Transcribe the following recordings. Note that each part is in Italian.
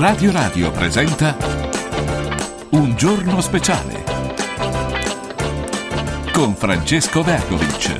Radio Radio presenta Un giorno speciale con Francesco Vergovic.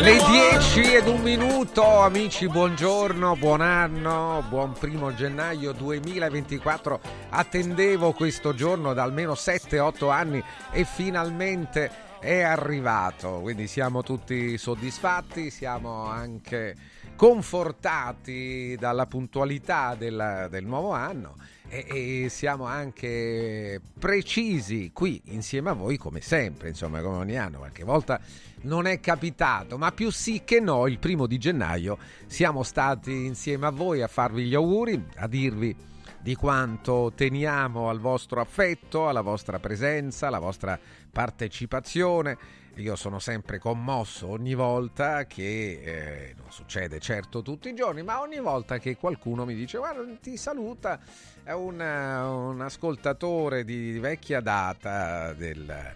Le anyone. 10 ed un minuto, amici, buongiorno, buon anno, buon primo gennaio 2024. Attendevo questo giorno da almeno 7-8 anni e finalmente è arrivato. Quindi siamo tutti soddisfatti, siamo anche confortati dalla puntualità del, del nuovo anno e, e siamo anche precisi qui insieme a voi come sempre, insomma come ogni anno, qualche volta non è capitato, ma più sì che no, il primo di gennaio siamo stati insieme a voi a farvi gli auguri, a dirvi di quanto teniamo al vostro affetto, alla vostra presenza, alla vostra partecipazione. Io sono sempre commosso ogni volta che, eh, non succede certo tutti i giorni, ma ogni volta che qualcuno mi dice guarda ti saluta è un, un ascoltatore di, di vecchia data del,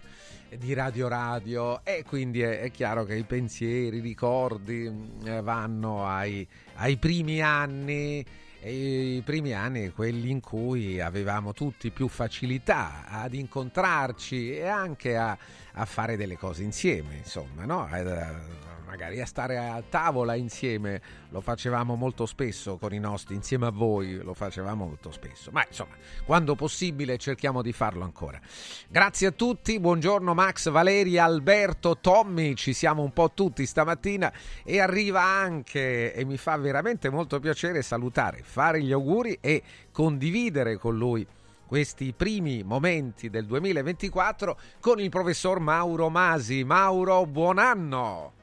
di Radio Radio e quindi è, è chiaro che i pensieri, i ricordi eh, vanno ai, ai primi anni e i primi anni quelli in cui avevamo tutti più facilità ad incontrarci e anche a, a fare delle cose insieme, insomma, no? Magari a stare a tavola insieme lo facevamo molto spesso con i nostri, insieme a voi lo facevamo molto spesso, ma insomma, quando possibile cerchiamo di farlo ancora. Grazie a tutti, buongiorno Max, Valeri, Alberto, Tommy, ci siamo un po' tutti stamattina e arriva anche, e mi fa veramente molto piacere salutare, fare gli auguri e condividere con lui questi primi momenti del 2024 con il professor Mauro Masi. Mauro, buon anno!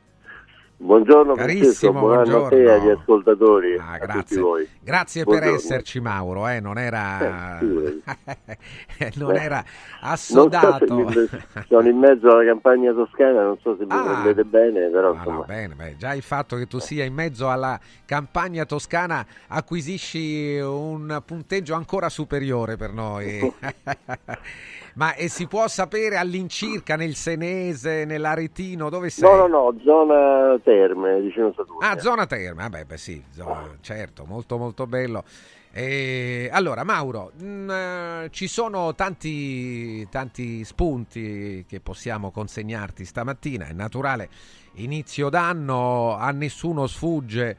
Buongiorno Carissimo, Francesco, buon anno a te e buongiorno. agli ascoltatori, Ah, grazie. voi. Grazie per Buongiorno. esserci, Mauro. eh, non era, Eh, figurati. non Eh, era so assodato. se mi- sono in mezzo alla campagna toscana, non so se mi Ah. prendete bene, però Ah, no, insomma, bene, beh, già il fatto che tu sia in mezzo alla campagna toscana acquisisci un punteggio ancora superiore per noi. Ma e si può sapere all'incirca nel Senese, nell'Aretino, dove sei? no, no, no, zona terme, vicino Saturno. Ah, zona terma, vabbè, beh sì, zo- certo, molto molto bello. E, allora, Mauro, mh, eh, ci sono tanti, tanti spunti che possiamo consegnarti stamattina, è naturale, inizio d'anno, a nessuno sfugge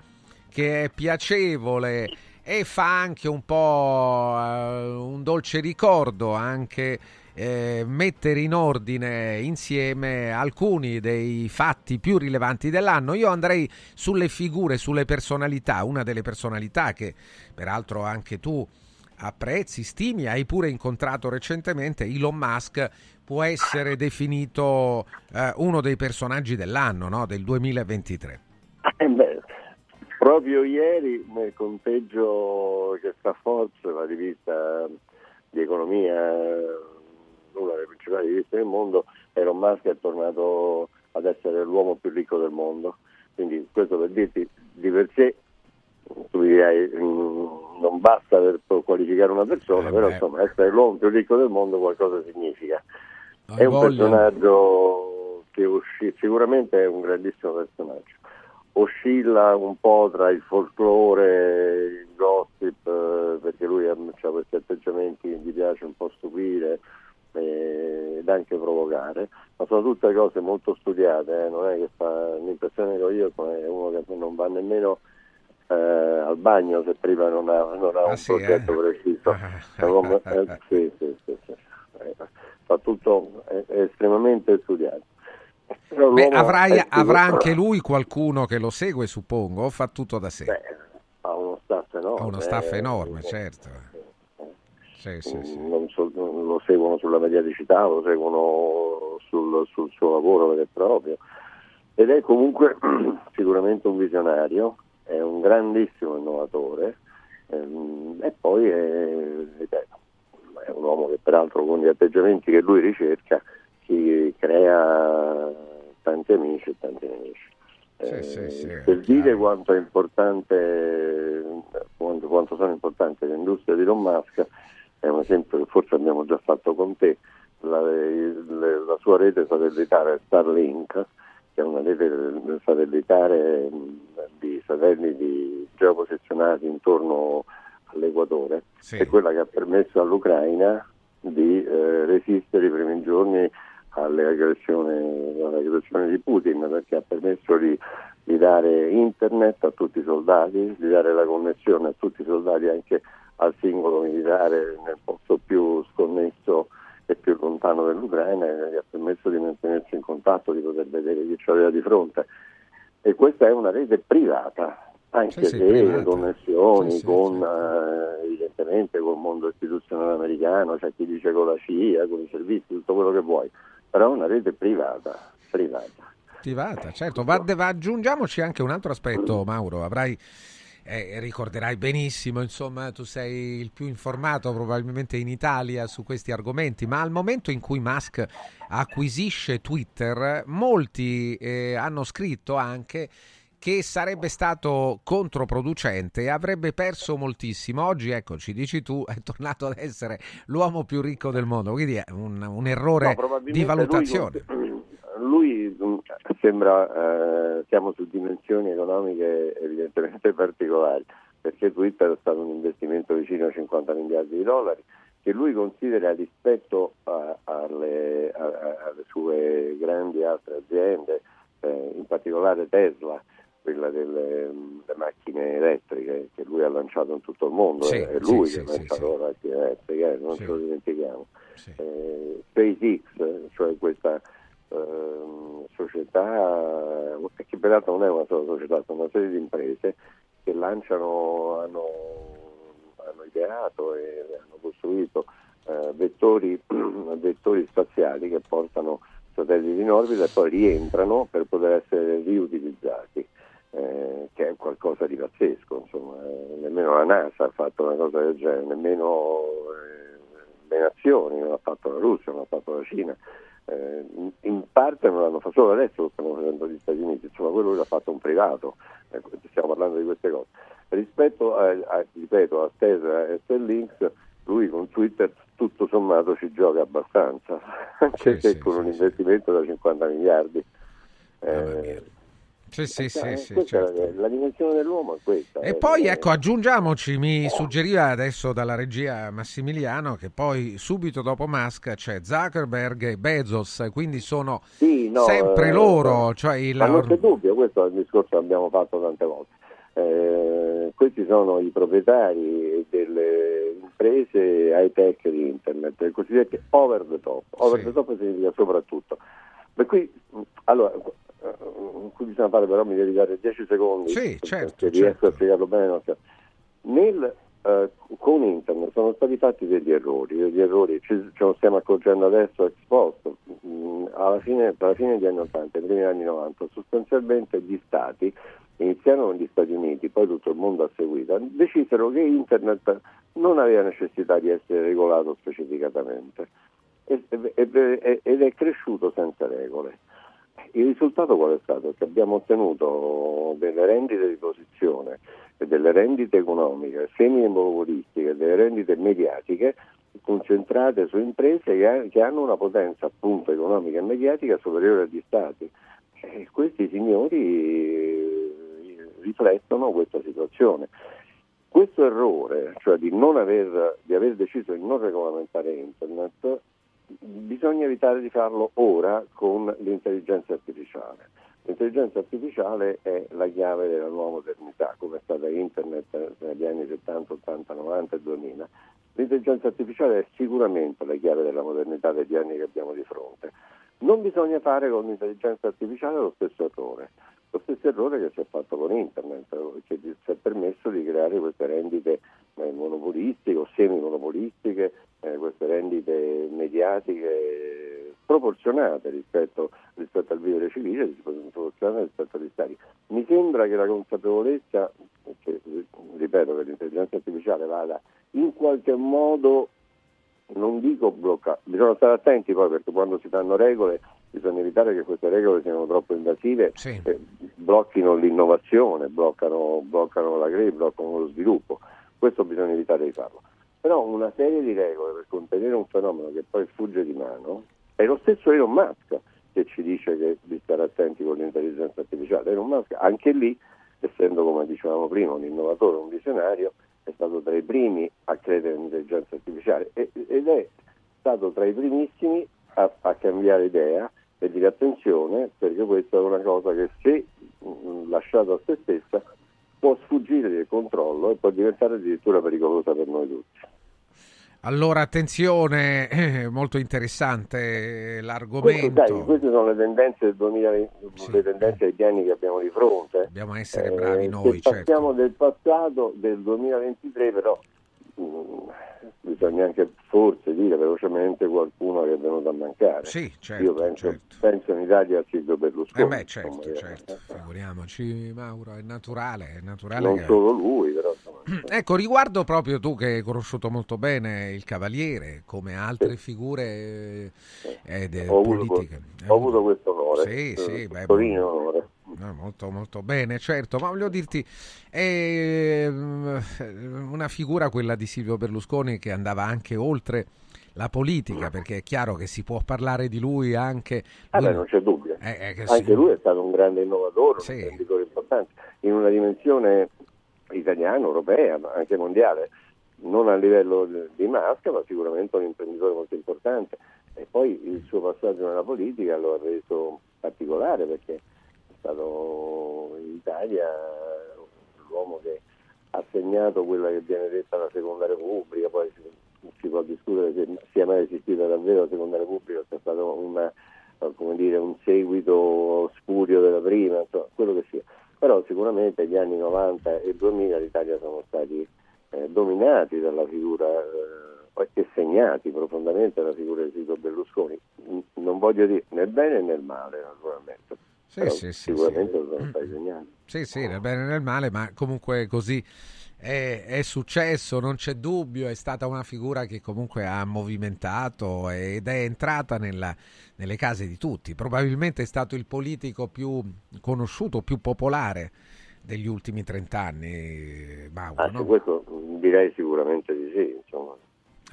che è piacevole e fa anche un po' eh, un dolce ricordo anche eh, mettere in ordine insieme alcuni dei fatti più rilevanti dell'anno. Io andrei sulle figure, sulle personalità, una delle personalità che peraltro anche tu apprezzi, stimi, hai pure incontrato recentemente, Elon Musk può essere definito eh, uno dei personaggi dell'anno, no? del 2023. Eh, beh, proprio ieri nel conteggio che sta forza, la rivista di economia, una delle principali riviste del mondo, Elon Musk è tornato ad essere l'uomo più ricco del mondo. Quindi questo per dirti di per sé, tu direi, mm, non basta per qualificare una persona, Eh però insomma essere l'uomo più ricco del mondo qualcosa significa. È Hai un voglia? personaggio che usci- sicuramente è un grandissimo personaggio. Oscilla un po' tra il folklore, il gossip, eh, perché lui ha, questi atteggiamenti che gli piace un po' stupire ed anche provocare, ma sono tutte cose molto studiate, eh, non è che fa l'impressione che ho io come uno che non va nemmeno eh, al bagno se prima non ha, non ha Ah, un sì, progetto eh? preciso. È come- eh, sì, sì. Eh, fa tutto è, è estremamente studiato. Beh, avrai- è avrà anche lui qualcuno che lo segue, suppongo, o fa tutto da sé? Beh, ha uno staff enorme. Ha uno staff eh, enorme, eh, certo. Sì, sì, sì. non so- lo seguono sulla mediaticità, lo seguono sul, sul suo lavoro vero e proprio. Ed è comunque sicuramente un visionario, è un grandissimo innovatore ehm, e poi è, è un uomo che peraltro con gli atteggiamenti che lui ricerca si crea tanti amici e tanti nemici. Sì, Eh, sì, sì, per dire chiaro. quanto è importante, quanto, quanto sono importanti le industrie di Elon Musk, è un esempio che forse abbiamo già fatto con te, la, il- la sua rete satellitare Starlink, che è una rete satellitare di satelliti geoposizionati intorno all'Equatore, sì. è quella che ha permesso all'Ucraina di eh, resistere i primi giorni aggressioni, di Putin perché ha permesso di, di, dare internet a tutti i soldati, di dare la connessione a tutti i soldati anche al singolo militare nel posto più sconnesso e più lontano dell'Ucraina e gli ha permesso di mantenersi in contatto, di poter vedere chi ci aveva di fronte. E questa è una rete privata, anche sì, se connessioni sì, con sì. Uh, evidentemente col mondo istituzionale americano, c'è chi dice con la CIA, con i servizi, tutto quello che vuoi, però è una rete privata, privata. Privata, certo. Va, va, aggiungiamoci anche un altro aspetto, Mauro. Avrai eh, ricorderai benissimo, insomma, tu sei il più informato probabilmente in Italia su questi argomenti, ma al momento in cui Musk acquisisce Twitter, molti eh, hanno scritto anche che sarebbe stato controproducente e avrebbe perso moltissimo. Oggi, ecco, ci dici tu, è tornato ad essere l'uomo più ricco del mondo, quindi è un, un errore no, di valutazione. Lui, lui mm, sembra, eh, siamo su dimensioni economiche evidentemente particolari, perché Twitter è stato un investimento vicino a 50 miliardi di dollari, che lui considera rispetto a, alle, a, alle, sue grandi altre aziende, eh, in particolare Tesla, quella delle, delle, macchine elettriche che lui ha lanciato in tutto il mondo, sì, è lui sì, che ha lanciato le macchine elettriche, eh, non ce lo dimentichiamo. Eh, SpaceX, cioè questa eh, società, che peraltro non è una sola società, sono una serie di imprese che lanciano, hanno, hanno ideato e hanno costruito eh, vettori, vettori spaziali che portano satelliti in orbita e poi rientrano per poter essere riutilizzati eh, che è qualcosa di pazzesco, insomma, eh, nemmeno la NASA ha fatto una cosa del genere, nemmeno eh, le nazioni, non ha fatto la Russia, non ha fatto la Cina, eh, in parte non l'hanno fatto, solo adesso lo stanno facendo gli Stati Uniti, insomma quello l'ha fatto un privato, ecco, stiamo parlando di queste cose. Rispetto a, a, ripeto, a Tesla e Stellinks, lui con Twitter tutto sommato ci gioca abbastanza, anche sì, se sì, con sì, un investimento da 50 miliardi. Eh, sì, sì, sì, sì certo. La dimensione dell'uomo è questa. E eh, poi eh. ecco, aggiungiamoci, mi suggeriva adesso dalla regia Massimiliano che poi subito dopo Musk c'è Zuckerberg e Bezos, quindi sono sì, no, sempre eh, loro. Cioè il... Ma non c'è dubbio, questo è il discorso che abbiamo fatto tante volte. Eh, questi sono i proprietari delle imprese high tech di internet, le cosiddette over the top. Over sì. the top significa soprattutto. Per cui, allora, in cui bisogna fare però mi devi dare 10 secondi sì, certo, che riesco certo. a spiegarlo bene no? Nel, eh, con internet sono stati fatti degli errori degli errori ci, ce lo stiamo accorgendo adesso ex post mm, alla, fine, alla fine degli anni 80 nei primi anni 90 sostanzialmente gli stati iniziarono negli Stati Uniti poi tutto il mondo ha seguito decisero che internet non aveva necessità di essere regolato specificatamente ed è cresciuto senza regole il risultato qual è stato? Che abbiamo ottenuto delle rendite di posizione delle rendite economiche semi-monopolistiche, delle rendite mediatiche concentrate su imprese che, hanno una potenza appunto economica e mediatica superiore agli stati. E questi signori eh, riflettono questa situazione. Questo errore, cioè di, aver, di aver deciso di non regolamentare Internet, bisogna evitare di farlo ora con l'intelligenza artificiale. L'intelligenza artificiale è la chiave della nuova modernità, come è stata internet negli anni 70, 80, 90 e 2000. L'intelligenza artificiale è sicuramente la chiave della modernità degli anni che abbiamo di fronte. Non bisogna fare con l'intelligenza artificiale lo stesso errore, lo stesso errore che si è fatto con internet, che ci è permesso di creare queste rendite eh, monopolistiche o semi-monopolistiche, eh, queste rendite mediatiche proporzionate rispetto, rispetto, al vivere civile, proporzionate rispetto agli stati. Mi sembra che la consapevolezza, che, ripeto che l'intelligenza artificiale vada in qualche modo non dico bloccare, bisogna stare attenti poi perché quando si fanno regole bisogna evitare che queste regole siano troppo invasive, sì. eh, blocchino l'innovazione, bloccano, bloccano la crescita, bloccano lo sviluppo. Questo bisogna evitare di farlo. Però una serie di regole per contenere un fenomeno che poi fugge di mano, È lo stesso Elon Musk che ci dice che di stare attenti con l'intelligenza artificiale. Elon Musk anche lì, essendo come dicevamo prima un innovatore, un visionario, è stato tra i primi a credere nell'intelligenza artificiale ed è stato tra i primissimi a, a cambiare idea e dire attenzione perché questa è una cosa che se mh, lasciata a se stessa può sfuggire del controllo e può diventare addirittura pericolosa per noi tutti. Allora, attenzione, eh, molto interessante l'argomento. Queste, dai, queste sono le tendenze del 2020, sì. le tendenze degli anni che abbiamo di fronte. Dobbiamo essere bravi eh, noi. Se passiamo certo. del passato, del 2023, però mm, bisogna anche forse dire velocemente qualcuno che è venuto a mancare. Sì, certo, Io penso, certo. penso, in Italia a Silvio Berlusconi. Eh beh, certo, certo. figuriamoci Mauro, è naturale, è naturale Non che... solo lui, però. Insomma. Ecco, riguardo proprio tu che hai conosciuto molto bene il Cavaliere, come altre sì. figure eh, de- ho politiche. Avuto, ho avuto questo onore. Sì, sì, beh, Torino onore. No, molto molto bene, certo, ma voglio dirti, è una figura quella di Silvio Berlusconi che andava anche oltre la politica, perché è chiaro che si può parlare di lui anche... Ah lui... beh, non c'è dubbio. Eh, eh, anche sì. lui è stato un grande innovatore, Sì. un imprenditore importante, in una dimensione italiana, europea, ma anche mondiale, non a livello di Masca, ma sicuramente un imprenditore molto importante. E poi il suo passaggio nella politica lo ha reso particolare perché stato in Italia l'uomo che ha segnato quella che viene detta la seconda repubblica, poi si, può discutere se sia mai esistita davvero la seconda repubblica, se è stato una, dire, un seguito spurio della prima, insomma, quello che sia. Però sicuramente gli anni 90 e 2000 l'Italia sono stati eh, dominati dalla figura eh, e segnati profondamente dalla figura di Silvio Berlusconi, non voglio dire nel bene nel male naturalmente, Sì, sì, sicuramente sì. sono stati segnati. Sì, sì, nel bene e nel male, ma comunque così è, è successo, non c'è dubbio, è stata una figura che comunque ha movimentato ed è entrata nella- nelle case di tutti. Probabilmente è stato il politico più conosciuto, più popolare degli ultimi trent'anni, Mauro, Ah, no? questo direi sicuramente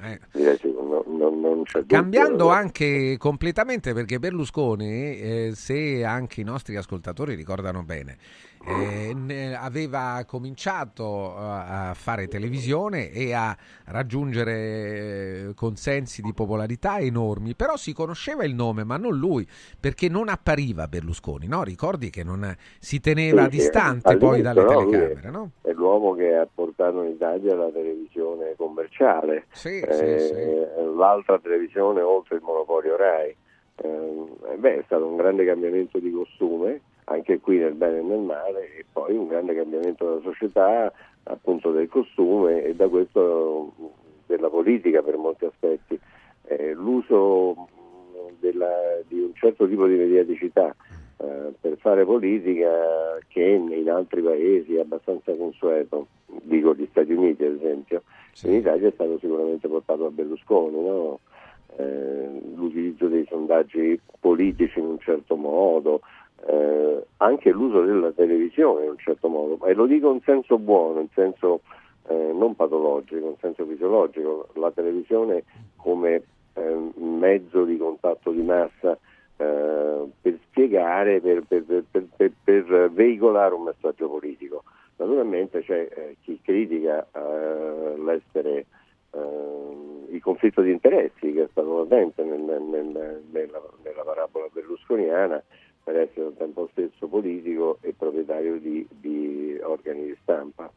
Eh. non, non- non c'è dubbio. Cambiando anche completamente perché Berlusconi, eh, se anche i nostri ascoltatori ricordano bene, eh, aveva cominciato eh, a fare televisione e a raggiungere eh, consensi di popolarità enormi, però si conosceva il nome, ma non lui, perché non appariva Berlusconi, no? Ricordi che non si teneva Sì, sì, distante poi all'inizio, dalle no, telecamere, no? È l'uomo che ha portato in Italia la televisione commerciale, Sì, eh, sì, sì. l'altra televisione oltre il monopolio RAI. Eh, beh, è stato un grande cambiamento di costume, anche qui nel bene e nel male, e poi un grande cambiamento della società, appunto del costume e da questo della politica per molti aspetti. Eh, l'uso mh, della- di un certo tipo di mediaticità eh, per fare politica che in altri paesi è abbastanza consueto, dico gli Stati Uniti ad esempio, Sì. in Italia è stato sicuramente portato a Berlusconi, no? Eh, l'utilizzo dei sondaggi politici in un certo modo, eh, anche l'uso della televisione in un certo modo, e lo dico in senso buono, in senso eh, non patologico, in senso fisiologico, la televisione come eh, mezzo di contatto di massa eh, per spiegare, per, per- per- per- veicolare un messaggio politico. Naturalmente c'è eh, chi critica eh, l'essere il conflitto di interessi che è stato latente nel- nel- nella, nella parabola berlusconiana per essere al tempo stesso politico e proprietario di, di organi di stampa.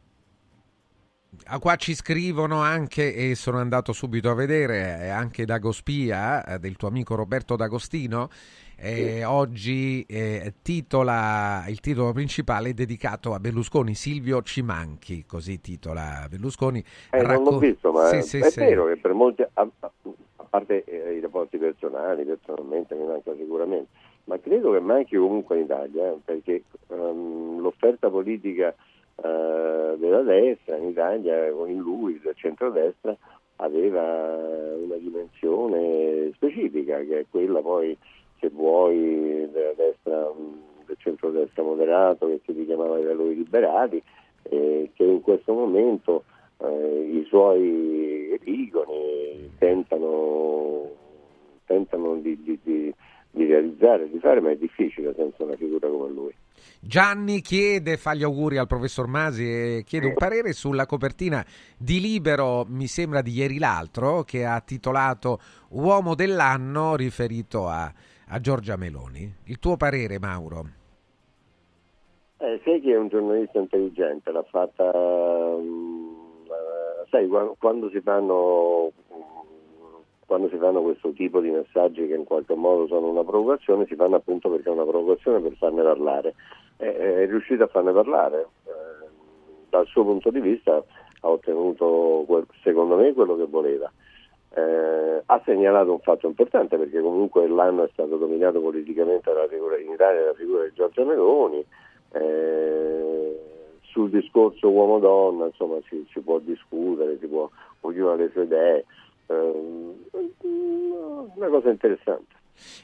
Ah, Qua ci scrivono anche, e sono andato subito a vedere, eh, anche Dagospia, eh, del tuo amico Roberto D'Agostino, eh, oggi eh, titola, il titolo principale è dedicato a Berlusconi, Silvio ci manchi, così titola Berlusconi. Eh, non Racco- l'ho visto, ma Sì, sì, è sì. vero che per molti, a, a- a parte eh, i rapporti personali, personalmente mi manca sicuramente, ma credo che manchi comunque in Italia, eh, perché ehm, l'offerta politica eh, della destra in Italia, con lui, del centrodestra, aveva una dimensione specifica, che è quella poi, se vuoi, della destra, mh, del centrodestra moderato, che si richiamava i valori liberali, eh, che in questo momento eh, i suoi epigoni tentano, tentano di, di, di, di realizzare, di fare, ma è difficile senza una figura come lui. Gianni chiede, fa gli auguri al professor Masi e chiede un parere sulla copertina di Libero, mi sembra di ieri l'altro, che ha titolato Uomo dell'anno riferito a, a Giorgia Meloni. Il tuo parere, Mauro? Eh, sai che è un giornalista intelligente, l'ha fatta, um, sai, quando, quando, si fanno, quando si fanno questo tipo di messaggi che in qualche modo sono una provocazione, si fanno appunto perché è una provocazione per farne parlare. Eh, è riuscito a farne parlare. Eh, dal suo punto di vista ha ottenuto, secondo me, quello che voleva. Eh, ha segnalato un fatto importante perché comunque l'anno è stato dominato politicamente figura, in Italia dalla figura di Giorgia Meloni, eh, sul discorso uomo-donna insomma si, si, può discutere, si può, ognuno ha le sue idee, eh, una cosa interessante.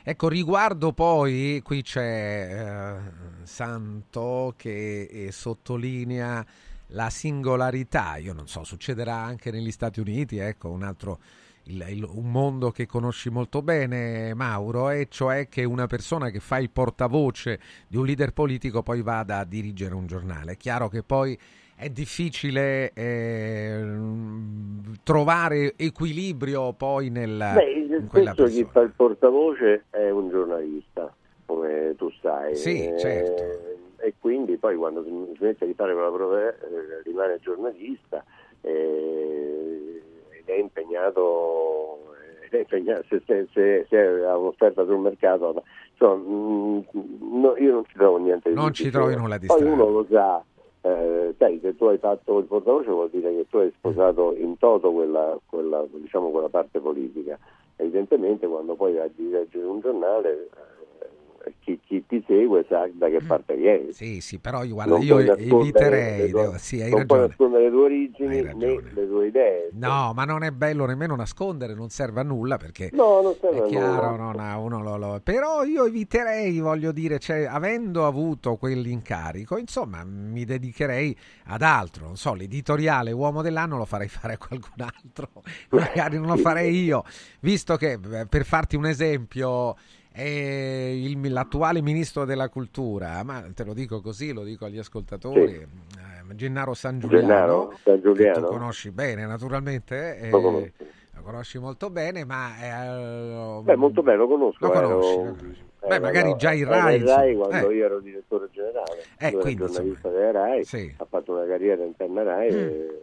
Ecco, riguardo poi, qui c'è eh, Santo che eh, sottolinea la singolarità, io non so, succederà anche negli Stati Uniti, ecco, un altro il, il, un mondo che conosci molto bene, Mauro, e cioè che una persona che fa il portavoce di un leader politico poi vada a dirigere un giornale. È chiaro che poi è difficile eh, trovare equilibrio poi nel, Beh, in quella persona. chi fa il portavoce è un giornalista, come tu sai. Sì, eh, certo. E quindi poi quando si smette di fare quella prova eh, rimane giornalista. Eh, è impegnato, è impegnato se, se, se, se, ha un'offerta sul mercato, insomma, mm, no, io non ci trovo niente di Non ci trovi nulla di Poi strano. uno lo sa, eh, sai, se tu hai fatto il portavoce vuol dire che tu hai sposato in toto quella, quella, diciamo, quella parte politica. Evidentemente quando poi vai a dirigere un giornale eh, chi, chi, ti segue sa da che mm. parte vieni. Sì, sì, però io, guarda, io eviterei, tue, sì, hai non ragione. puoi nascondere le tue origini né le tue idee. No, ma non è bello nemmeno nascondere, non serve a nulla perché no, non serve è chiaro, nulla. non ha, uno lo, lo, però io eviterei, voglio dire, cioè, avendo avuto quell'incarico, insomma, mi dedicherei ad altro, non so, l'editoriale Uomo dell'anno lo farei fare a qualcun altro, magari non lo farei io, visto che per farti un esempio il, l'attuale ministro della cultura, ma te lo dico così, lo dico agli ascoltatori, sì. eh, Gennaro San Giuliano, Gennaro San Giuliano. tu conosci bene naturalmente, eh, lo, conosci molto bene, ma... Eh, Beh, molto bene, lo conosco. Lo conosci, ero... lo conosci. Beh, eh, magari no, già il RAI. RAI quando io ero direttore generale, eh, quindi, giornalista della RAI, sì. ha fatto una carriera interna RAI mm. e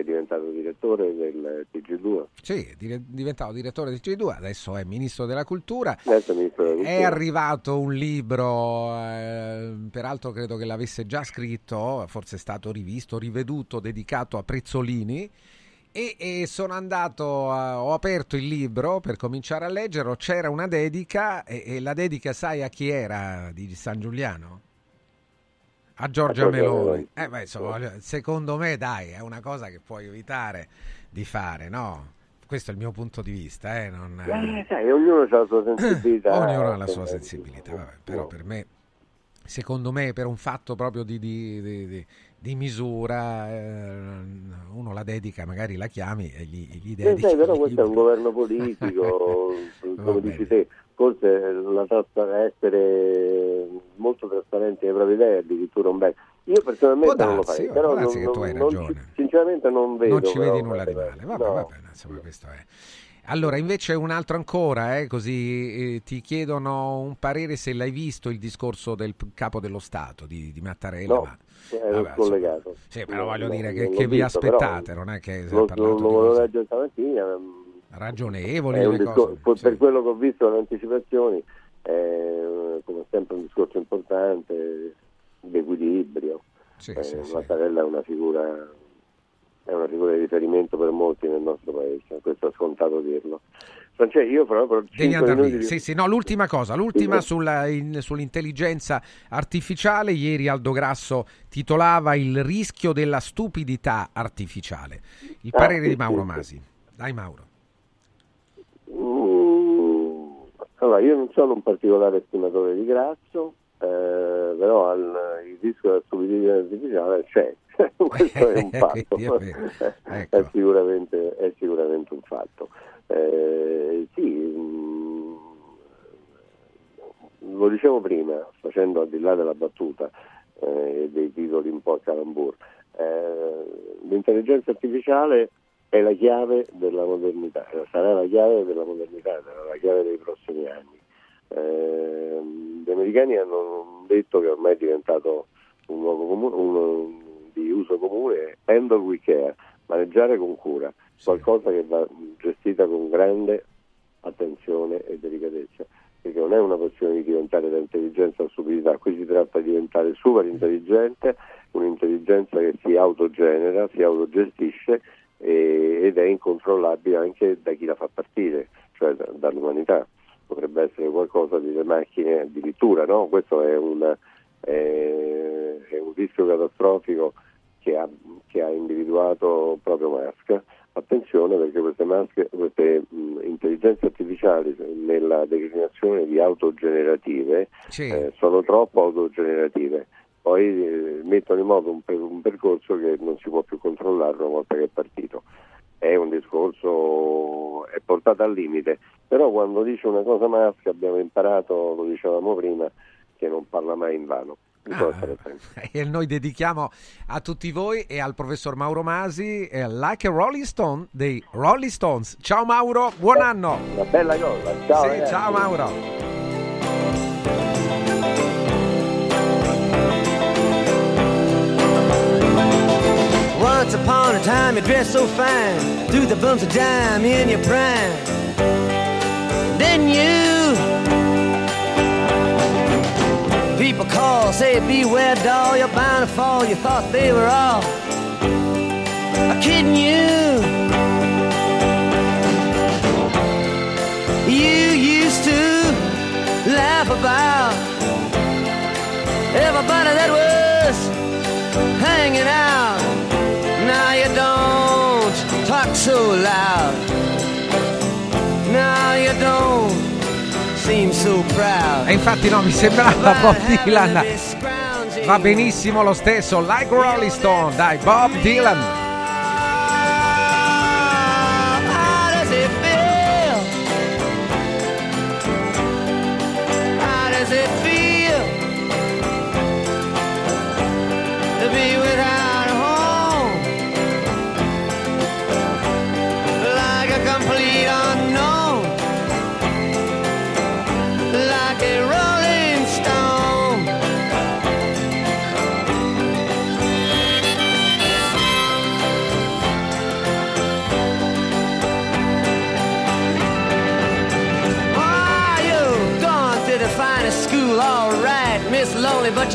è diventato direttore del TG2. Sì, è diventato direttore del TG2, adesso è ministro della cultura. Adesso è, ministro della cultura. è arrivato un libro, eh, peraltro credo che l'avesse già scritto, forse è stato rivisto, riveduto, dedicato a Prezzolini. E, e sono andato, a, ho aperto il libro per cominciare a leggerlo, c'era una dedica e, e la dedica sai a chi era di San Giuliano? A Giorgia Meloni. Eh, beh, insomma, secondo me, dai, è una cosa che puoi evitare di fare, no? Questo è il mio punto di vista. Eh? Non... Eh, sai, ognuno ha la sua sensibilità. ognuno ha la sua sensibilità, vabbè, però per me, secondo me, per un fatto proprio di, di, di, di misura, eh, uno la dedica, magari la chiami e gli, gli dedichi. Sì, sai, però questo è un governo politico, come dici te forse la essere molto trasparenti nei propri idee addirittura un bel io personalmente darsi, non lo farei però non, che tu hai non, ragione. Non, sinceramente non vedo non ci vedi nulla di male vabbè, no. vabbè insomma questo è allora, invece un altro ancora, eh, così eh, ti chiedono un parere se l'hai visto il discorso del capo dello Stato di, di Mattarella. No, ma, è vabbè, collegato. Sì, però voglio dire che, che vi visto, aspettate, non è che lo, lo, lo volevo leggere stamattina. Ragionevoli le discorso, cose. Per sì. quello che ho visto le anticipazioni, è come sempre un discorso importante di equilibrio. Sì, eh, sì, Mattarella è una figura è una figura di riferimento per molti nel nostro paese, questo è scontato dirlo. Francesco, io Devi andare via. Sì, sì, no, l'ultima cosa, l'ultima sulla, in, sull'intelligenza artificiale. Ieri Aldo Grasso titolava Il rischio della stupidità artificiale. Il Ah, parere sì, di Mauro Masi. Dai Mauro. Mm, allora, io non sono un particolare estimatore di Grasso, eh, però al, il rischio della stupidità artificiale c'è, questo è un fatto. Ecco. è, sicuramente, è sicuramente un fatto. Eh, sì, mh, lo dicevo prima, facendo al di là della battuta eh, e dei titoli un po' a calambur, eh, l'intelligenza artificiale è la chiave della modernità, sarà la chiave della modernità, sarà la chiave dei prossimi anni. Eh, gli americani hanno detto che ormai è diventato un luogo comune, un, di uso comune, handle with care, maneggiare con cura, qualcosa che va gestita con grande attenzione e delicatezza, perché non è una questione di diventare da intelligenza a stupidità, qui si tratta di diventare super intelligente, un'intelligenza che si autogenera, si autogestisce e, ed è incontrollabile anche da chi la fa partire, cioè da, dall'umanità. Potrebbe essere qualcosa delle macchine addirittura, no? Questo è un, è, è un rischio catastrofico che ha, che ha individuato proprio Musk Attenzione perché queste, maschere, queste mh, intelligenze artificiali nella declinazione di autogenerative Sì. eh, sono troppo autogenerative, poi eh, mettono in moto un, un percorso che non si può più controllare una volta che è partito. È un discorso, è portato al limite, però quando dice una cosa maschia abbiamo imparato, lo dicevamo prima, che non parla mai in vano. Ah, e noi dedichiamo a tutti voi e al professor Mauro Masi eh, Like a Rolling Stone dei Rolling Stones. Ciao Mauro, buon anno. Una bella cosa, ciao Sì, ragazzi. ciao Mauro. Once upon a time you dressed so fine, threw the bumps of dime in your prime. Then you, people call, say beware doll, you're bound to fall. You thought they were all kidding you. You used to laugh about everybody that was hanging out. Loud. Now you don't seem so proud. E infatti no, mi sembrava Bob Dylan. Va benissimo lo stesso, Like Rolling Stone, dai, Bob Dylan.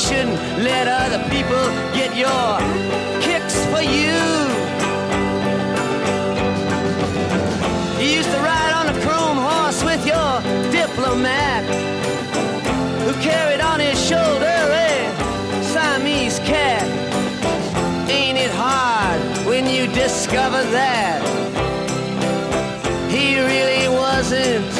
Shouldn't let other people get your kicks for you. You used to ride on a chrome horse with your diplomat who carried on his shoulder a Siamese cat. Ain't it hard when you discover that he really wasn't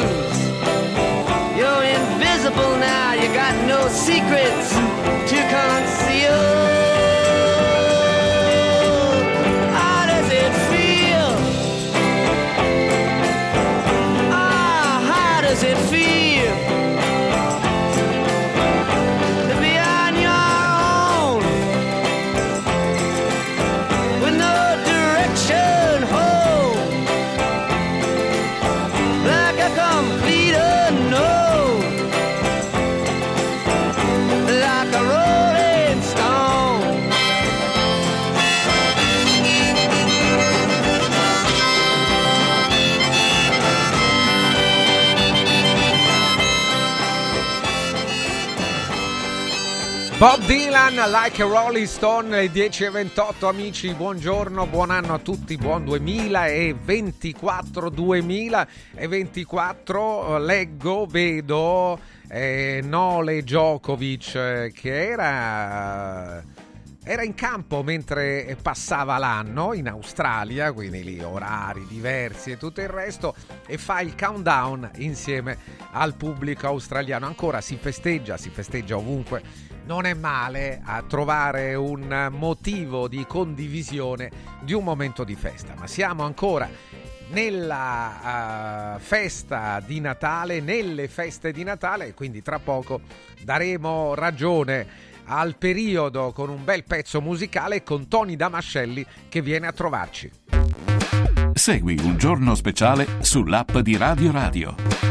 Secrets to conceal. Bob Dylan, like a Rolling Stone, le 10.28 amici, buongiorno, buon anno a tutti, buon 2024, 2024, leggo, vedo eh, Nole Djokovic eh, che era... Era in campo mentre passava l'anno in Australia, quindi lì orari diversi e tutto il resto, e fa il countdown insieme al pubblico australiano. Ancora si festeggia, si festeggia ovunque. Non è male a trovare un motivo di condivisione di un momento di festa, ma siamo ancora nella uh, festa di Natale, nelle feste di Natale, quindi tra poco daremo ragione al periodo con un bel pezzo musicale con Tony Damascelli che viene a trovarci. Segui un giorno speciale sull'app di Radio Radio.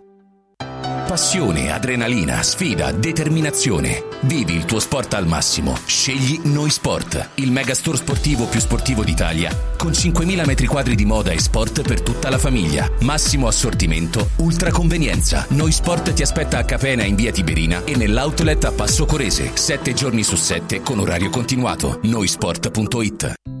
Passione, adrenalina, sfida, determinazione. Vivi il tuo sport al massimo. Scegli Noi Sport, il megastore sportivo più sportivo d'Italia, con 5.000 metri quadri di moda e sport per tutta la famiglia. Massimo assortimento, ultra convenienza. Noi Sport ti aspetta a Capena in via Tiberina e nell'outlet a Passo Corese, 7 giorni su 7 con orario continuato. Noisport.it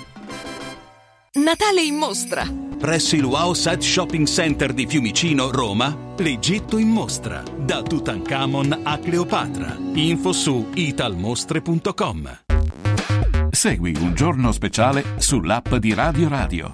Natale in mostra! Presso il Wow Set Shopping Center di Fiumicino, Roma, l'Egitto in mostra. Da Tutankhamon a Cleopatra. Info su italmostre.com. Segui un giorno speciale sull'app di Radio Radio.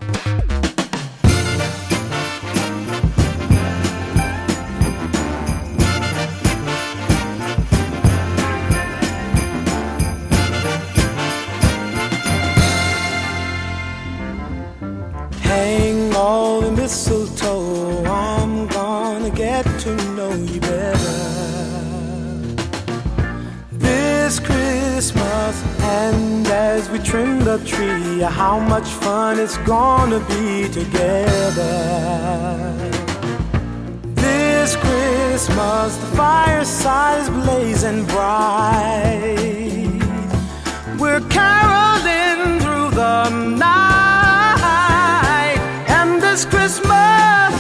Christmas. And as we trim the tree, how much fun it's gonna be together. This Christmas, the fireside is blazing bright. We're caroling through the night, and this Christmas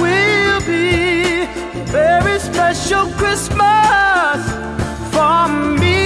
will be a very special Christmas for me.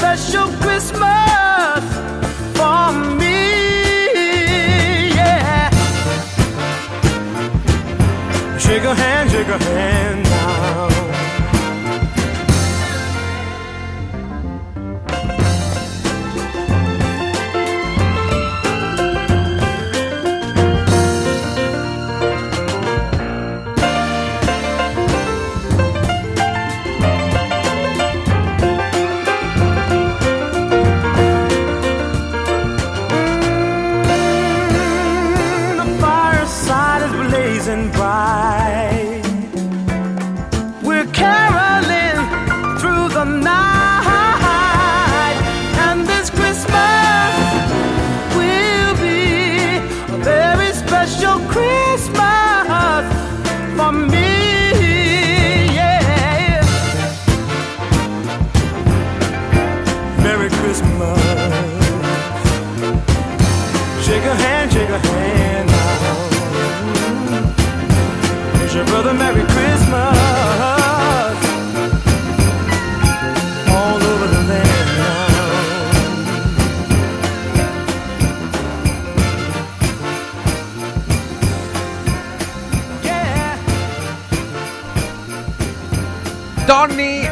special Christmas for me. Yeah. Shake a hand, shake a hand.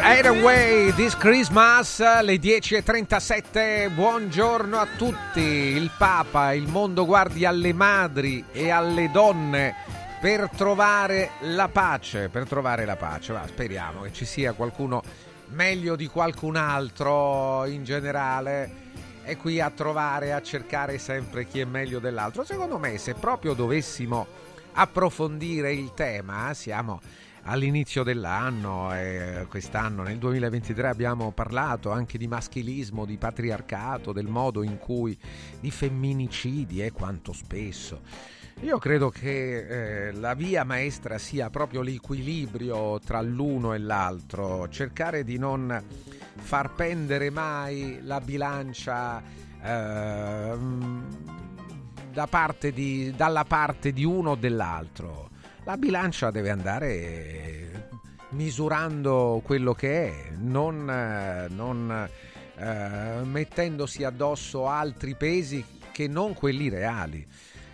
Hathaway This Christmas le 10.37 buongiorno a tutti. Il Papa il mondo guardi alle madri e alle donne per trovare la pace per trovare la pace. Ma speriamo che ci sia qualcuno meglio di qualcun altro in generale è qui a trovare a cercare sempre chi è meglio dell'altro. Secondo me se proprio dovessimo approfondire il tema siamo all'inizio dell'anno, eh, quest'anno nel 2023 abbiamo parlato anche di maschilismo, di patriarcato, del modo in cui di femminicidi e eh, quanto spesso. Io credo che eh, la via maestra sia proprio l'equilibrio tra l'uno e l'altro, cercare di non far pendere mai la bilancia eh, da parte di, dalla parte di uno o dell'altro la bilancia deve andare misurando quello che è, non, non eh, mettendosi addosso altri pesi che non quelli reali.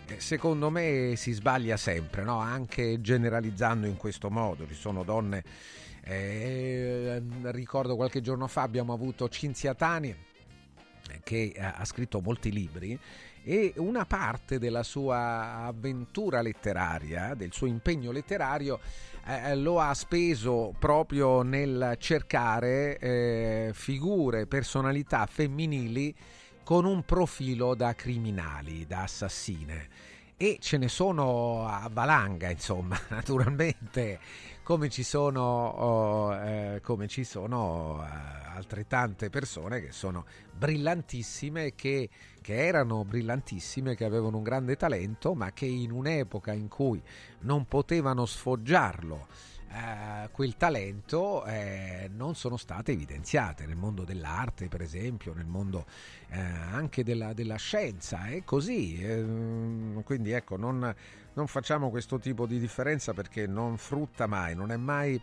Eh, secondo me si sbaglia sempre, no? anche generalizzando in questo modo. Ci sono donne, eh, ricordo qualche giorno fa abbiamo avuto Cinzia Tani che ha scritto molti libri e una parte della sua avventura letteraria, del suo impegno letterario, eh, lo ha speso proprio nel cercare eh, figure, personalità femminili con un profilo da criminali, da assassine. E ce ne sono a valanga, insomma, naturalmente, come ci sono, oh, eh, come ci sono eh, altrettante persone che sono brillantissime, che, che erano brillantissime, che avevano un grande talento, ma che in un'epoca in cui non potevano sfoggiarlo, eh, quel talento eh, non sono state evidenziate nel mondo dell'arte, per esempio, nel mondo eh, anche della, della, scienza, è così. Ehm, quindi ecco, non, non facciamo questo tipo di differenza perché non frutta mai, non è mai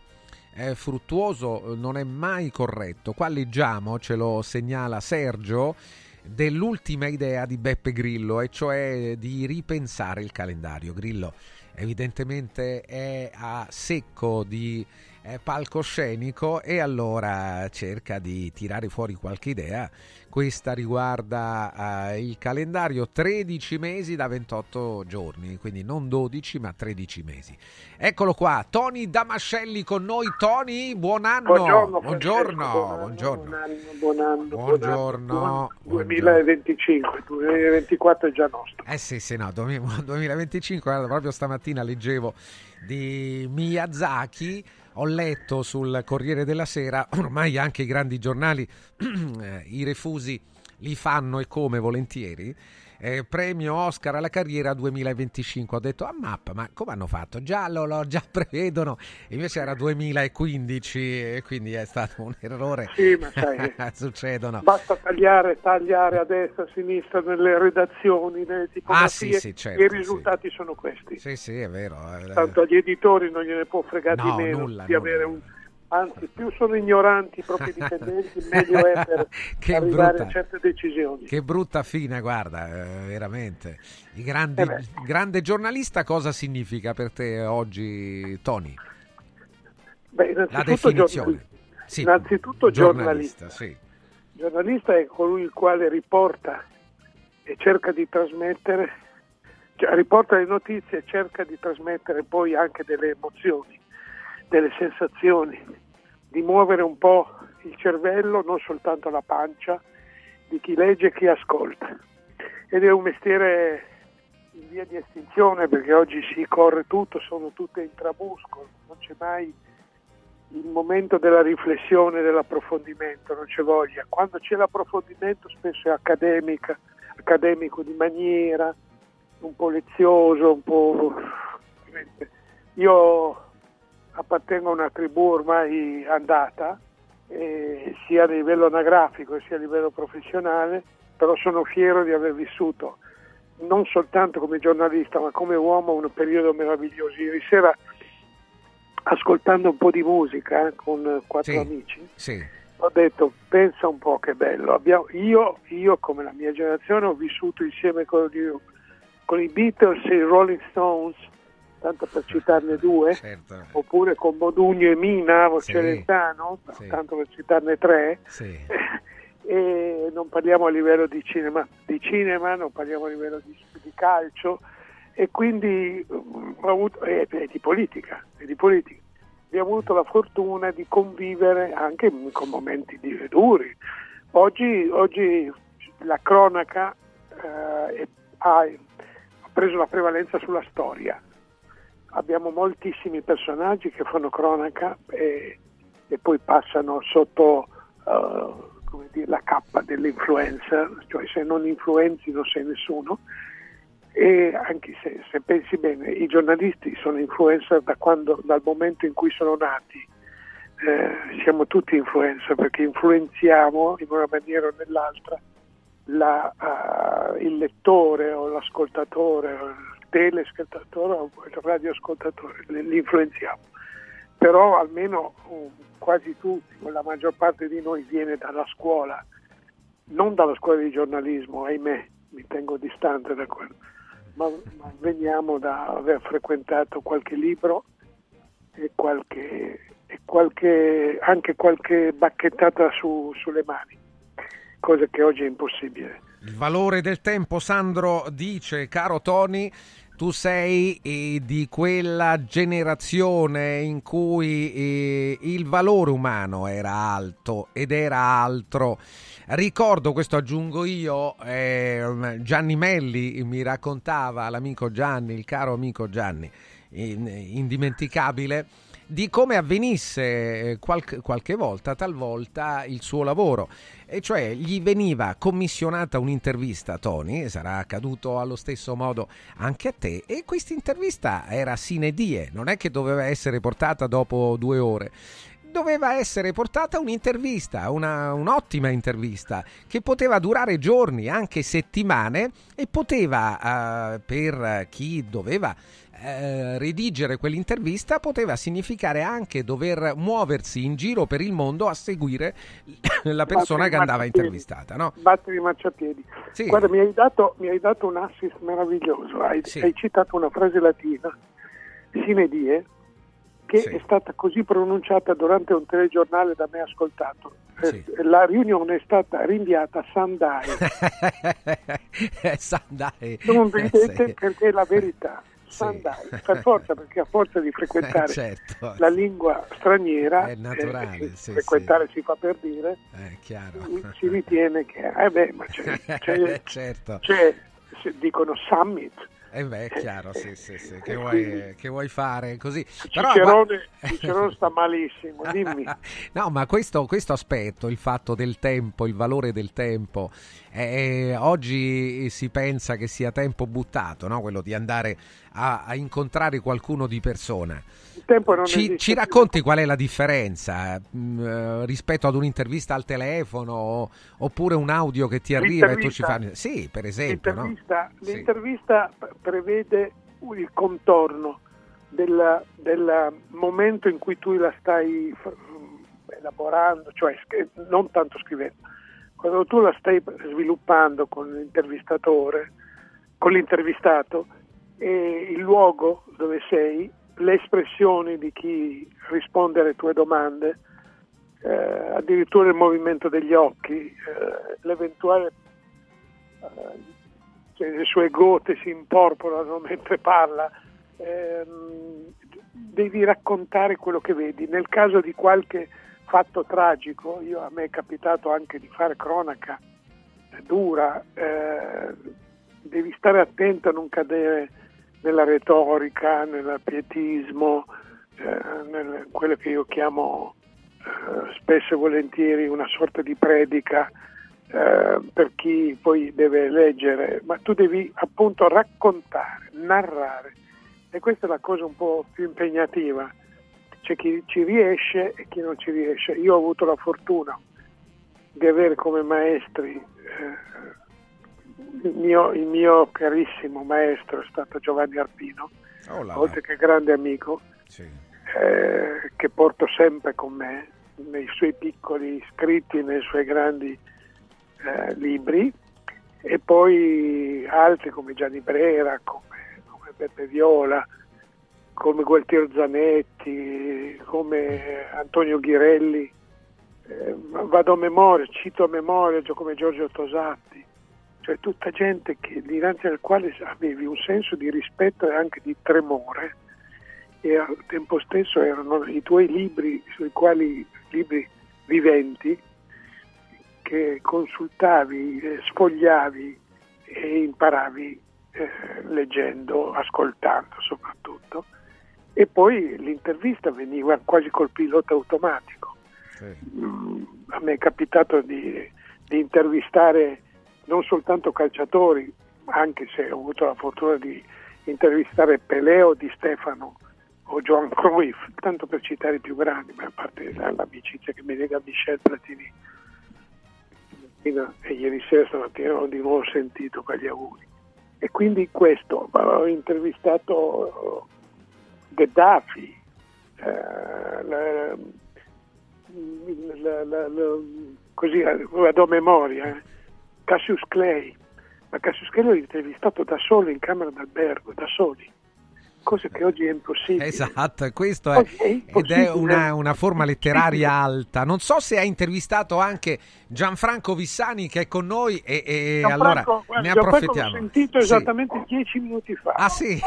fruttuoso, non è mai corretto. Qua leggiamo, ce lo segnala Sergio, dell'ultima idea di Beppe Grillo, e cioè di ripensare il calendario. Grillo evidentemente è a secco di palcoscenico e allora cerca di tirare fuori qualche idea. Questa riguarda eh, il calendario 13 mesi da 28 giorni, quindi non 12 ma 13 mesi. Eccolo qua, Tony Damascelli con noi. Tony, buon anno. Buongiorno. Buongiorno. Buongiorno. Buon anno, buon anno. Buongiorno. 2025, 2024 è già nostro. Eh sì, sì, no, 2025, guarda, proprio stamattina leggevo di Miyazaki ho letto sul Corriere della Sera, ormai anche i grandi giornali eh, i refusi li fanno e come volentieri eh, premio Oscar alla carriera 2025. Ho detto a mappa, ma come hanno fatto? Già lo, lo già prevedono, invece era 2015 e quindi è stato un errore. Sì, ma sai, succedono. Basta tagliare, tagliare a destra, a sinistra nelle redazioni, nelle tipografie. Ah, sì, sì, certo, I risultati sì. sono questi. Sì, sì, è vero. Tanto agli editori non gliene può fregare no, di meno nulla, di nulla. avere un anzi più sono ignoranti i propri dipendenti meglio è per che arrivare brutta, a certe decisioni che brutta fine guarda eh, veramente il grande, eh grande, giornalista cosa significa per te oggi Tony? Beh, la definizione giornalista. Sì, innanzitutto giornalista, giornalista. Sì. giornalista è colui il quale riporta e cerca di trasmettere cioè, riporta le notizie e cerca di trasmettere poi anche delle emozioni delle sensazioni di muovere un po' il cervello, non soltanto la pancia, di chi legge e chi ascolta. Ed è un mestiere in via di estinzione perché oggi si corre tutto, sono tutte intramuscolo, non c'è mai il momento della riflessione, dell'approfondimento, non c'è voglia. Quando c'è l'approfondimento spesso è accademica, accademico di maniera, un po' lezioso, un po'... Io appartengo a una tribù ormai andata, eh, sia a livello anagrafico sia a livello professionale, però sono fiero di aver vissuto non soltanto come giornalista ma come uomo un periodo meraviglioso. Ieri sera ascoltando un po' di musica eh, con quattro sì, amici sì. ho detto pensa un po' che bello. Abbiamo, io, io come la mia generazione ho vissuto insieme con, con i Beatles e i Rolling Stones tanto per citarne due, Certo. oppure con Modugno e Mina o Sì. Tanto per citarne tre, Sì. e non parliamo a livello di cinema, di cinema non parliamo a livello di, di calcio e quindi mm, ho avuto, e, e di politica, e di politica. Abbiamo avuto la fortuna di convivere anche con momenti di- duri. Oggi, oggi la cronaca eh, è- ha preso la prevalenza sulla storia. Abbiamo moltissimi personaggi che fanno cronaca e, e poi passano sotto come dire, la cappa dell'influencer, cioè se non influenzi non sei nessuno. E anche se, se pensi bene, i giornalisti sono influencer da quando, dal momento in cui sono nati. Eh, siamo tutti influencer perché influenziamo in una maniera o nell'altra la, eh, il lettore o l'ascoltatore telespettatore o il radioascoltatore, li influenziamo. Però almeno um, quasi tutti, la maggior parte di noi viene dalla scuola, non dalla scuola di giornalismo, ahimè, mi tengo distante da quello, ma, ma veniamo da aver frequentato qualche libro e qualche, e qualche- anche qualche bacchettata su- sulle mani, cosa che oggi è impossibile. Il valore del tempo, Sandro dice, caro Tony, tu sei eh, di quella generazione in cui eh, il valore umano era alto ed era altro. Ricordo, questo aggiungo io, eh, Gianni Melli mi raccontava, l'amico Gianni, il caro amico Gianni, in- indimenticabile, di come avvenisse eh, qualche, qualche volta, talvolta, il suo lavoro. E cioè gli veniva commissionata un'intervista, Tony, sarà accaduto allo stesso modo anche a te, e questa intervista era sine die, non è che doveva essere portata dopo due ore. Doveva essere portata un'intervista, una- un'ottima intervista che poteva durare giorni, anche settimane e poteva, eh, per chi doveva eh, redigere quell'intervista poteva significare anche dover muoversi in giro per il mondo a seguire la persona che andava intervistata, no? Battere i marciapiedi. Sì. Guarda, mi hai, dato, mi hai dato un assist meraviglioso. Hai, Sì. hai citato una frase latina, sine die, che è stata così pronunciata durante un telegiornale da me ascoltato. Eh, La riunione è stata rinviata a Sandai. Sandai. Non Eh, ridete sì. perché è la verità. Sandai, per forza, perché a forza di frequentare Certo. la lingua straniera, È naturale, eh, sì, frequentare si fa per dire, chiaro. si ritiene che, eh beh, ma c'è, c'è, certo. c'è- dicono summit, Eh beh, è chiaro, sì, sì, sì. Che vuoi, che vuoi fare così? Però, Cicerone, gua- Cicerone sta malissimo, dimmi. No, ma questo, questo aspetto, il fatto del tempo, il valore del tempo, eh, oggi si pensa che sia tempo buttato, no? quello di andare a, a incontrare qualcuno di persona. Ci, ci racconti qual è la differenza mh, eh, rispetto ad un'intervista al telefono oppure un audio che ti arriva e tu ci fai... L'intervista- Sì, per esempio, no? L'intervista, l'intervista p- prevede il contorno del, del momento in cui tu la stai elaborando, cioè non tanto scrivendo, quando tu la stai sviluppando con l'intervistatore, con l'intervistato, e il luogo dove sei, le espressioni di chi risponde alle tue domande, eh, addirittura il movimento degli occhi, eh, l'eventuale eh, cioè le sue gote si imporporano mentre parla, ehm, devi raccontare quello che vedi. Nel caso di qualche fatto tragico, io, a me è capitato anche di fare cronaca eh, dura, eh, devi stare attento a non cadere nella retorica, nel pietismo, eh, nel, quello che io chiamo eh, spesso e volentieri una sorta di predica eh, per chi poi deve leggere, ma tu devi appunto raccontare, narrare e questa è la cosa un po' più impegnativa. C'è chi ci riesce e chi non ci riesce. Io ho avuto la fortuna di avere come maestri eh, il, mio, il mio carissimo maestro è stato Giovanni Arpino, Oh oltre che grande amico, Sì. eh, che porto sempre con me nei suoi piccoli scritti, nei suoi grandi eh, libri, e poi altri come Gianni Brera, come, come Beppe Viola, come Gualtiero Zanetti, come Antonio Ghirelli, eh, vado a memoria, cito a memoria come Giorgio Tosatti, cioè tutta gente che, dinanzi al quale avevi un senso di rispetto e anche di tremore e al tempo stesso erano i tuoi libri sui quali libri viventi che consultavi, eh, sfogliavi e imparavi eh, leggendo, ascoltando soprattutto. E poi l'intervista veniva quasi col pilota automatico. Mm, a me è capitato di, di intervistare non soltanto calciatori, anche se ho avuto la fortuna di intervistare Pelé o Di Stefano o Joan Cruyff, tanto per citare i più grandi, ma a parte l'amicizia che mi lega Michel Platini e ieri sera stamattina ho di nuovo sentito quegli auguri. E quindi questo, ho intervistato Gheddafi, eh, la, la, la, così vado a memoria, eh. Cassius Clay, ma Cassius Clay l'ho intervistato da solo in camera d'albergo, da soli cosa che oggi è impossibile. Esatto, questo è, è ed è una, una, forma letteraria alta. Non so se ha intervistato anche Gianfranco Vissani che è con noi e, e allora guarda, ne approfittiamo. L'ho sentito sì. esattamente dieci minuti fa. Ah sì?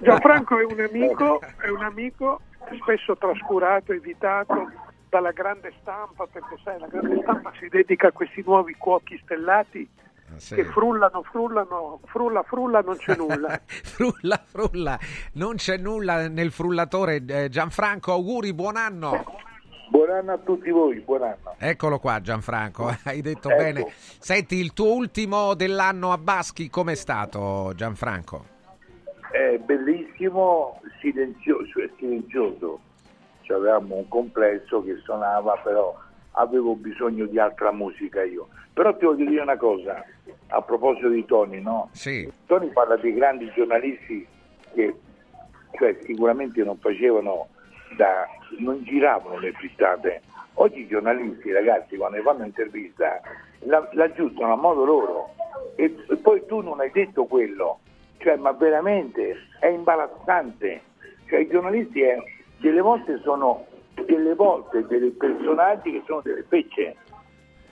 Gianfranco è un amico, è un amico spesso trascurato, evitato dalla grande stampa, perché sai, la grande stampa si dedica a questi nuovi cuochi stellati sì. che frullano, frullano, frulla, frulla, non c'è nulla. frulla, frulla, non c'è nulla nel frullatore. Eh, Gianfranco, auguri, buon anno. Buon anno a tutti voi, buon anno. Eccolo qua Gianfranco, hai detto Ecco. bene. Senti, il tuo ultimo dell'anno a Baschi com'è stato Gianfranco? È bellissimo, silenzioso, silenzioso. Cioè, avevamo un complesso che suonava, però avevo bisogno di altra musica io. Però ti voglio dire una cosa, a proposito di Tony, no? Sì. Tony parla di grandi giornalisti che cioè, sicuramente non facevano da, non giravano le frittate. Oggi i giornalisti, ragazzi, quando fanno intervista, la, la aggiustano a modo loro. E, e poi tu non hai detto quello. Cioè, ma veramente è imbarazzante. Cioè, i giornalisti eh, delle volte sono delle volte dei personaggi che sono delle fecce.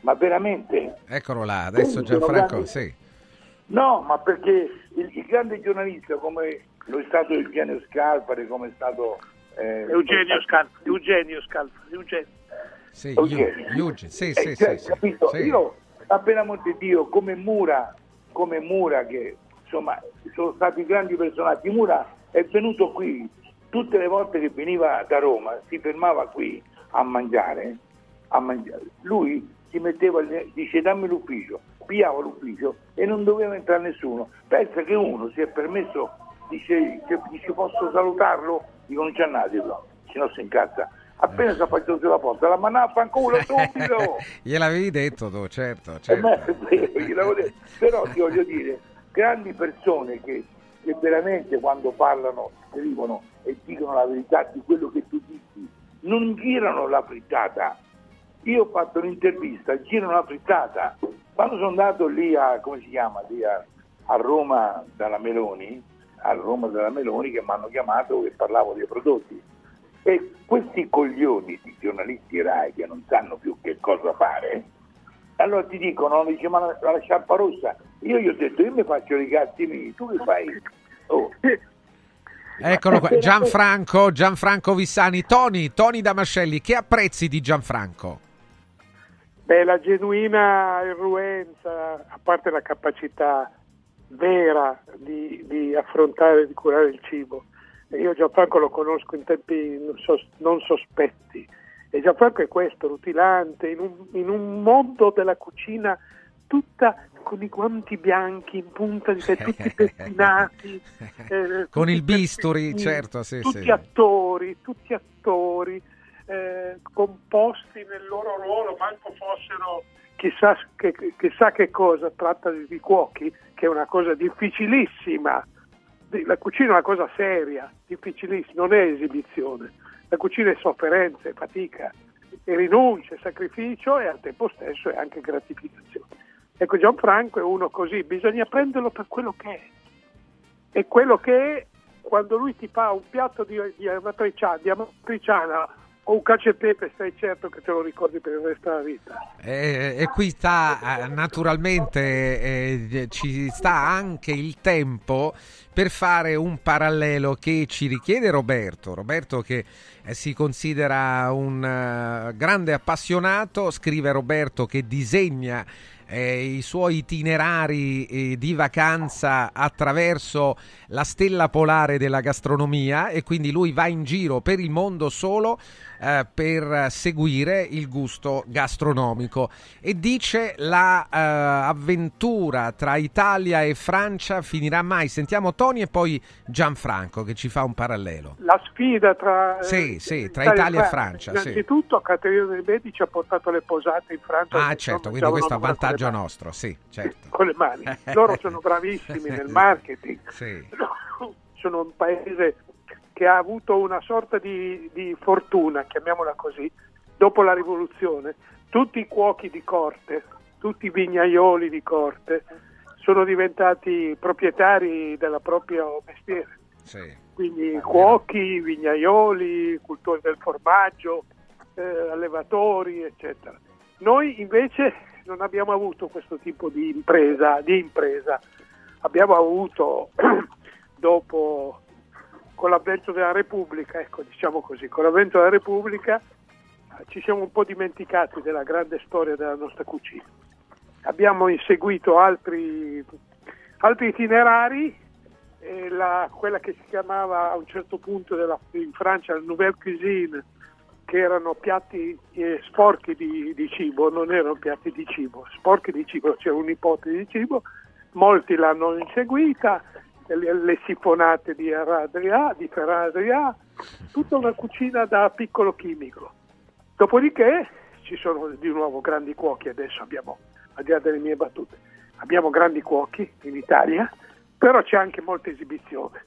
Ma veramente. Eccolo là, adesso Quindi Gianfranco, grandi- sì. No, ma perché il, il grande giornalista come lo è stato Eugenio Scalfari, come è stato eh, Eugenio Scalfari, Eugenio Scalfari, Eugenio. Sì, Eugenio. Yugi, sì, Eh, sì, cioè, sì, sì, capito? sì. Io, appena Monte Dio, come Mura, come Mura, che insomma sono stati grandi personaggi. Mura è venuto qui tutte le volte che veniva da Roma, si fermava qui a mangiare, a mangiare. Lui si metteva, dice dammi l'ufficio, pigliava l'ufficio e non doveva entrare nessuno. Pensa che uno si è permesso, dice, dice posso salutarlo? Dico non c'è andate, no, se no si incazza. Appena si è fatto sulla porta, la manà fanculo subito! Gliel'avevi detto tu, certo, Eh, certo. beh, è vero, gliel'avevo detto. Però ti voglio dire, grandi persone che, che veramente quando parlano scrivono e dicono la verità di quello che tu dici, non girano la frittata. Io ho fatto un'intervista, girano la frittata. Quando sono andato lì a, come si chiama, a, a Roma dalla Meloni, a Roma dalla Meloni che mi hanno chiamato e parlavo dei prodotti. E questi coglioni di giornalisti RAI che non sanno più che cosa fare, allora ti dicono, dice ma la, la sciarpa rossa, io gli ho detto io mi faccio i cazzi miei, tu che fai? Oh. Eccolo qua, Gianfranco, Gianfranco Vissani. Tony, Tony Damascelli, che apprezzi di Gianfranco? Beh, la genuina irruenza, a parte la capacità vera di, di affrontare e di curare il cibo. Io Gianfranco lo conosco in tempi non, sos- non sospetti. E Gianfranco è questo, rutilante, in un, in un mondo della cucina tutta con i guanti bianchi in punta di te, tutti pettinati. eh, Con tutti il bisturi, certo, sì, tutti sì. attori, tutti attori eh, composti nel loro ruolo, manco fossero chissà che, chissà che cosa, tratta di, cuochi, che è una cosa difficilissima. Di- La cucina è una cosa seria, difficilissima, non è esibizione. La cucina è sofferenza, è fatica, è rinuncia, è sacrificio e al tempo stesso è anche gratificazione. Ecco, Gianfranco è uno così, bisogna prenderlo per quello che è. E quello che è quando lui ti fa un piatto di, di amatriciana, di amatriciana o un cacio e pepe, stai certo che te lo ricordi per il resto della vita. E, e qui sta eh, naturalmente eh, ci sta anche il tempo per fare un parallelo che ci richiede Roberto. Roberto che eh, si considera un eh, grande appassionato, scrive Roberto che disegna eh, i suoi itinerari eh, di vacanza attraverso la stella polare della gastronomia e quindi lui va in giro per il mondo solo eh, per seguire il gusto gastronomico e dice la eh, avventura tra Italia e Francia finirà mai. Sentiamo Tony e poi Gianfranco che ci fa un parallelo. La sfida tra, eh, Sì, sì, tra Italia e Francia, sì. Innanzitutto Caterina dei Medici ha portato le posate in Francia. Ah, certo, non quindi questo è un vantaggio nostro, sì, certo. Con le mani. Loro sono bravissimi nel marketing. Sì. Sono un paese che ha avuto una sorta di, di fortuna, chiamiamola così, dopo la rivoluzione. Tutti i cuochi di corte, tutti i vignaioli di corte sono diventati proprietari del proprio mestiere. Sì. Quindi cuochi, vignaioli, cultori del formaggio, eh, allevatori, eccetera. Noi invece non abbiamo avuto questo tipo di impresa, di impresa. Abbiamo avuto dopo con l'avvento della Repubblica, ecco diciamo così, con l'avvento della Repubblica eh, ci siamo un po' dimenticati della grande storia della nostra cucina. Abbiamo inseguito altri, altri itinerari, la- quella che si chiamava a un certo punto della- in Francia la Nouvelle Cuisine, che erano piatti eh, sporchi di, di cibo, non erano piatti di cibo, sporchi di cibo, c'era un'ipotesi di cibo, molti l'hanno inseguita, le, le sifonate di Aradria, di Ferradria, tutta una cucina da piccolo chimico. Dopodiché ci sono di nuovo grandi cuochi, adesso abbiamo, al di là delle mie battute, abbiamo grandi cuochi in Italia, però c'è anche molta esibizione.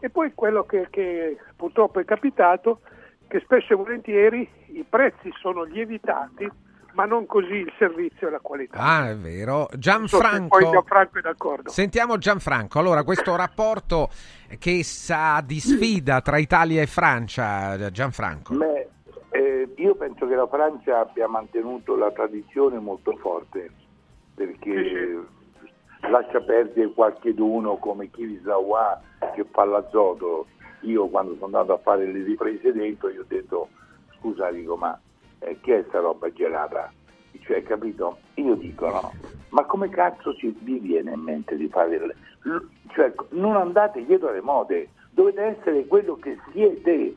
E poi quello che, che purtroppo è capitato, che spesso e volentieri i prezzi sono lievitati, ma non così il servizio e la qualità. Ah, è vero. Non so se Gianfranco. poi Gianfranco è d'accordo. Sentiamo Gianfranco. Allora, questo rapporto che sa di sfida tra Italia e Francia, Gianfranco. Beh, eh, io penso che la Francia abbia mantenuto la tradizione molto forte perché lascia perdere qualche d'uno come Kirisawa che fa l'azoto. Io quando sono andato a fare le riprese dentro gli ho detto scusa dico ma eh, che è sta roba gelata? Cioè capito? Io dico no, ma come cazzo ci vi viene in mente di fare il- l- cioè non andate dietro alle mode, dovete essere quello che siete,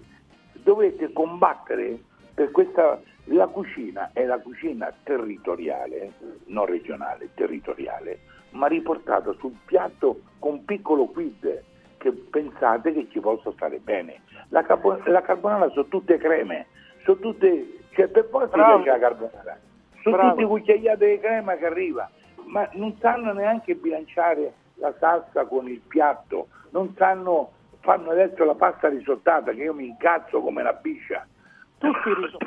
dovete combattere per questa la cucina è la cucina territoriale, non regionale, territoriale, ma riportata sul piatto con piccolo quid che pensate che ci possa stare bene. La, carbo- la carbonara sono tutte creme, sono tutte, cioè per forza Bravo. la carbonara, sono Bravo. tutte cucchiaiate di crema che arriva, ma non sanno neanche bilanciare la salsa con il piatto, non sanno, fanno adesso la pasta risottata che io mi incazzo come una biscia. Tutti, riso-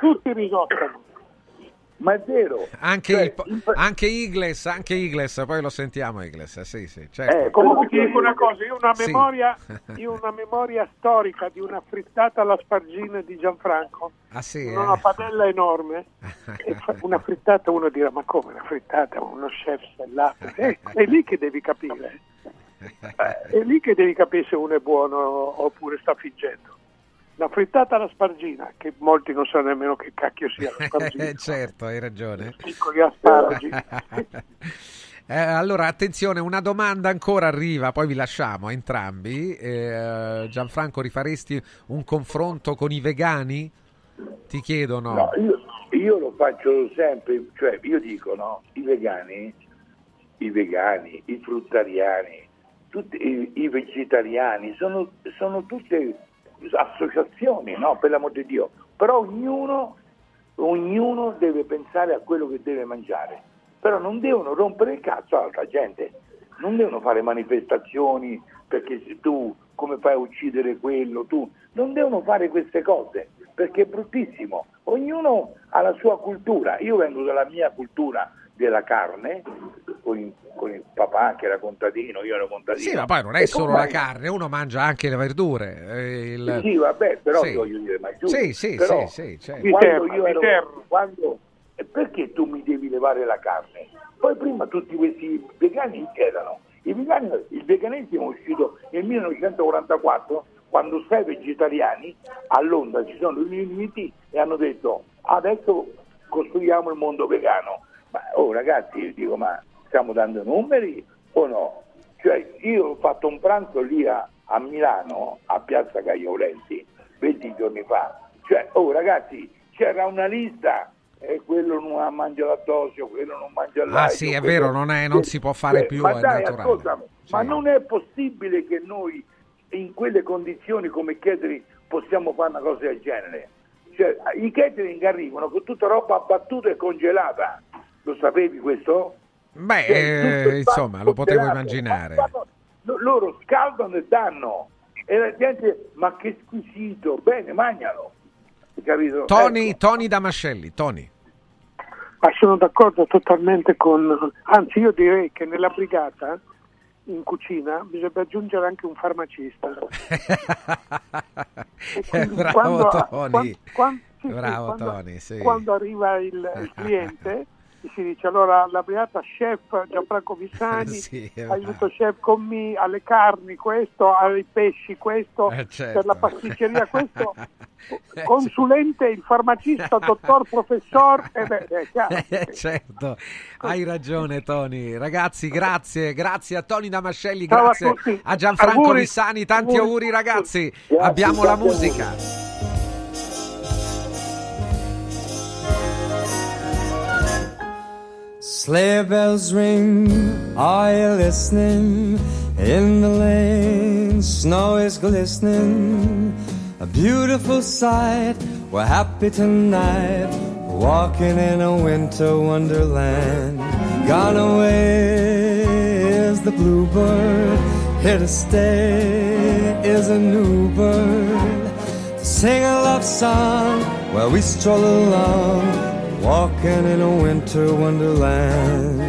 tutti risottano. Ma è vero. Anche, Cioè, il po- anche Igles, anche Igles, poi lo sentiamo Igles, sì, sì, Eh, certo. Comunque ti dico una cosa, io ho una Sì. memoria, io ho una memoria storica di una frittata alla spargina di Gianfranco, Ah sì, con eh? una padella enorme, e una frittata uno dirà ma come una frittata, uno chef stellato, Eh, è lì che devi capire, Eh, è lì che devi capire se uno è buono oppure sta fingendo. La frittata alla spargina, che molti non sanno nemmeno che cacchio sia la spargina, Eh, certo, hai ragione. piccoli asparagi. Eh, allora, attenzione, una domanda ancora arriva, poi vi lasciamo entrambi. Eh, Gianfranco, rifaresti un confronto con i vegani? Ti chiedono. No, io, io lo faccio sempre, cioè io dico no, i vegani, i vegani, i fruttariani, tutti, i, i vegetariani, sono, sono tutte associazioni, no, per l'amor di Dio, però ognuno, ognuno deve pensare a quello che deve mangiare, però non devono rompere il cazzo all'altra gente, non devono fare manifestazioni perché se tu come fai a uccidere quello, tu non devono fare queste cose perché è bruttissimo. Ognuno ha la sua cultura. Io vengo dalla mia cultura della carne con il, con il papà che era contadino, io ero contadino. Sì, ma poi non è E solo la carne, uno mangia anche le verdure. eh, il- Sì, vabbè, però Sì. voglio dire, ma giù, Sì, sì, però, sì, sì, certo. quando Viterbo, io ero, quando, perché tu mi devi levare la carne? Poi prima tutti questi vegani c'erano. I vegani, il veganesimo è uscito nel 1944 quando sei vegetariani a Londra si sono riuniti e hanno detto adesso costruiamo il mondo vegano. Ma oh ragazzi, io dico ma stiamo dando numeri o no? Cioè io ho fatto un pranzo lì a, a Milano, a Piazza Caio Laurenti, 20 giorni fa. Cioè, oh ragazzi, c'era una lista e quello non mangia lattosio, quello non mangia il Ah sì, è quello- vero, non, è- non si può fare Eh, più, ma dai, ascoltami, ma non è possibile che noi in quelle condizioni come catering possiamo fare una cosa del genere? Cioè, I catering arrivano con tutta roba abbattuta e congelata. Lo sapevi questo? Beh, Cioè, eh, insomma, lo potevo immaginare. Ma- ma- lo- loro scaldano e danno. E la gente, ma che squisito, bene, mangialo. Hai Capito? Tony, Ecco. Tony Damascelli, Tony. Ma sono d'accordo totalmente con... Anzi, io direi che nella brigata, in cucina, bisogna aggiungere anche un farmacista. Quindi Bravo quando- Tony. sì, Bravo Tony, sì. Quando arriva il, il cliente, si dice allora la brigata chef Gianfranco Vissani, Sì, aiuto chef con me, alle carni questo, ai pesci questo, Eh, certo. per la pasticceria questo, consulente il farmacista, dottor, professor, e beh, è chiaro. Eh, certo, hai ragione Tony. Ragazzi, grazie, grazie a Tony Damascelli, a grazie tutti. a Gianfranco Auguri. Vissani, tanti Auguri. auguri ragazzi. Grazie, Abbiamo la grazie a voi. musica. Sleigh bells ring, are you listening? In the lane, snow is glistening. A beautiful sight, we're happy tonight. Walking in a winter wonderland. Gone away is the bluebird. Here to stay is a new bird. Sing a love song while we stroll along. Walking in a winter wonderland.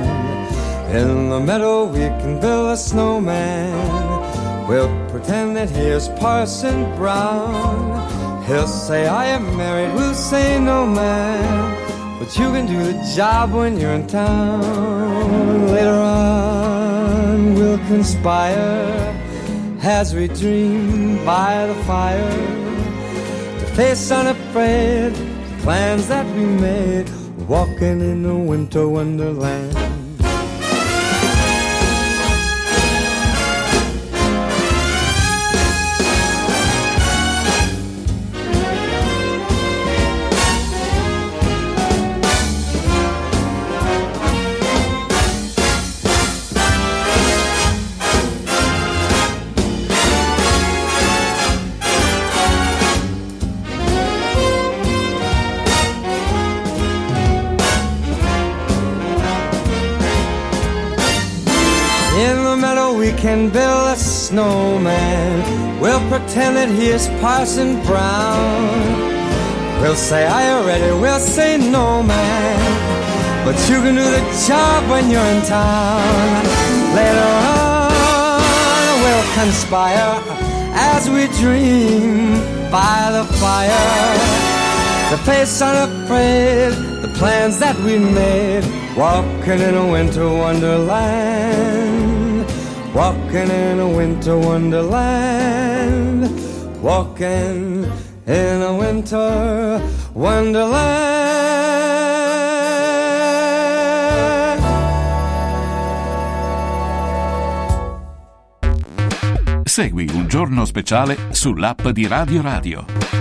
In the meadow we can build a snowman. We'll pretend that here's Parson Brown. He'll say, I am married, we'll say, no man. But you can do the job when you're in town. Later on, we'll conspire as we dream by the fire to face unafraid plans that we made. Walking in a winter wonderland. Can build a snowman. We'll pretend that he is Parson Brown. We'll say, Are you ready? We'll say, No, man. But you can do the job when you're in town. Later on, we'll conspire as we dream by the fire. To face unafraid the plans that we made. Walking in a winter wonderland. Walking in a winter wonderland. Walking in a winter wonderland. Segui un giorno speciale sull'app di Radio Radio.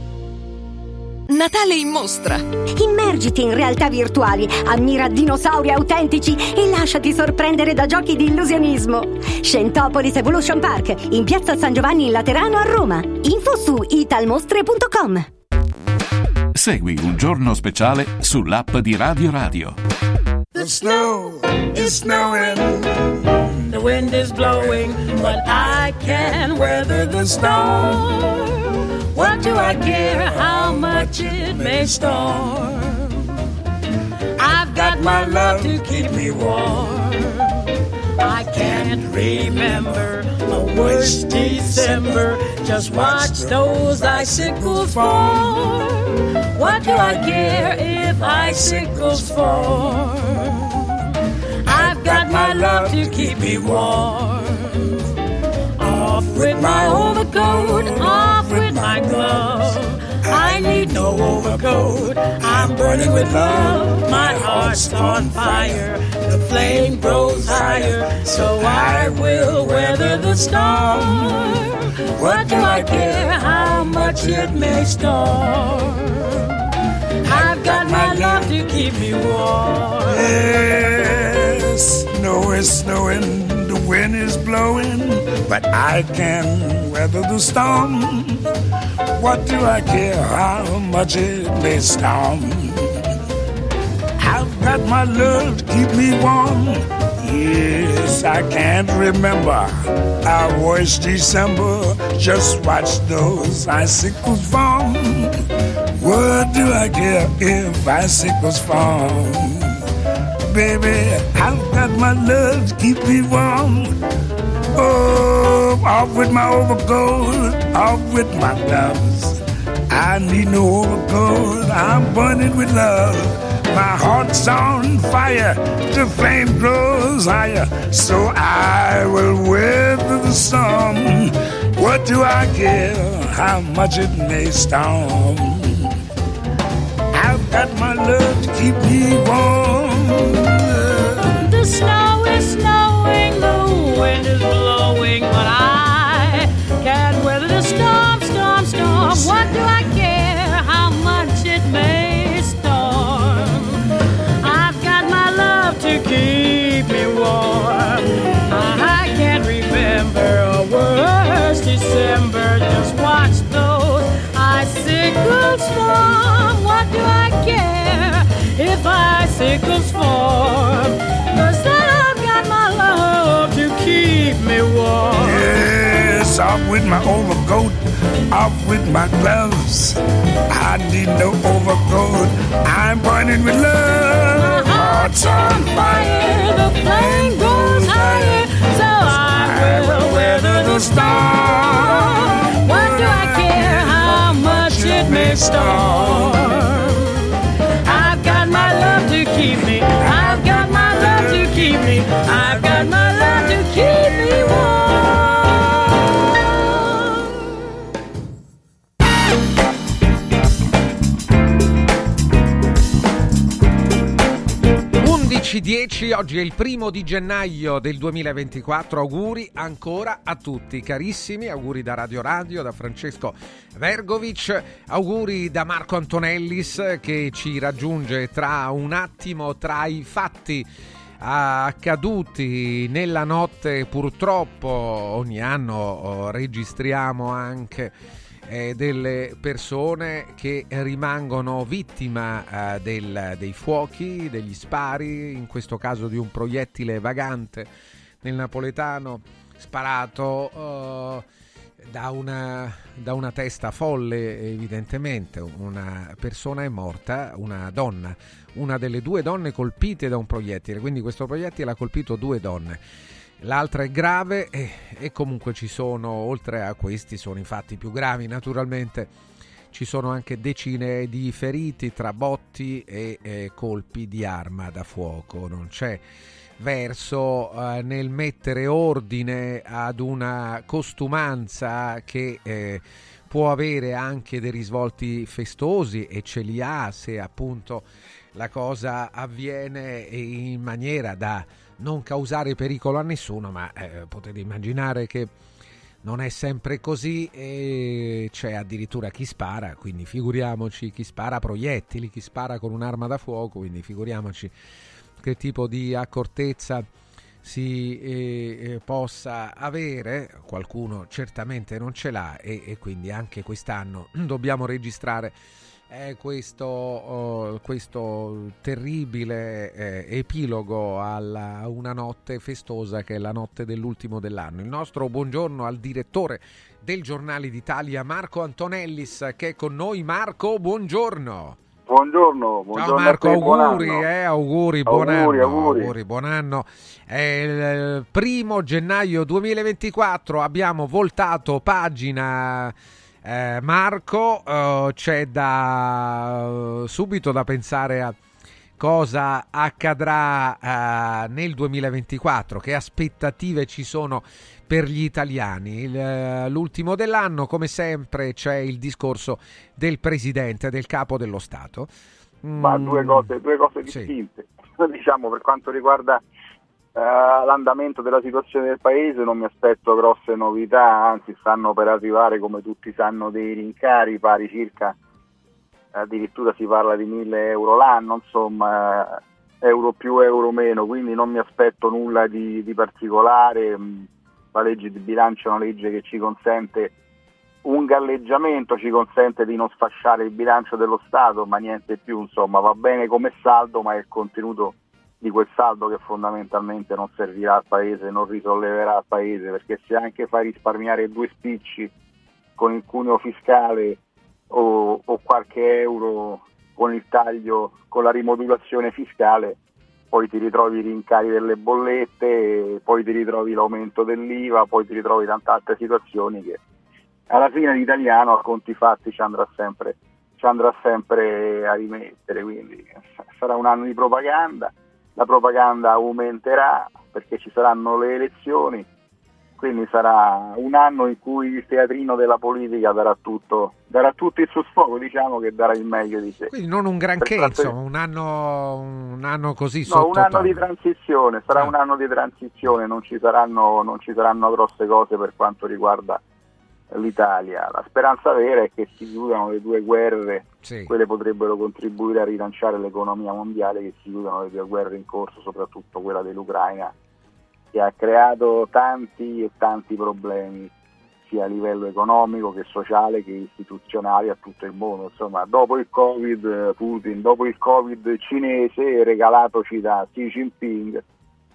Natale in mostra! Immergiti in realtà virtuali, ammira dinosauri autentici e lasciati sorprendere da giochi di illusionismo. Scentopolis Evolution Park, in piazza San Giovanni in Laterano a Roma. Info su italmostre.com. Segui un giorno speciale sull'app di Radio Radio. The snow is snowing, the wind is blowing, but I can weather the storm. What do I care how much it may storm? I've got my love to keep me warm. I can't remember a worse December. Just watch those icicles fall. What do I care if icicles fall? Got my love to keep me warm. Off with my overcoat, off with my gloves. I need no overcoat. I'm burning with love. My heart's on fire. The flame grows higher. So I will weather the storm. What do I care how much it may storm? I've got my love to keep me warm. Yes, snow is snowing, the wind is blowing, but I can weather the storm. What do I care how much it may storm? I've got my love to keep me warm. Yes, I can't remember our voice December. Just watch those icicles form. What do I care if icicles form? Baby, I've got my love to keep me warm. Oh, off with my overcoat, off with my gloves. I need no overcoat, I'm burning with love. My heart's on fire, the flame grows higher, so I will weather the storm. What do I care how much it may storm? I've got my love to keep me warm. The snow is snowing, the wind is blowing, but I can't weather the storm, storm, storm. What do I care how much it may storm? I've got my love to keep me warm. I can't remember a worse December. Just watch those icicles form. What do I care if icicles form? Cause I've got my love to keep me warm. Yes, off with my overcoat, off with my gloves. I need no overcoat. I'm burning with love. My heart's on fire, the flame goes higher, so I will weather the storm. What do I care how much it may storm? Keep me. I've got my love to keep me. I've got my love to keep me warm. 11.10, oggi è il primo di gennaio del 2024, auguri ancora a tutti carissimi, auguri da Radio Radio, da Francesco Vergovic, auguri da Marco Antonellis che ci raggiunge tra un attimo tra i fatti accaduti nella notte. Purtroppo ogni anno oh, registriamo anche eh, delle persone che rimangono vittima eh, del- dei fuochi, degli spari, in questo caso di un proiettile vagante nel napoletano sparato eh, da, una, da una testa folle evidentemente. Una persona è morta, una donna, una delle due donne colpite da un proiettile, quindi questo proiettile ha colpito due donne. L'altra è grave e, e comunque ci sono, oltre a questi, sono i fatti più gravi naturalmente, ci sono anche decine di feriti tra botti e eh, colpi di arma da fuoco. Non c'è verso eh, nel mettere ordine ad una costumanza che eh, può avere anche dei risvolti festosi e ce li ha se appunto la cosa avviene in maniera da non causare pericolo a nessuno, ma eh, potete immaginare che non è sempre così e c'è addirittura chi spara, quindi figuriamoci chi spara proiettili, chi spara con un'arma da fuoco, quindi figuriamoci che tipo di accortezza si eh, eh, possa avere, qualcuno certamente non ce l'ha e, e quindi anche quest'anno dobbiamo registrare eh, questo, oh, questo terribile eh, epilogo alla una notte festosa che è la notte dell'ultimo dell'anno. Il nostro buongiorno al direttore del Giornale d'Italia Marco Antonellis che è con noi. Marco, buongiorno. Buongiorno, buongiorno Ciao Marco, a buon auguri, anno. eh, auguri, buon Auguri, anno, auguri. buon anno. È il primo gennaio 2024, abbiamo voltato pagina eh, Marco, eh, c'è da subito da pensare a cosa accadrà eh, nel 2024, che aspettative ci sono per gli italiani. Il, eh, l'ultimo dell'anno, come sempre, c'è il discorso del presidente, del capo dello Stato. Ma due cose, due cose distinte. Diciamo per quanto riguarda eh, l'andamento della situazione del paese non mi aspetto grosse novità, anzi stanno per arrivare come tutti sanno dei rincari pari circa, addirittura si parla di 1000 euro l'anno, insomma euro più euro meno, quindi non mi aspetto nulla di, di particolare. Mm, La legge di bilancio è una legge che ci consente un galleggiamento, ci consente di non sfasciare il bilancio dello Stato, ma niente più, insomma va bene come saldo, ma il contenuto di quel saldo che fondamentalmente non servirà al paese, non risolleverà il paese, perché se anche fai risparmiare due spicci con il cuneo fiscale o, o qualche euro con il taglio, con la rimodulazione fiscale, poi ti ritrovi i rincari delle bollette, poi ti ritrovi l'aumento dell'IVA, poi ti ritrovi tante altre situazioni che alla fine l'italiano a conti fatti ci andrà sempre, ci andrà sempre a rimettere, quindi sarà un anno di propaganda la propaganda aumenterà perché ci saranno le elezioni, quindi sarà un anno in cui il teatrino della politica darà tutto, darà tutto il suo sfogo, diciamo che darà il meglio di sé. Quindi non un granché, insomma, un anno, un anno così No, un anno di transizione, sarà ah. un anno di transizione, non ci, saranno, non ci saranno grosse cose per quanto riguarda l'Italia. La speranza vera è che si chiudano le due guerre, sì. quelle potrebbero contribuire a rilanciare l'economia mondiale, che si chiudano le due guerre in corso, soprattutto quella dell'Ucraina, che ha creato tanti e tanti problemi sia a livello economico che sociale che istituzionale a tutto il mondo. Insomma, dopo il Covid Putin, dopo il Covid cinese regalatoci da Xi Jinping,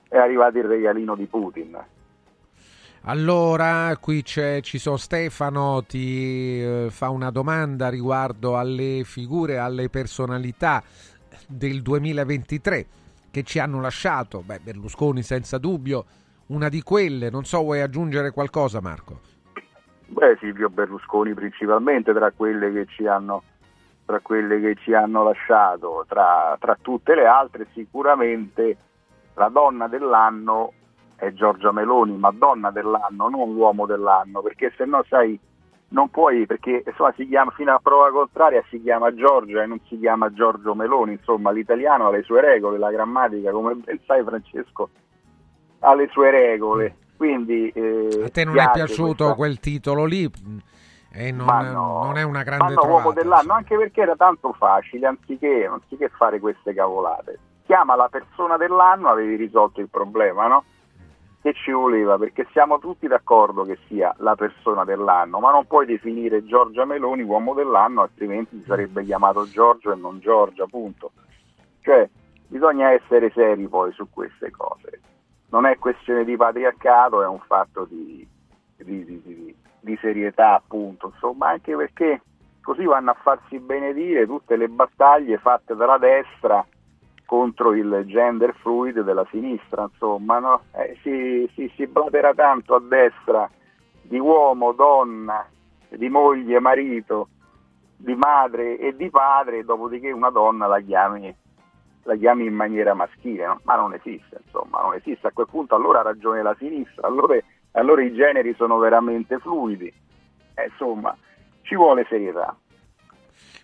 è arrivato il regalino di Putin allora, qui ci sono Stefano, ti eh, fa una domanda riguardo alle figure, alle personalità del 2023 che ci hanno lasciato. Beh, Berlusconi senza dubbio, una di quelle. Non so, vuoi aggiungere qualcosa Marco? Beh, Silvio Berlusconi principalmente tra quelle che ci hanno, che ci hanno lasciato, tra, tra tutte le altre sicuramente la donna dell'anno è Giorgia Meloni, ma donna dell'anno, non l'uomo dell'anno, perché se no sai, non puoi, perché insomma si chiama fino a prova contraria si chiama Giorgia e non si chiama Giorgio Meloni, insomma l'italiano ha le sue regole, la grammatica, come ben sai Francesco, ha le sue regole. Quindi, eh, a te non è piaciuto questa... quel titolo lì? E non, no, non, è una grande ma no, uomo dell'anno, anche perché era tanto facile, anziché, anziché fare queste cavolate. Chiama la persona dell'anno, avevi risolto il problema, no? Che ci voleva, perché siamo tutti d'accordo che sia la persona dell'anno, ma non puoi definire Giorgia Meloni uomo dell'anno, altrimenti sarebbe chiamato Giorgio e non Giorgia, punto. Cioè, bisogna essere seri poi su queste cose. Non è questione di patriarcato, è un fatto di, di, di, di serietà, appunto, insomma, anche perché così vanno a farsi benedire tutte le battaglie fatte dalla destra contro il gender fluid della sinistra, insomma, no? eh, si, si, si blatera tanto a destra di uomo, donna, di moglie, marito, di madre e di padre, dopodiché una donna la chiami, la chiami in maniera maschile, no? ma non esiste, insomma, non esiste. A quel punto allora ha ragione la sinistra, allora, allora i generi sono veramente fluidi, eh, insomma, ci vuole serietà.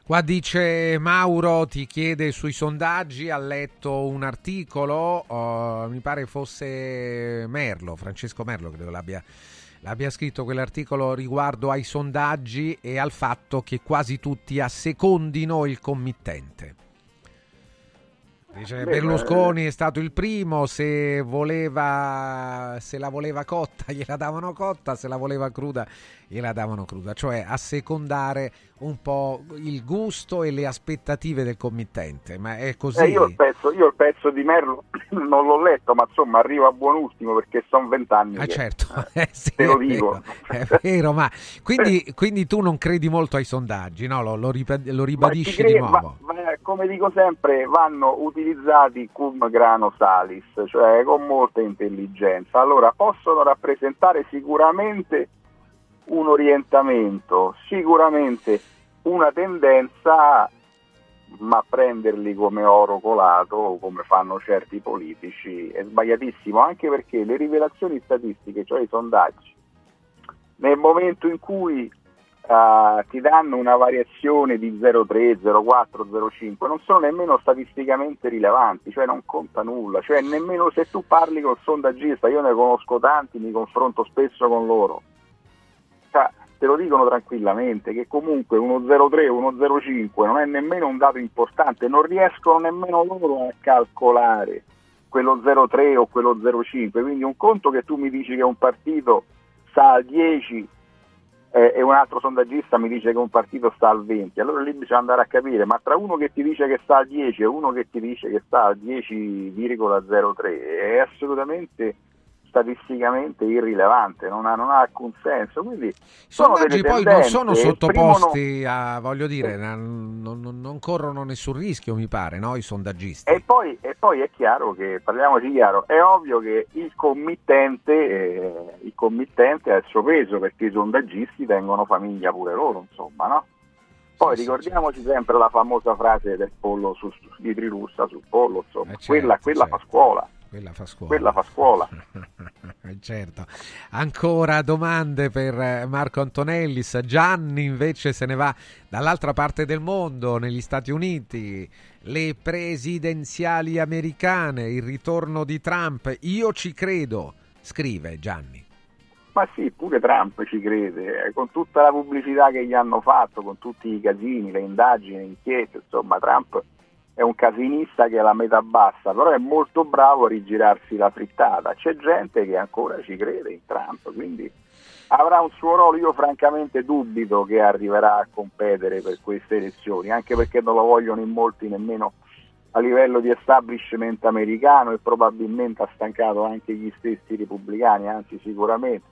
Qua dice Mauro, ti chiede sui sondaggi, ha letto un articolo, uh, mi pare fosse Merlo, Francesco Merlo credo l'abbia, l'abbia scritto quell'articolo riguardo ai sondaggi e al fatto che quasi tutti assecondino il committente. Dice, Berlusconi è stato il primo, se, voleva, se la voleva cotta gliela davano cotta, se la voleva cruda gliela davano cruda, cioè a secondare un po' il gusto e le aspettative del committente, ma è così. Eh, io, il pezzo, io, il pezzo, di Merlo non l'ho letto, ma insomma arrivo a buon ultimo perché sono vent'anni. Ah, che, certo, eh, sì, te lo dico. Vero, è vero, ma quindi, quindi, tu non credi molto ai sondaggi, no? Lo, lo, lo ribadisci crede, di nuovo. Ma, ma, come dico sempre, vanno utilizzati cum grano salis, cioè con molta intelligenza. Allora, possono rappresentare sicuramente un orientamento, sicuramente una tendenza ma prenderli come oro colato, come fanno certi politici, è sbagliatissimo, anche perché le rivelazioni statistiche, cioè i sondaggi, nel momento in cui uh, ti danno una variazione di 0,3, 0,4, 0,5, non sono nemmeno statisticamente rilevanti, cioè non conta nulla, cioè nemmeno se tu parli col sondaggista, io ne conosco tanti, mi confronto spesso con loro, cioè, te lo dicono tranquillamente che comunque 1,03, 1,05 non è nemmeno un dato importante, non riescono nemmeno loro a calcolare quello 0,3 o quello 0,5, quindi un conto che tu mi dici che un partito sta al 10 eh, e un altro sondaggista mi dice che un partito sta al 20, allora lì bisogna andare a capire, ma tra uno che ti dice che sta al 10 e uno che ti dice che sta al 10,03 è assolutamente statisticamente irrilevante, non ha, non ha alcun senso. Quindi I sondaggi poi non sono sottoposti a, voglio dire, non, non, non, corrono nessun rischio, mi pare, no? i sondaggisti. E poi, e poi, è chiaro che, parliamoci chiaro, è ovvio che il committente, eh, il committente ha il suo peso, perché i sondaggisti tengono famiglia pure loro, insomma, no? Poi ricordiamoci sempre la famosa frase del pollo su, su, di Trilussa sul pollo, insomma, eh certo, quella, quella certo. fa scuola. Quella fa scuola. Quella fa scuola. certo. Ancora domande per eh, Marco Antonellis. Gianni invece se ne va dall'altra parte del mondo, negli Stati Uniti. Le presidenziali americane, il ritorno di Trump. Io ci credo, scrive Gianni. Ma sì, pure Trump ci crede, eh, con tutta la pubblicità che gli hanno fatto, con tutti i casini, le indagini, le inchieste, insomma Trump è un casinista che è la metà bassa, però è molto bravo a rigirarsi la frittata. C'è gente che ancora ci crede in Trump, quindi avrà un suo ruolo. Io francamente dubito che arriverà a competere per queste elezioni, anche perché non lo vogliono in molti nemmeno a livello di establishment americano e probabilmente ha stancato anche gli stessi repubblicani, anzi sicuramente.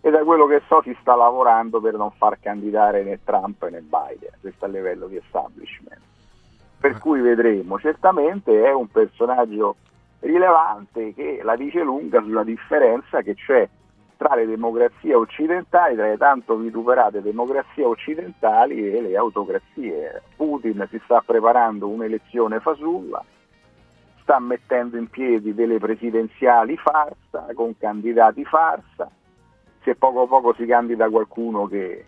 E da quello che so si sta lavorando per non far candidare né Trump né Biden, questo a livello di establishment per cui vedremo. Certamente è un personaggio rilevante che la dice lunga sulla differenza che c'è tra le democrazie occidentali, tra le tanto vituperate democrazie occidentali e le autocrazie. Putin si sta preparando un'elezione fasulla, sta mettendo in piedi delle presidenziali farsa, con candidati farsa, se poco a poco si candida qualcuno che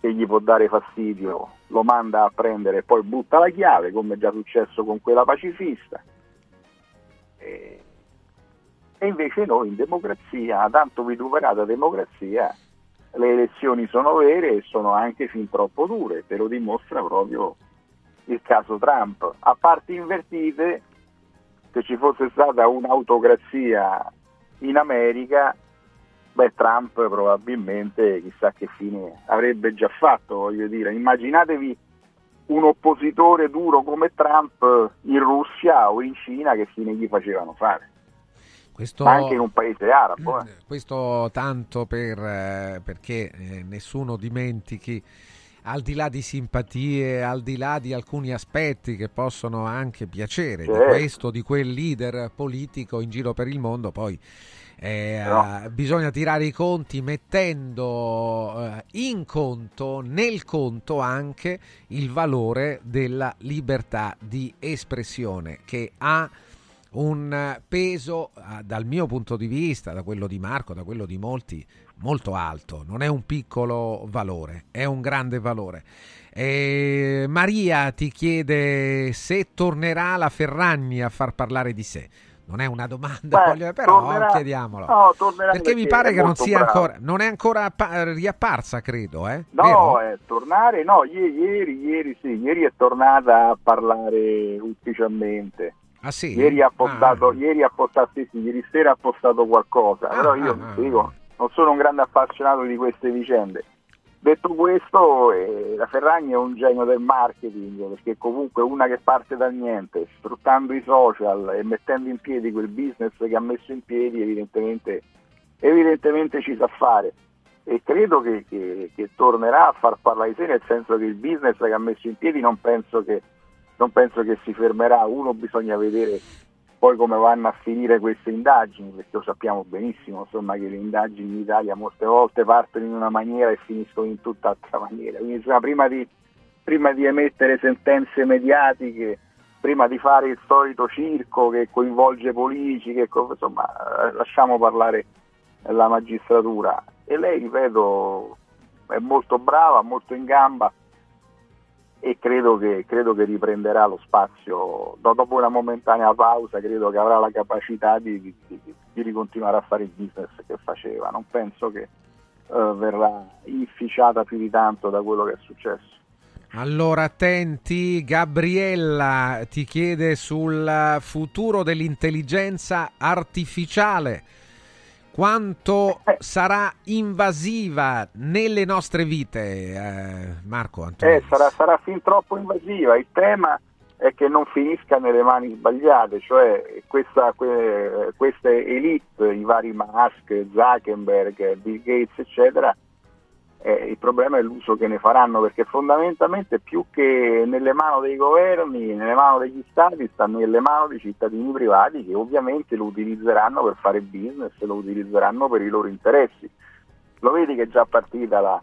che gli può dare fastidio lo manda a prendere e poi butta la chiave, come è già successo con quella pacifista. E, e invece noi in democrazia, tanto vituperata democrazia, le elezioni sono vere e sono anche fin troppo dure, te lo dimostra proprio il caso Trump. A parti invertite, se ci fosse stata un'autocrazia in America, beh, Trump probabilmente chissà che fine avrebbe già fatto, voglio dire, immaginatevi un oppositore duro come Trump in Russia o in Cina che fine gli facevano fare. Questo, anche in un paese arabo. Eh. Questo tanto per, eh, perché eh, nessuno dimentichi, al di là di simpatie, al di là di alcuni aspetti che possono anche piacere, certo. di questo, di quel leader politico in giro per il mondo, poi eh, no. bisogna tirare i conti mettendo eh, in conto, nel conto anche il valore della libertà di espressione che ha un peso eh, dal mio punto di vista, da quello di Marco, da quello di molti, molto alto. Non è un piccolo valore, è un grande valore. E Maria ti chiede se tornerà la Ferragni a far parlare di sé. Non è una domanda, Beh, voglio, però tornerà, chiediamolo. No, perché, perché, mi pare che non sia bravo. ancora, non è ancora riapparsa, credo. Eh? No, è tornare, no, ieri, ieri, ieri, sì, ieri è tornata a parlare ufficialmente. Ah, sì? Ieri ha postato, ah. ieri, ha postato sì, sì, ieri sera ha postato qualcosa, ah, però io ah, dico, non sono un grande appassionato di queste vicende Detto questo, eh, la Ferragni è un genio del marketing perché comunque una che parte dal niente, sfruttando i social e mettendo in piedi quel business che ha messo in piedi, evidentemente, evidentemente ci sa fare. E credo che, che, che, tornerà a far parlare di sé, nel senso che il business che ha messo in piedi non penso che, non penso che si fermerà. Uno bisogna vedere poi come vanno a finire queste indagini, perché lo sappiamo benissimo insomma, che le indagini in Italia molte volte partono in una maniera e finiscono in tutt'altra maniera. Quindi insomma, prima di prima di emettere sentenze mediatiche, prima di fare il solito circo che coinvolge politici, che, insomma lasciamo parlare la magistratura. E lei, ripeto, è molto brava, molto in gamba e credo che, credo che riprenderà lo spazio dopo una momentanea pausa, credo che avrà la capacità di, di, di, di ricontinuare a fare il business che faceva. Non penso che uh, verrà inficiata più di tanto da quello che è successo. Allora, attenti, Gabriella ti chiede sul futuro dell'intelligenza artificiale quanto sarà invasiva nelle nostre vite, eh, Marco Antonio? Eh, sarà, sarà, fin troppo invasiva. Il tema è che non finisca nelle mani sbagliate, cioè questa, que, queste elite, i vari Musk, Zuckerberg, Bill Gates, eccetera, eh, il problema è l'uso che ne faranno perché fondamentalmente più che nelle mani dei governi, nelle mani degli stati, sta nelle mani dei cittadini privati che ovviamente lo utilizzeranno per fare business, lo utilizzeranno per i loro interessi. Lo vedi che è già partita la,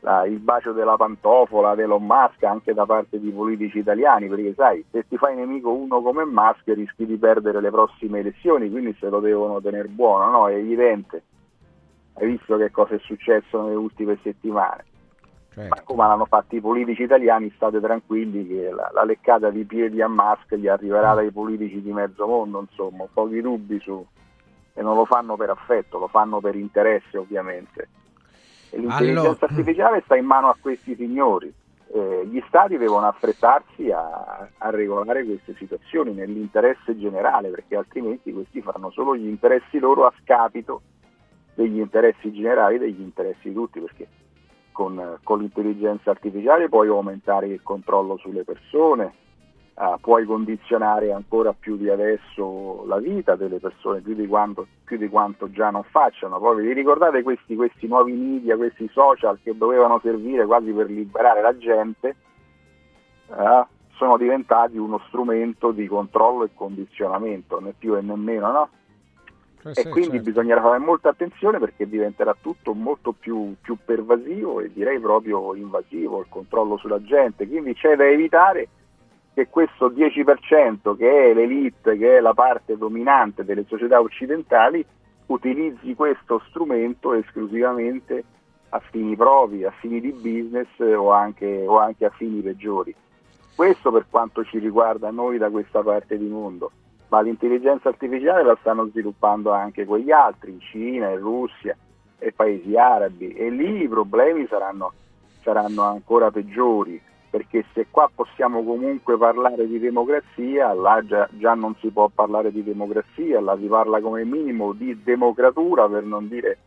la, il bacio della pantofola dell'Elon Musk anche da parte di politici italiani, perché sai, se ti fai nemico uno come Musk rischi di perdere le prossime elezioni, quindi se lo devono tenere buono, no? È evidente hai visto che cosa è successo nelle ultime settimane. Certo. Ma come l'hanno fatto i politici italiani, state tranquilli che la, la, leccata di piedi a Musk gli arriverà dai politici di mezzo mondo, insomma, pochi dubbi su... E non lo fanno per affetto, lo fanno per interesse ovviamente. E l'intelligenza allora... artificiale sta in mano a questi signori. Eh, gli stati devono affrettarsi a, a, regolare queste situazioni nell'interesse generale, perché altrimenti questi fanno solo gli interessi loro a scapito degli interessi generali, degli interessi di tutti, perché con, con l'intelligenza artificiale puoi aumentare il controllo sulle persone, uh, puoi condizionare ancora più di adesso la vita delle persone, più di quanto, più di quanto già non facciano. Poi vi ricordate questi, questi nuovi media, questi social che dovevano servire quasi per liberare la gente? Uh, sono diventati uno strumento di controllo e condizionamento, né più e né meno, no? Eh e sì, quindi certo. bisognerà fare molta attenzione perché diventerà tutto molto più, più, pervasivo e direi proprio invasivo il controllo sulla gente. Quindi c'è da evitare che questo 10% che è l'elite, che è la parte dominante delle società occidentali, utilizzi questo strumento esclusivamente a fini propri, a fini di business o anche, o anche a fini peggiori. Questo per quanto ci riguarda noi da questa parte di mondo ma l'intelligenza artificiale la stanno sviluppando anche quegli altri, in Cina, in Russia e paesi arabi. E lì i problemi saranno, saranno ancora peggiori perché se qua possiamo comunque parlare di democrazia, là già, già, non si può parlare di democrazia, là si parla come minimo di democratura per non dire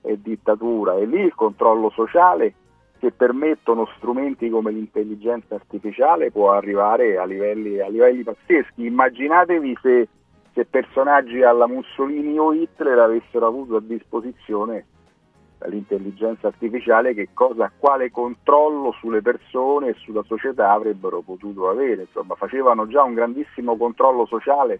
eh, dittatura. E lì il controllo sociale che permettono strumenti come l'intelligenza artificiale può arrivare a livelli, a livelli pazzeschi. Immaginatevi se, se, personaggi alla Mussolini o Hitler avessero avuto a disposizione l'intelligenza artificiale, che cosa, quale controllo sulle persone e sulla società avrebbero potuto avere. Insomma, facevano già un grandissimo controllo sociale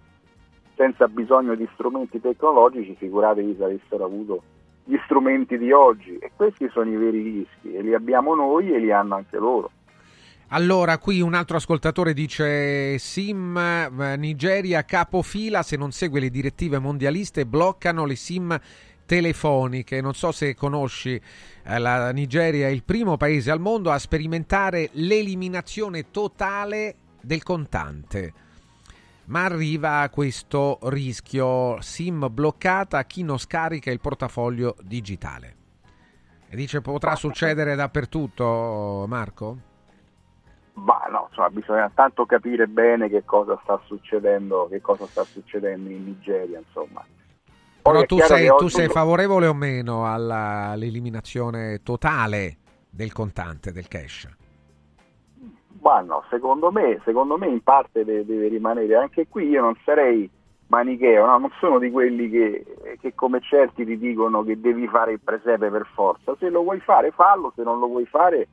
senza bisogno di strumenti tecnologici, figuratevi se avessero avuto gli strumenti di oggi e questi sono i veri rischi e li abbiamo noi e li hanno anche loro. Allora, qui un altro ascoltatore dice SIM eh, Nigeria capofila se non segue le direttive mondialiste bloccano le SIM telefoniche. Non so se conosci eh, la Nigeria è il primo paese al mondo a sperimentare l'eliminazione totale del contante ma arriva questo rischio SIM bloccata a chi non scarica il portafoglio digitale. E dice potrà succedere dappertutto, Marco? Ma no, insomma, bisogna tanto capire bene che cosa sta succedendo, che cosa sta succedendo in Nigeria, insomma. Poi Però tu sei, tu sei favorevole o meno alla, all'eliminazione totale del contante, del cash? Ma no, secondo me, secondo me in parte deve, deve, rimanere. Anche qui io non sarei manicheo, no? non sono di quelli che, che, come certi ti dicono che devi fare il presepe per forza. Se lo vuoi fare, fallo, se non lo vuoi fare,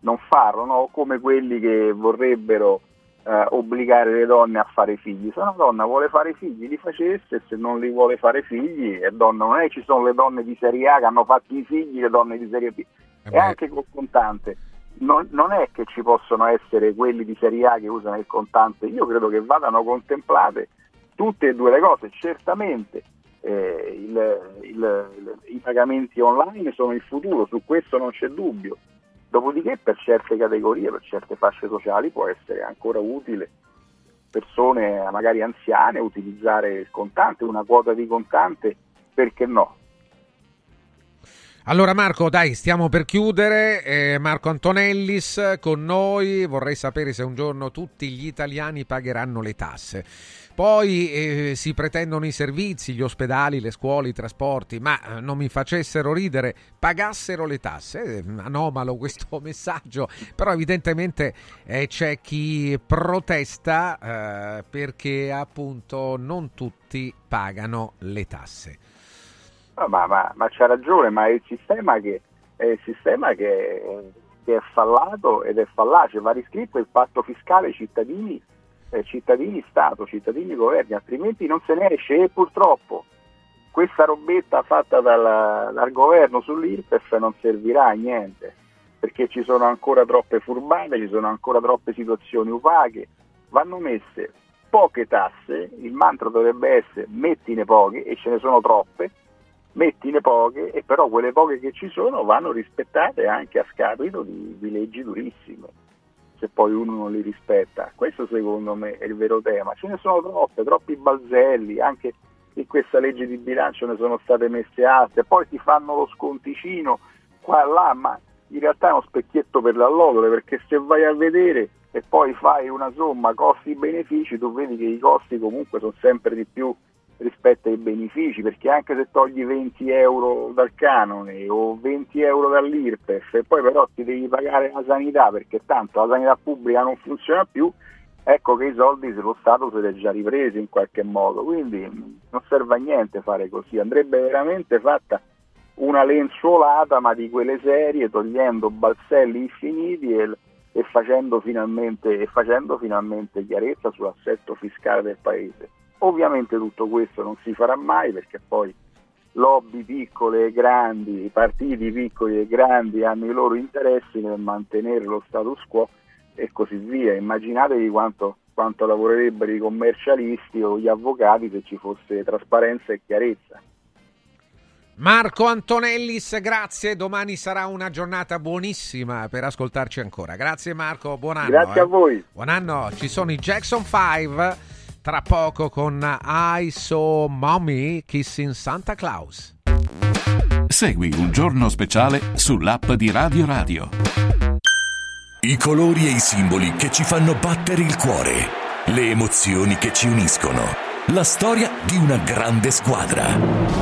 non farlo, no? come quelli che vorrebbero eh, obbligare le donne a fare figli. Se una donna vuole fare figli li facesse, se non li vuole fare figli è donna. Non è che ci sono le donne di serie A che hanno fatto i figli, le donne di serie B. Eh e anche col contante non, non, è che ci possono essere quelli di Serie A che usano il contante, io credo che vadano contemplate tutte e due le cose, certamente eh, il, il, i pagamenti online sono il futuro, su questo non c'è dubbio, dopodiché per certe categorie, per certe fasce sociali può essere ancora utile persone magari anziane utilizzare il contante, una quota di contante, perché no? Allora Marco, dai, stiamo per chiudere. Eh, Marco Antonellis con noi. Vorrei sapere se un giorno tutti gli italiani pagheranno le tasse. Poi eh, si pretendono i servizi, gli ospedali, le scuole, i trasporti, ma eh, non mi facessero ridere, pagassero le tasse. Eh, anomalo questo messaggio, però evidentemente eh, c'è chi protesta eh, perché appunto non tutti pagano le tasse. No, ma, ma, ma, c'ha ragione, ma è il sistema che, è, il sistema che, che è fallato ed è fallace. Va riscritto il patto fiscale cittadini, eh, cittadini Stato, cittadini governi, altrimenti non se ne esce e purtroppo questa robetta fatta dal, dal governo sull'IRPEF non servirà a niente perché ci sono ancora troppe furbate, ci sono ancora troppe situazioni opache, vanno messe poche tasse, il mantra dovrebbe essere mettine poche e ce ne sono troppe, mettine poche e però quelle poche che ci sono vanno rispettate anche a scapito di, di leggi durissime se poi uno non li rispetta. Questo secondo me è il vero tema. Ce ne sono troppe, troppi balzelli, anche in questa legge di bilancio ne sono state messe altre, poi ti fanno lo sconticino qua e là, ma in realtà è uno specchietto per l'allodole, perché se vai a vedere e poi fai una somma costi-benefici, tu vedi che i costi comunque sono sempre di più rispetto ai benefici, perché anche se togli 20 euro dal canone o 20 euro dall'IRPEF e poi però ti devi pagare la sanità perché tanto la sanità pubblica non funziona più, ecco che i soldi lo Stato se li è già ripresi in qualche modo, quindi non serve a niente fare così, andrebbe veramente fatta una lenzuolata ma di quelle serie togliendo balzelli infiniti e, e, facendo, e facendo finalmente chiarezza sull'assetto fiscale del Paese. Ovviamente tutto questo non si farà mai perché poi lobby piccole e grandi, partiti piccoli e grandi hanno i loro interessi nel mantenere lo status quo e così via. Immaginatevi quanto, quanto lavorerebbero i commercialisti o gli avvocati se ci fosse trasparenza e chiarezza. Marco Antonellis, grazie. Domani sarà una giornata buonissima per ascoltarci ancora. Grazie Marco, buon anno. Grazie eh. a voi. Buon anno. Ci sono i Jackson 5 tra poco con I Saw Mommy Kissing Santa Claus. Segui un giorno speciale sull'app di Radio Radio. I colori e i simboli che ci fanno battere il cuore, le emozioni che ci uniscono, la storia di una grande squadra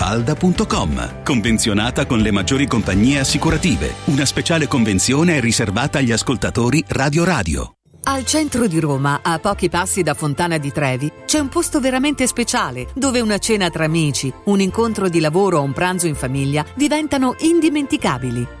falda.com. Convenzionata con le maggiori compagnie assicurative. Una speciale convenzione è riservata agli ascoltatori Radio Radio. Al centro di Roma, a pochi passi da Fontana di Trevi, c'è un posto veramente speciale dove una cena tra amici, un incontro di lavoro o un pranzo in famiglia diventano indimenticabili.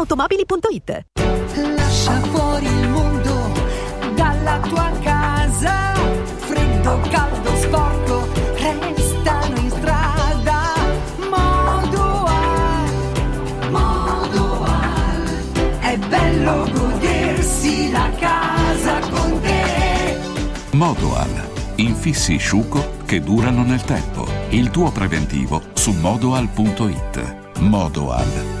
ValentinoAutomobili.it Lascia fuori il mondo dalla tua casa. Freddo, caldo, sporco, restano in strada. Modoal, Modoal. È bello godersi la casa con te. Modoal. Infissi Sciuco che durano nel tempo. Il tuo preventivo su modoal.it. Modoal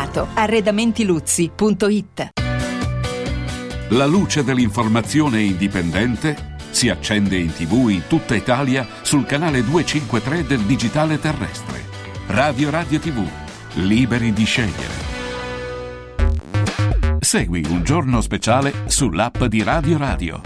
Arredamentiluzzi.it La luce dell'informazione indipendente si accende in tv in tutta Italia sul canale 253 del digitale terrestre. Radio Radio TV, liberi di scegliere. Segui un giorno speciale sull'app di Radio Radio.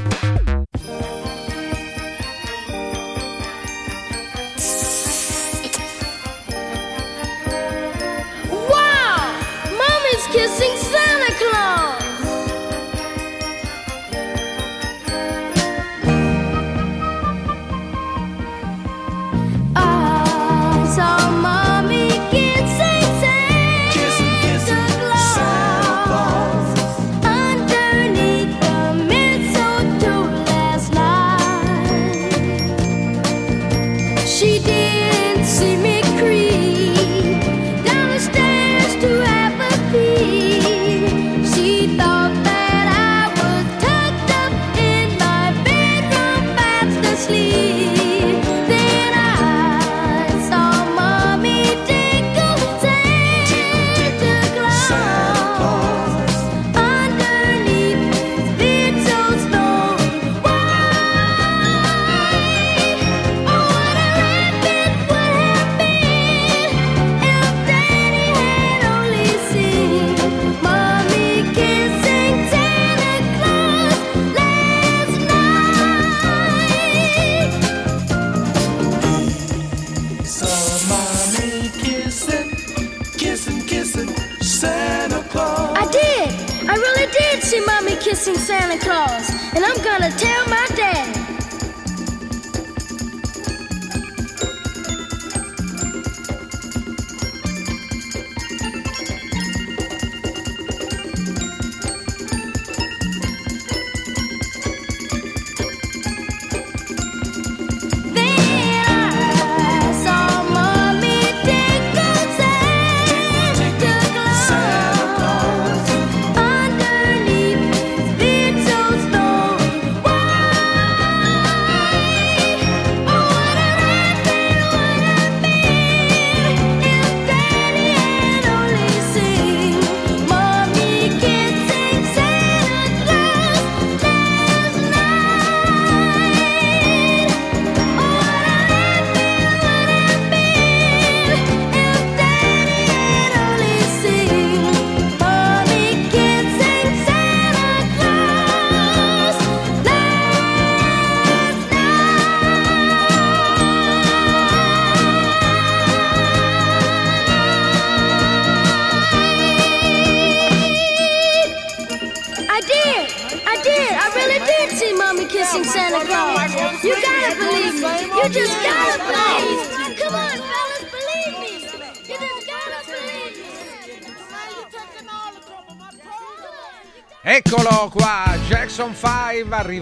Claus, and I'm gonna tell my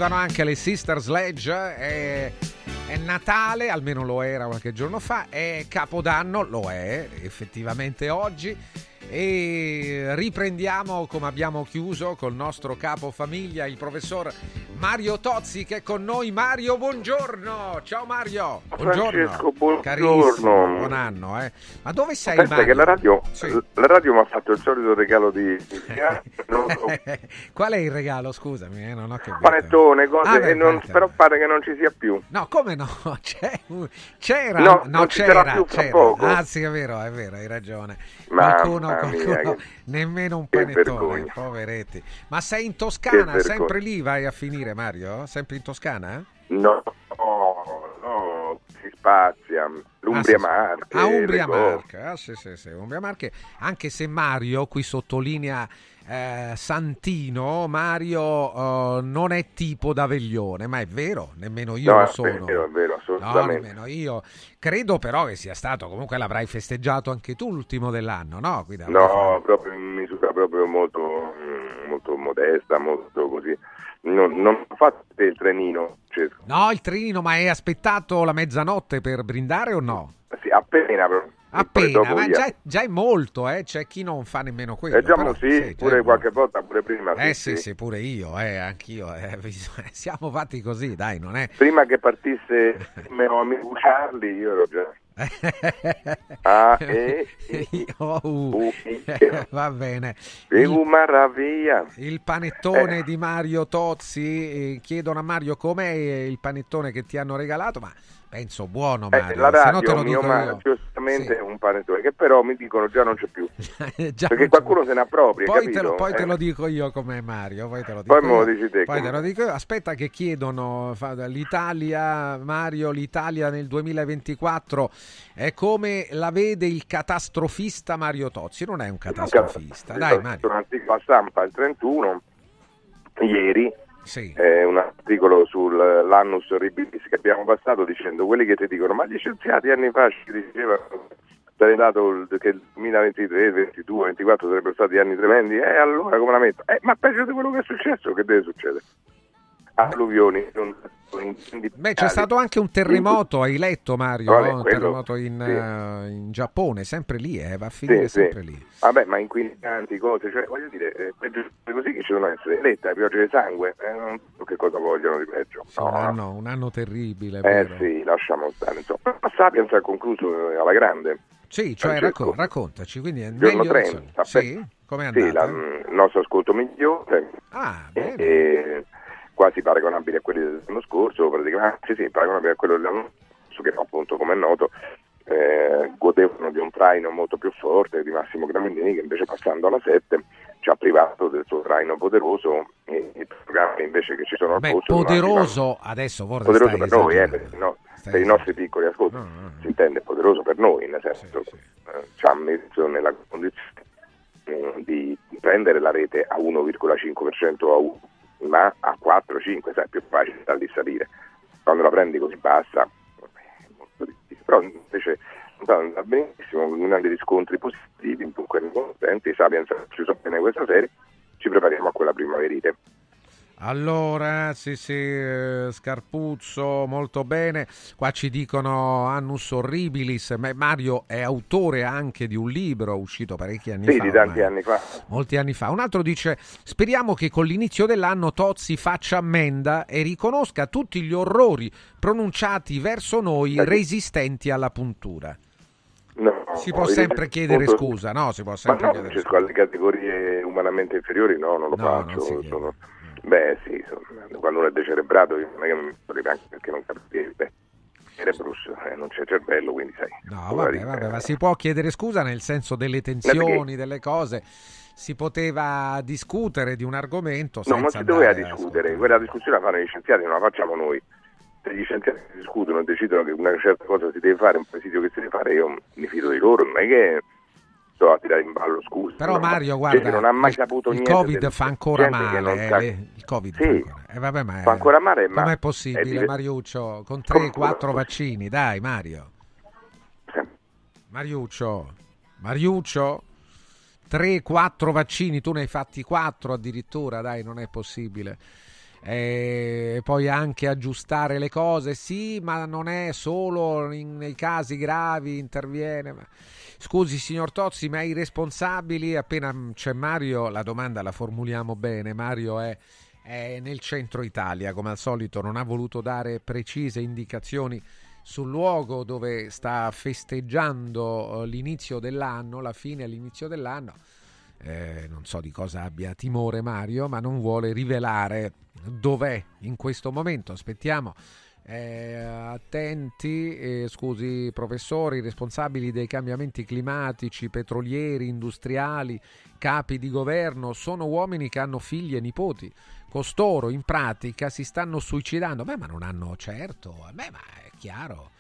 arrivano anche le Sister Sledge, è, è Natale, almeno lo era qualche giorno fa, è Capodanno, lo è effettivamente oggi e riprendiamo come abbiamo chiuso col nostro capofamiglia, il professor Mario Tozzi che è con noi. Mario, buongiorno! Ciao Mario! Buongiorno! Francesco, buongiorno. Carissimo, buon anno, eh. Ma dove sei Pensa Mario? che la radio, la radio mi ha fatto il solito regalo di, non Qual è il regalo? Scusami, eh, non ho capito. panettone, cose, Ah, beh, non- però pare che non ci sia più. No, come no? Un- c'era, No, no, c'era, più c'era. poco. Ah, sì, è vero, è vero, hai ragione. Mamma Qualcuno, mia, qualcuno che- nemmeno un panettone, poveretti. Ma sei in Toscana, sempre lì vai a finire, Mario? Sempre in Toscana? No, no, si spazia. L'Umbria Ah. Marche. Ah, Umbria. Marche, ah, sì, sì, sì, Umbria Marche, anche se Mario qui sottolinea eh, Santino, Mario eh, non è tipo da veglione, ma è vero, nemmeno io No, lo è sono. vero, è vero, No, assolutamente. nemmeno io. Credo però che sia stato, comunque l'avrai festeggiato anche tu l'ultimo dell'anno, no? Qui da- No, proprio in misura proprio molto, mm, molto modesta, molto così. Non, non fatto il trenino, cioè, No, il trenino, ma hai aspettato la mezzanotte per brindare o no? sì, appena. però. Appena, ma già, già è molto, eh? c'è chi non fa nemmeno quello. Eh, già, però, sì, sì, pure qualche volta, pure prima. Eh sì, sì, sì. pure io, eh, anch'io. eh, siamo fatti così, dai, non è... Prima che partisse mio amico Charlie, io ero già. Ah, eh, Oh, uh. Va bene. Maraviglia. Il panettone Eh. di Mario Tozzi, eh, chiedono a Mario com'è il panettone che ti hanno regalato, ma penso buono Eh, Mario, la se no radio, te lo mio dico ma- io. giustamente è un panettone che però mi dicono già non c'è più. Perché qualcuno se ne appropria, Poi, te lo, poi te Eh. lo dico io com'è Mario, poi te lo dico Poi lo io. dici te Poi te come- lo dico io. Aspetta che chiedono l'Italia, Mario, l'Italia nel 2024 è come la vede il catastrofista Mario Tozzi, non è un catastrofista. Dai Mario. A stampa il 31 ieri Sì. eh, un articolo sull'annus horribilis che abbiamo passato dicendo quelli che ti dicono ma gli scienziati anni fa ci dicevano che il 2023, 22, 24 sarebbero stati anni tremendi e allora come la metto? Eh, ma peggio di quello che è successo che deve succedere? Alluvioni Beh, c'è stato anche un terremoto, hai letto Mario? Vabbè, un quello- terremoto in, sì. eh, in Giappone, sempre lì, eh, va a finire Sì, sì. sempre lì. Vabbè, ma inquinanti, cose, cioè, voglio dire, eh, peggio di così che ci devono essere letta, piogge di sangue, eh, non so che cosa vogliono di peggio. Sì, un, anno, un anno terribile, è Eh sì, lasciamo stare. Insomma. Ma Sapiens ha concluso eh, alla grande. Sì, cioè racco- raccontaci, quindi è meglio del 30. solito. Sì? Com'è Sì, andata? la- mm, il nostro ascolto migliore. Ah, e, e quasi paragonabile a quelli dell'anno scorso, praticamente, sì, sì, paragonabile a quello dell'anno scorso, che appunto, come è noto, eh, godevano di un traino molto più forte di Massimo Gramellini, che invece passando alla 7 ci ha privato del suo traino poderoso e i programmi invece che ci sono al Beh, posto poderoso, adesso forse poderoso per noi, eh, per, no, per i nostri piccoli ascolti. Si intende poderoso per noi, nel senso eh, ci ha messo nella condizione eh, di prendere la rete a 1,5% a 1, ma a 4, 5, 6 è più facile da lì salire. Quando la prendi così bassa, è molto difficile. Però invece va benissimo, con grandi riscontri positivi, dunque contenti, Sapiens ha chiuso bene questa serie, ci prepariamo a quella primaverite. Allora, sì, sì, eh, Scarpuzzo, molto bene. Qua ci dicono Annus Horribilis. Ma Mario è autore anche di un libro uscito parecchi anni Sì, fa. di tanti ormai. anni fa. Molti anni fa. Un altro dice: Speriamo che con l'inizio dell'anno Tozzi faccia ammenda e riconosca tutti gli orrori pronunciati verso noi resistenti alla puntura. No, Si può sempre chiedere scusa, no? Si può Ma sempre no, chiedere Francesco, alle categorie umanamente inferiori no, non lo No, faccio. non Beh sì, sono- quando uno è decerebrato io non potrebbe anche perché non capirebbe. Cerebrus, eh, non c'è cervello, quindi sai. No, vabbè, vabbè, ma si può chiedere scusa nel senso delle tensioni, delle cose. Si poteva discutere di un argomento No, non senza si doveva discutere, quella discussione la fanno gli scienziati, non la facciamo noi. Se gli scienziati discutono e decidono che una certa cosa si deve fare, un presidio che si deve fare, io mi fido di loro, non è che sto a tirare in ballo, scusa. Però no, Mario, ma guarda, non ha mai il- saputo il niente Covid fa ancora gente che male, eh, sa- il Covid Sì, fa ancora. Eh, vabbè, ma fa è- ancora male, ma Com'è possibile, dive- Mariuccio? Con Come 3-4 può- vaccini, dai, Mario. Mariuccio, Mariuccio, 3-4 vaccini, tu ne hai fatti 4 addirittura, dai, non è possibile. E poi anche aggiustare le cose, sì, ma non è solo in- nei casi gravi interviene. ma- Scusi, signor Tozzi, ma i responsabili, appena c'è Mario, la domanda la formuliamo bene. Mario è, è nel centro Italia, come al solito, non ha voluto dare precise indicazioni sul luogo dove sta festeggiando eh, l'inizio dell'anno, la fine all'inizio dell'anno. Eh, non so di cosa abbia timore Mario, ma non vuole rivelare dov'è in questo momento. Aspettiamo. Eh, attenti, eh, scusi professori, responsabili dei cambiamenti climatici, petrolieri, industriali, capi di governo, sono uomini che hanno figli e nipoti. Costoro in pratica si stanno suicidando. Beh, ma non hanno certo, beh, ma è chiaro.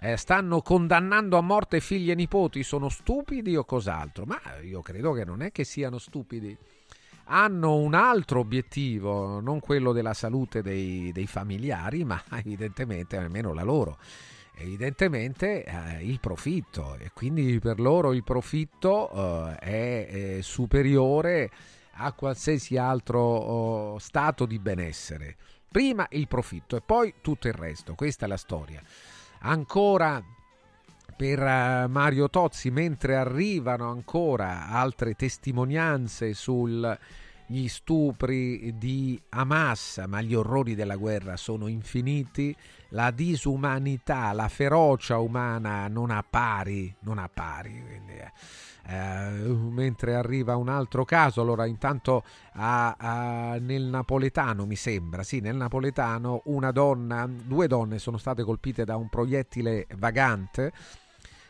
Eh, stanno condannando a morte figli e nipoti, sono stupidi o cos'altro? Ma io credo che non è che siano stupidi. Hanno un altro obiettivo, non quello della salute dei, dei familiari, ma evidentemente almeno la loro. Evidentemente eh, il profitto e quindi per loro il profitto eh, è, è superiore a qualsiasi altro oh, stato di benessere. Prima il profitto e poi tutto il resto. Questa è la storia. Ancora per eh, Mario Tozzi, mentre arrivano ancora altre testimonianze sugli stupri di Hamas, ma gli orrori della guerra sono infiniti, la disumanità, la ferocia umana non ha pari, non ha pari. Quindi, eh, mentre arriva un altro caso, allora intanto a- a- nel napoletano mi sembra, sì, nel napoletano una donna, due donne sono state colpite da un proiettile vagante.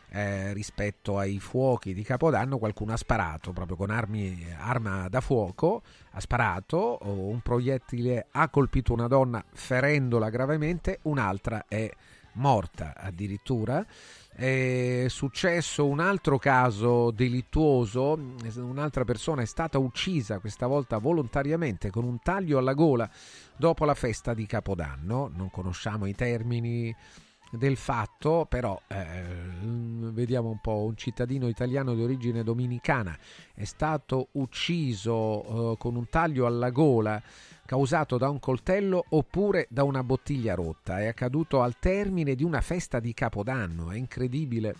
Eh, rispetto ai fuochi di Capodanno, qualcuno ha sparato proprio con armi, arma da fuoco, ha sparato, un proiettile ha colpito una donna ferendola gravemente, un'altra è morta addirittura. È successo un altro caso delittuoso, un'altra persona è stata uccisa questa volta volontariamente con un taglio alla gola dopo la festa di Capodanno, non conosciamo i termini del fatto, però eh, vediamo un po', un cittadino italiano di origine dominicana è stato ucciso eh, con un taglio alla gola causato da un coltello oppure da una bottiglia rotta. È accaduto al termine di una festa di Capodanno, è incredibile.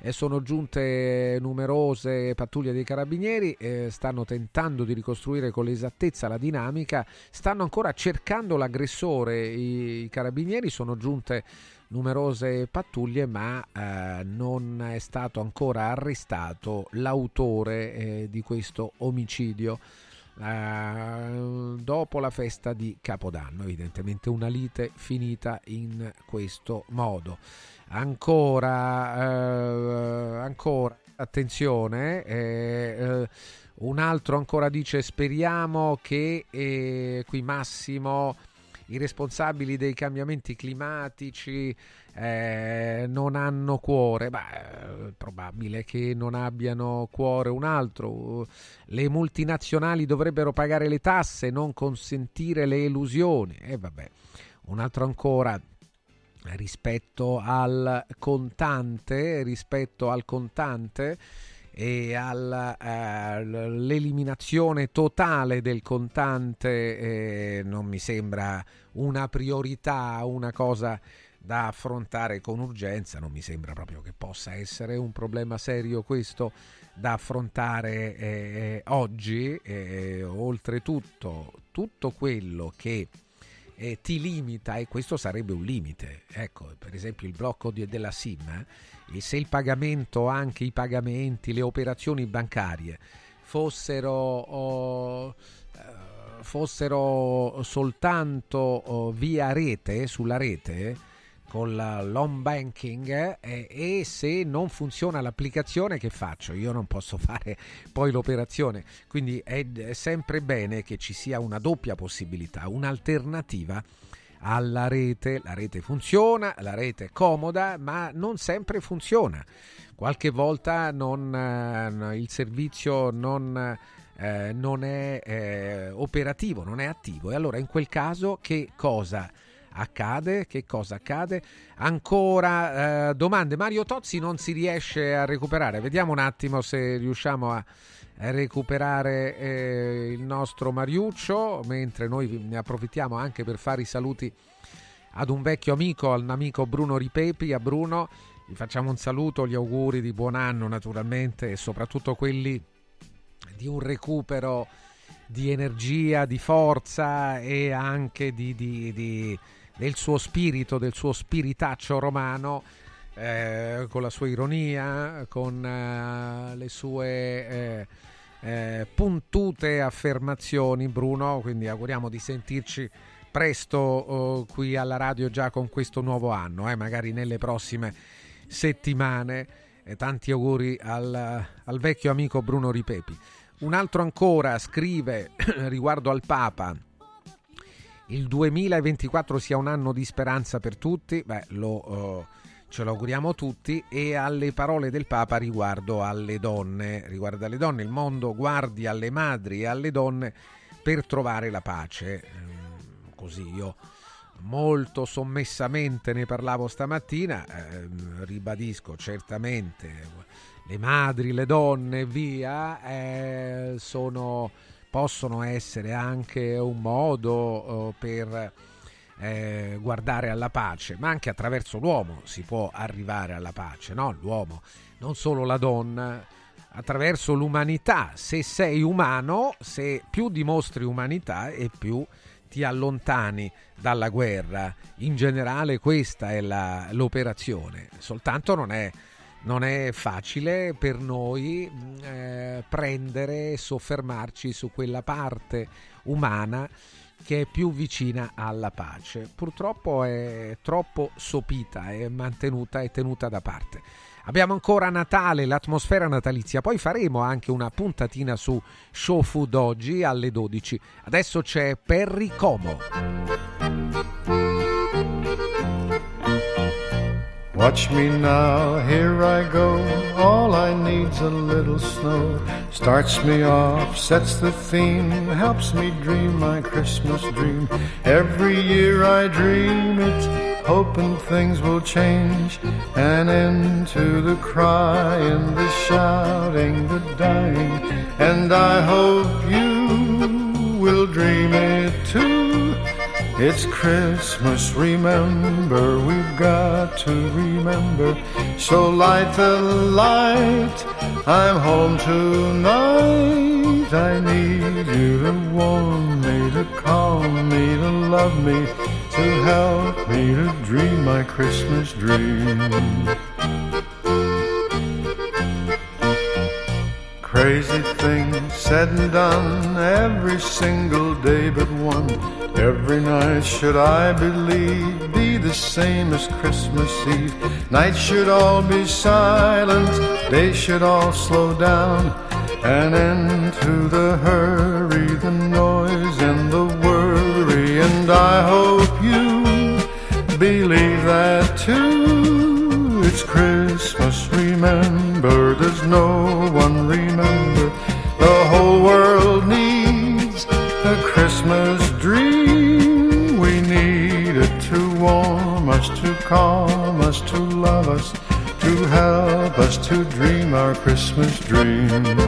E sono giunte numerose pattuglie dei carabinieri, eh, stanno tentando di ricostruire con l'esattezza la dinamica, stanno ancora cercando l'aggressore, i, i carabinieri sono giunte numerose pattuglie ma eh, non è stato ancora arrestato l'autore eh, di questo omicidio. Eh, dopo la festa di Capodanno, evidentemente una lite finita in questo modo. Ancora, eh, ancora attenzione, eh, eh, un altro ancora dice speriamo che qui Massimo i responsabili dei cambiamenti climatici eh, non hanno cuore, beh, è probabile che non abbiano cuore un altro. Le multinazionali dovrebbero pagare le tasse, non consentire le elusioni. E vabbè, un altro ancora rispetto al contante, rispetto al contante e all'eliminazione totale del contante eh, non mi sembra una priorità, una cosa da affrontare con urgenza, non mi sembra proprio che possa essere un problema serio questo da affrontare eh, oggi, eh, oltretutto tutto quello che eh, ti limita, e questo sarebbe un limite, ecco per esempio il blocco di, della SIM, eh, e se il pagamento, anche i pagamenti, le operazioni bancarie fossero, oh, fossero soltanto oh, via rete, sulla rete, con l'home banking eh, e se non funziona l'applicazione che faccio? Io non posso fare poi l'operazione, quindi è, è sempre bene che ci sia una doppia possibilità, un'alternativa alla rete. La rete funziona, la rete è comoda, ma non sempre funziona. Qualche volta non, eh, il servizio non, eh, non è eh, operativo, non è attivo. E allora in quel caso che cosa accade? Che cosa accade? Ancora eh, domande. Mario Tozzi non si riesce a recuperare. Vediamo un attimo se riusciamo a recuperare eh, il nostro Mariuccio, mentre noi ne approfittiamo anche per fare i saluti ad un vecchio amico, al amico Bruno Ripepi. A Bruno gli facciamo un saluto, gli auguri di buon anno naturalmente e soprattutto quelli di un recupero di energia, di forza e anche di, di, di, del suo spirito, del suo spiritaccio romano. Eh, con la sua ironia, con eh, le sue eh, eh, puntute affermazioni, Bruno. Quindi auguriamo di sentirci presto oh, qui alla radio già con questo nuovo anno, eh, magari nelle prossime settimane. E tanti auguri al, al vecchio amico Bruno Ripepi. Un altro ancora scrive riguardo al Papa. Il 2024 sia un anno di speranza per tutti, beh, lo, uh, ce lo auguriamo tutti, e alle parole del Papa riguardo alle donne, riguardo alle donne, il mondo guardi alle madri e alle donne per trovare la pace. Mm, così io molto sommessamente ne parlavo stamattina, eh, ribadisco certamente le madri, le donne, via, eh, sono, possono essere anche un modo eh, per eh, guardare alla pace, ma anche attraverso l'uomo si può arrivare alla pace, no? L'uomo, non solo la donna, attraverso l'umanità. Se sei umano, se più dimostri umanità e più ti allontani dalla guerra. In generale questa è la, l'operazione, soltanto non è non è facile per noi eh, prendere soffermarci su quella parte umana che è più vicina alla pace. Purtroppo è troppo sopita, è mantenuta e tenuta da parte. Abbiamo ancora Natale, l'atmosfera natalizia, poi faremo anche una puntatina su Show Food oggi alle 12. Adesso c'è Perry Como. Watch me now, here I go. All I need's a little snow. Starts me off, sets the theme, helps me dream my Christmas dream. Every year I dream it, hoping things will change. And end to the crying, the shouting, the dying. And I hope you will dream it too. It's Christmas, remember, we've got to remember. So light the light, I'm home tonight. I need you to warm me, to calm me, to love me, to help me to dream my Christmas dream. Crazy things said and done every single day but one. Every night should I believe be the same as Christmas Eve. Night should all be silent, days should all slow down. and end to the hurry, the noise, dream.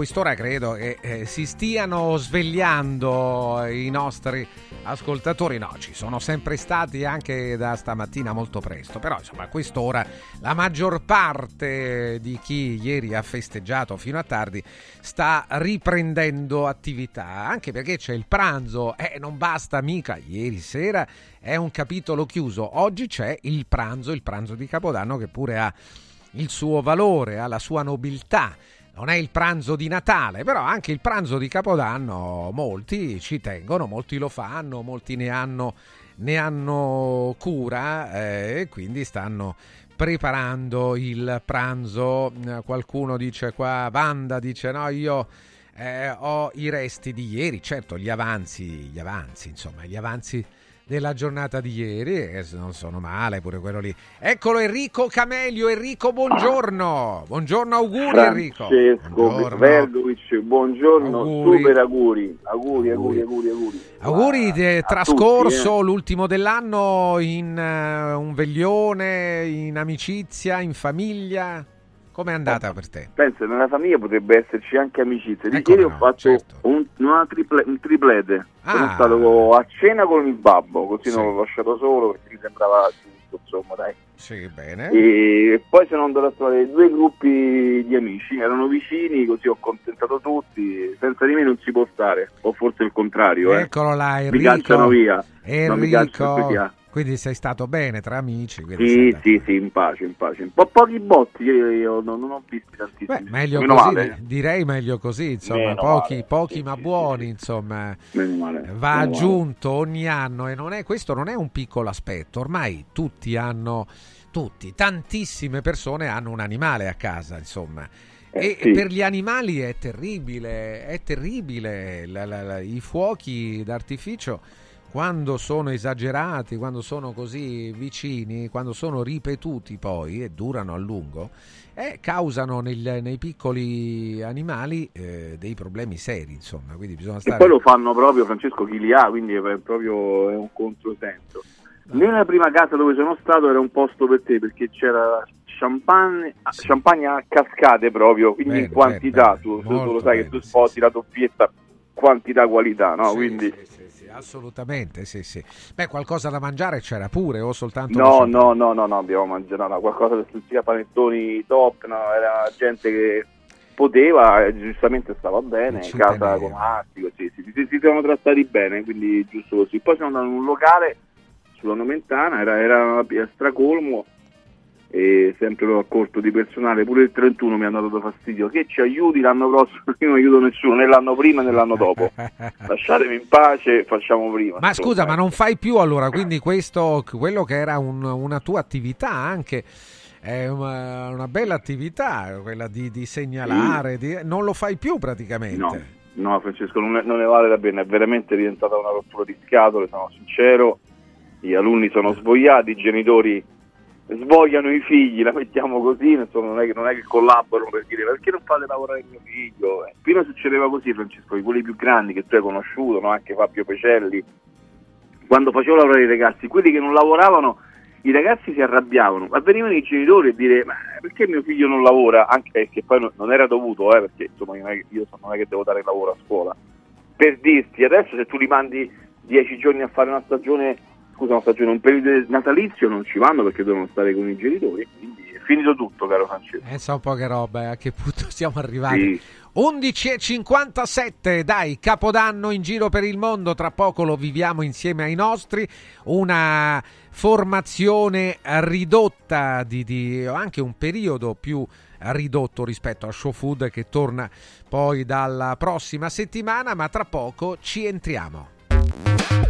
Quest'ora credo che eh, si stiano svegliando i nostri ascoltatori. No, ci sono sempre stati anche da stamattina molto presto, però insomma a quest'ora la maggior parte di chi ieri ha festeggiato fino a tardi sta riprendendo attività, anche perché c'è il pranzo e non basta mica ieri sera è un capitolo chiuso. Oggi c'è il pranzo, il pranzo di Capodanno che pure ha il suo valore, ha la sua nobiltà. Non è il pranzo di Natale, però anche il pranzo di Capodanno molti ci tengono, molti lo fanno, molti ne hanno, ne hanno cura eh, e quindi stanno preparando il pranzo. Eh, Qualcuno dice qua, Vanda dice no, io eh, ho i resti di ieri, certo gli avanzi, gli avanzi, insomma, gli avanzi della giornata di ieri e non sono male pure quello lì. Eccolo Enrico Camelio, Enrico buongiorno. Buongiorno auguri Enrico. Francesco Buongiorno. Vergovic, buongiorno, Auguri. super auguri, auguri, auguri, auguri, auguri. Auguri di- a trascorso tutti, l'ultimo dell'anno in eh, un veglione, in amicizia, in famiglia. Com'è andata per te? Penso nella famiglia potrebbe esserci anche amicizia. Di Ecco ieri ho no, fatto certo. un, triple- un triplete. Sono Ah. stato a cena con il babbo, così Sì. non l'ho lasciato solo perché mi sembrava giusto, insomma, dai. Sì, bene. E poi sono andato a trovare due gruppi di amici, erano vicini, così ho contentato tutti. Senza di me non si può stare, o forse il contrario. eh. Eccolo là, Mi Enrico. cacciano via. Non mi cacciano Enrico. via. Quindi sei stato bene tra amici. Sì, sì, sì, in pace, in pace. Un po' pochi botti, io, io non, non ho visti tantissimi. Beh, meglio Meno così, male. direi meglio così, insomma, Meno pochi, male. pochi ma buoni, insomma. Meno male. Va meno male. aggiunto ogni anno e non è, questo non è un piccolo aspetto, ormai tutti hanno, tutti, tantissime persone hanno un animale a casa, insomma. Eh, e sì. per gli animali è terribile, è terribile la- la- la- i fuochi d'artificio quando sono esagerati, quando sono così vicini, quando sono ripetuti poi e durano a lungo, eh, causano nel- nei piccoli animali eh, dei problemi seri, insomma, quindi bisogna E stare... poi lo fanno proprio Francesco chi li ha, quindi è proprio è un controsenso. Nella prima casa dove sono stato era un posto per te perché c'era champagne, champagne a cascate proprio, quindi Bene, in quantità, bene, tu, bene. tu- tu lo sai che bene, tu sposi la doppietta quantità qualità, no? Sì, quindi sì, sì, sì, assolutamente, sì, sì. Beh, qualcosa da mangiare c'era pure o soltanto... No, no, no, no, no, abbiamo mangiato qualcosa che sia panettoni top, no, era gente che poteva giustamente stava bene, in casa con Astico, sì, sì, sì, si siamo trattati bene, quindi giusto così. Poi siamo andati in un locale sulla Nomentana, era, era stracolmo e sempre a corto di personale, pure il 31 mi hanno dato fastidio, che ci aiuti l'anno prossimo, io non aiuto nessuno, né l'anno prima né l'anno dopo, lasciatemi in pace, facciamo prima. Ma insomma. scusa, ma non fai più allora, quindi questo, quello che era un- una tua attività anche, è una, una bella attività, quella di, di segnalare, di- non lo fai più praticamente. No, no Francesco, non, ne- non ne vale la pena, è veramente diventata una rottura di scatole, sono sincero, gli alunni sono svogliati, i genitori svogliano i figli, la mettiamo così, insomma, non, è che, non è che collaborano per dire perché non fate lavorare mio figlio. Eh, Prima succedeva così Francesco, di quelli più grandi che tu hai conosciuto, no? anche Fabio Pecelli, quando facevo lavorare i ragazzi, quelli che non lavoravano, i ragazzi si arrabbiavano, ma venivano i genitori a dire ma perché mio figlio non lavora? Anche perché poi non- era dovuto, eh, perché insomma io non è che devo dare lavoro a scuola. Per dirti, adesso se tu li mandi dieci giorni a fare una stagione, scusa una stagione, un periodo natalizio non ci vanno perché devono stare con i genitori, quindi è finito tutto caro Francesco. Eh, so un po' che roba, eh, a che punto siamo arrivati? Sì. 11.57, dai, Capodanno in giro per il mondo, tra poco lo viviamo insieme ai nostri, una formazione ridotta, di, di- anche un periodo più ridotto rispetto a Show Food che torna poi dalla prossima settimana, ma tra poco ci entriamo.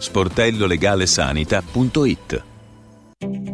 sportellolegalesanita.it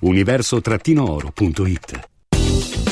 universo-oro.it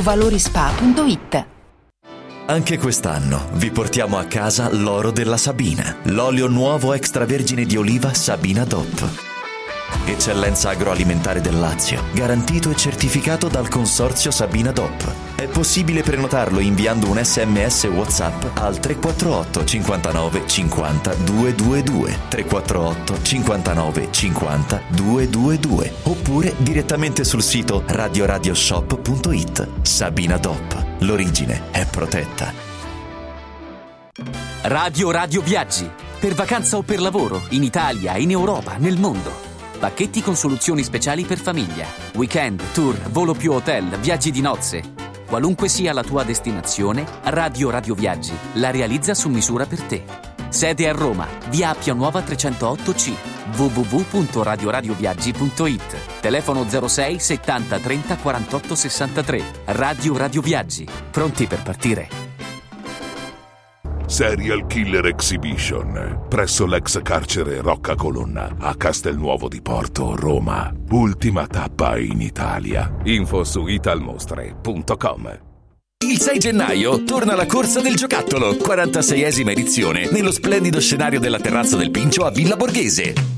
valorispa.it. Anche quest'anno vi portiamo a casa l'oro della Sabina, l'olio nuovo extravergine di oliva Sabina DOP. Eccellenza agroalimentare del Lazio, garantito e certificato dal consorzio Sabina DOP. È possibile prenotarlo inviando un sms WhatsApp al 348 59 50 222 348 59 50 222 oppure direttamente sul sito radioradioshop.it. Sabina DOP. L'origine è protetta. Radio Radio Viaggi. Per vacanza o per lavoro, in Italia, in Europa, nel mondo. Pacchetti con soluzioni speciali per famiglia. Weekend, tour, volo più hotel, viaggi di nozze. Qualunque sia la tua destinazione, Radio Radio Viaggi la realizza su misura per te. Sede a Roma, via Appia Nuova 308C, www.radioradioviaggi.it. Telefono 06 70 30 48 63. Radio Radio Viaggi. Pronti per partire? Serial Killer Exhibition presso l'ex carcere Rocca Colonna a Castelnuovo di Porto, Roma. Ultima tappa in Italia. Info su italmostre.com. Il 6 gennaio torna la corsa del giocattolo, 46esima edizione, nello splendido scenario della terrazza del Pincio a Villa Borghese.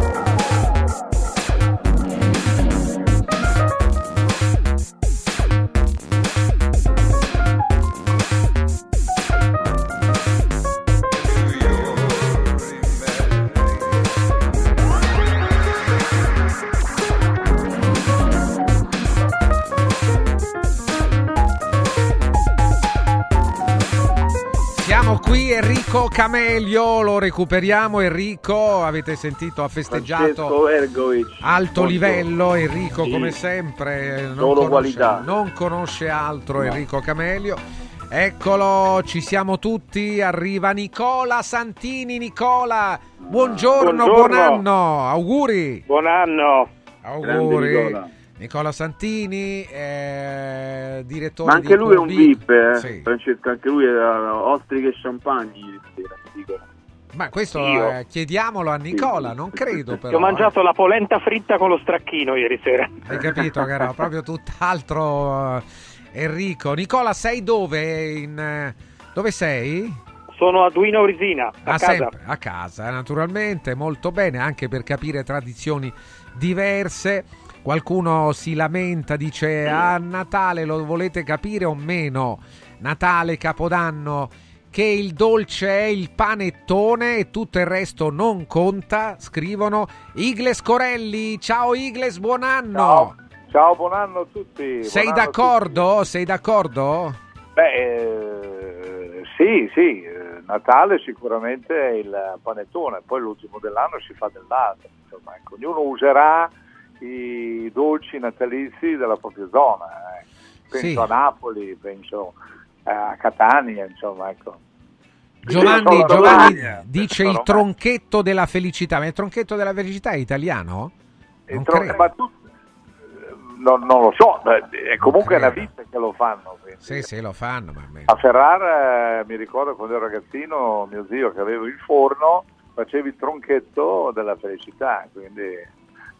Qui Enrico Camelio, lo recuperiamo Enrico, avete sentito, ha festeggiato alto livello, Enrico Sì. come sempre non Solo conosce, qualità. non conosce altro No. Enrico Camelio. Eccolo, ci siamo tutti, arriva Nicola Santini, Nicola, buongiorno, Buongiorno. buon anno, auguri. Buon anno. Auguri. Nicola. Santini, eh, direttore Ma anche di lui è un. VIP, eh? Sì. Francesco, anche lui era ostriche e champagne ieri sera. Ma questo Io? eh, chiediamolo a Nicola, non credo però. Ho mangiato la polenta fritta con lo stracchino ieri sera. eh. Hai capito che era proprio tutt'altro eh, Enrico. Nicola, sei dove? In, eh, dove sei? Sono a Duino Orisina, a Ah, casa. sempre, a casa, naturalmente, molto bene, anche per capire tradizioni diverse. Qualcuno si lamenta, dice a Natale lo volete capire o meno? Natale, Capodanno, che il dolce è il panettone e tutto il resto non conta, scrivono Igles Corelli. Ciao Igles, buon anno. Ciao. Ciao, buon anno a tutti. Sei buon d'accordo? Sei d'accordo? tutti. Beh, eh, sì, sì, eh, Natale sicuramente è il panettone, poi l'ultimo dell'anno si fa dell'altro. Insomma, ecco, ognuno userà i dolci natalizi della propria zona. eh. Penso Sì. a Napoli, penso a Catania, insomma, ecco. Giovanni, Giovanni dice il tronchetto della felicità, ma il tronchetto della felicità è italiano? Non tron- ma tu- non, non lo so, è comunque una vita che lo fanno. quindi. Sì, sì, lo fanno, A Ferrara eh, mi ricordo quando ero ragazzino, mio zio che aveva il forno, facevi il tronchetto della felicità, quindi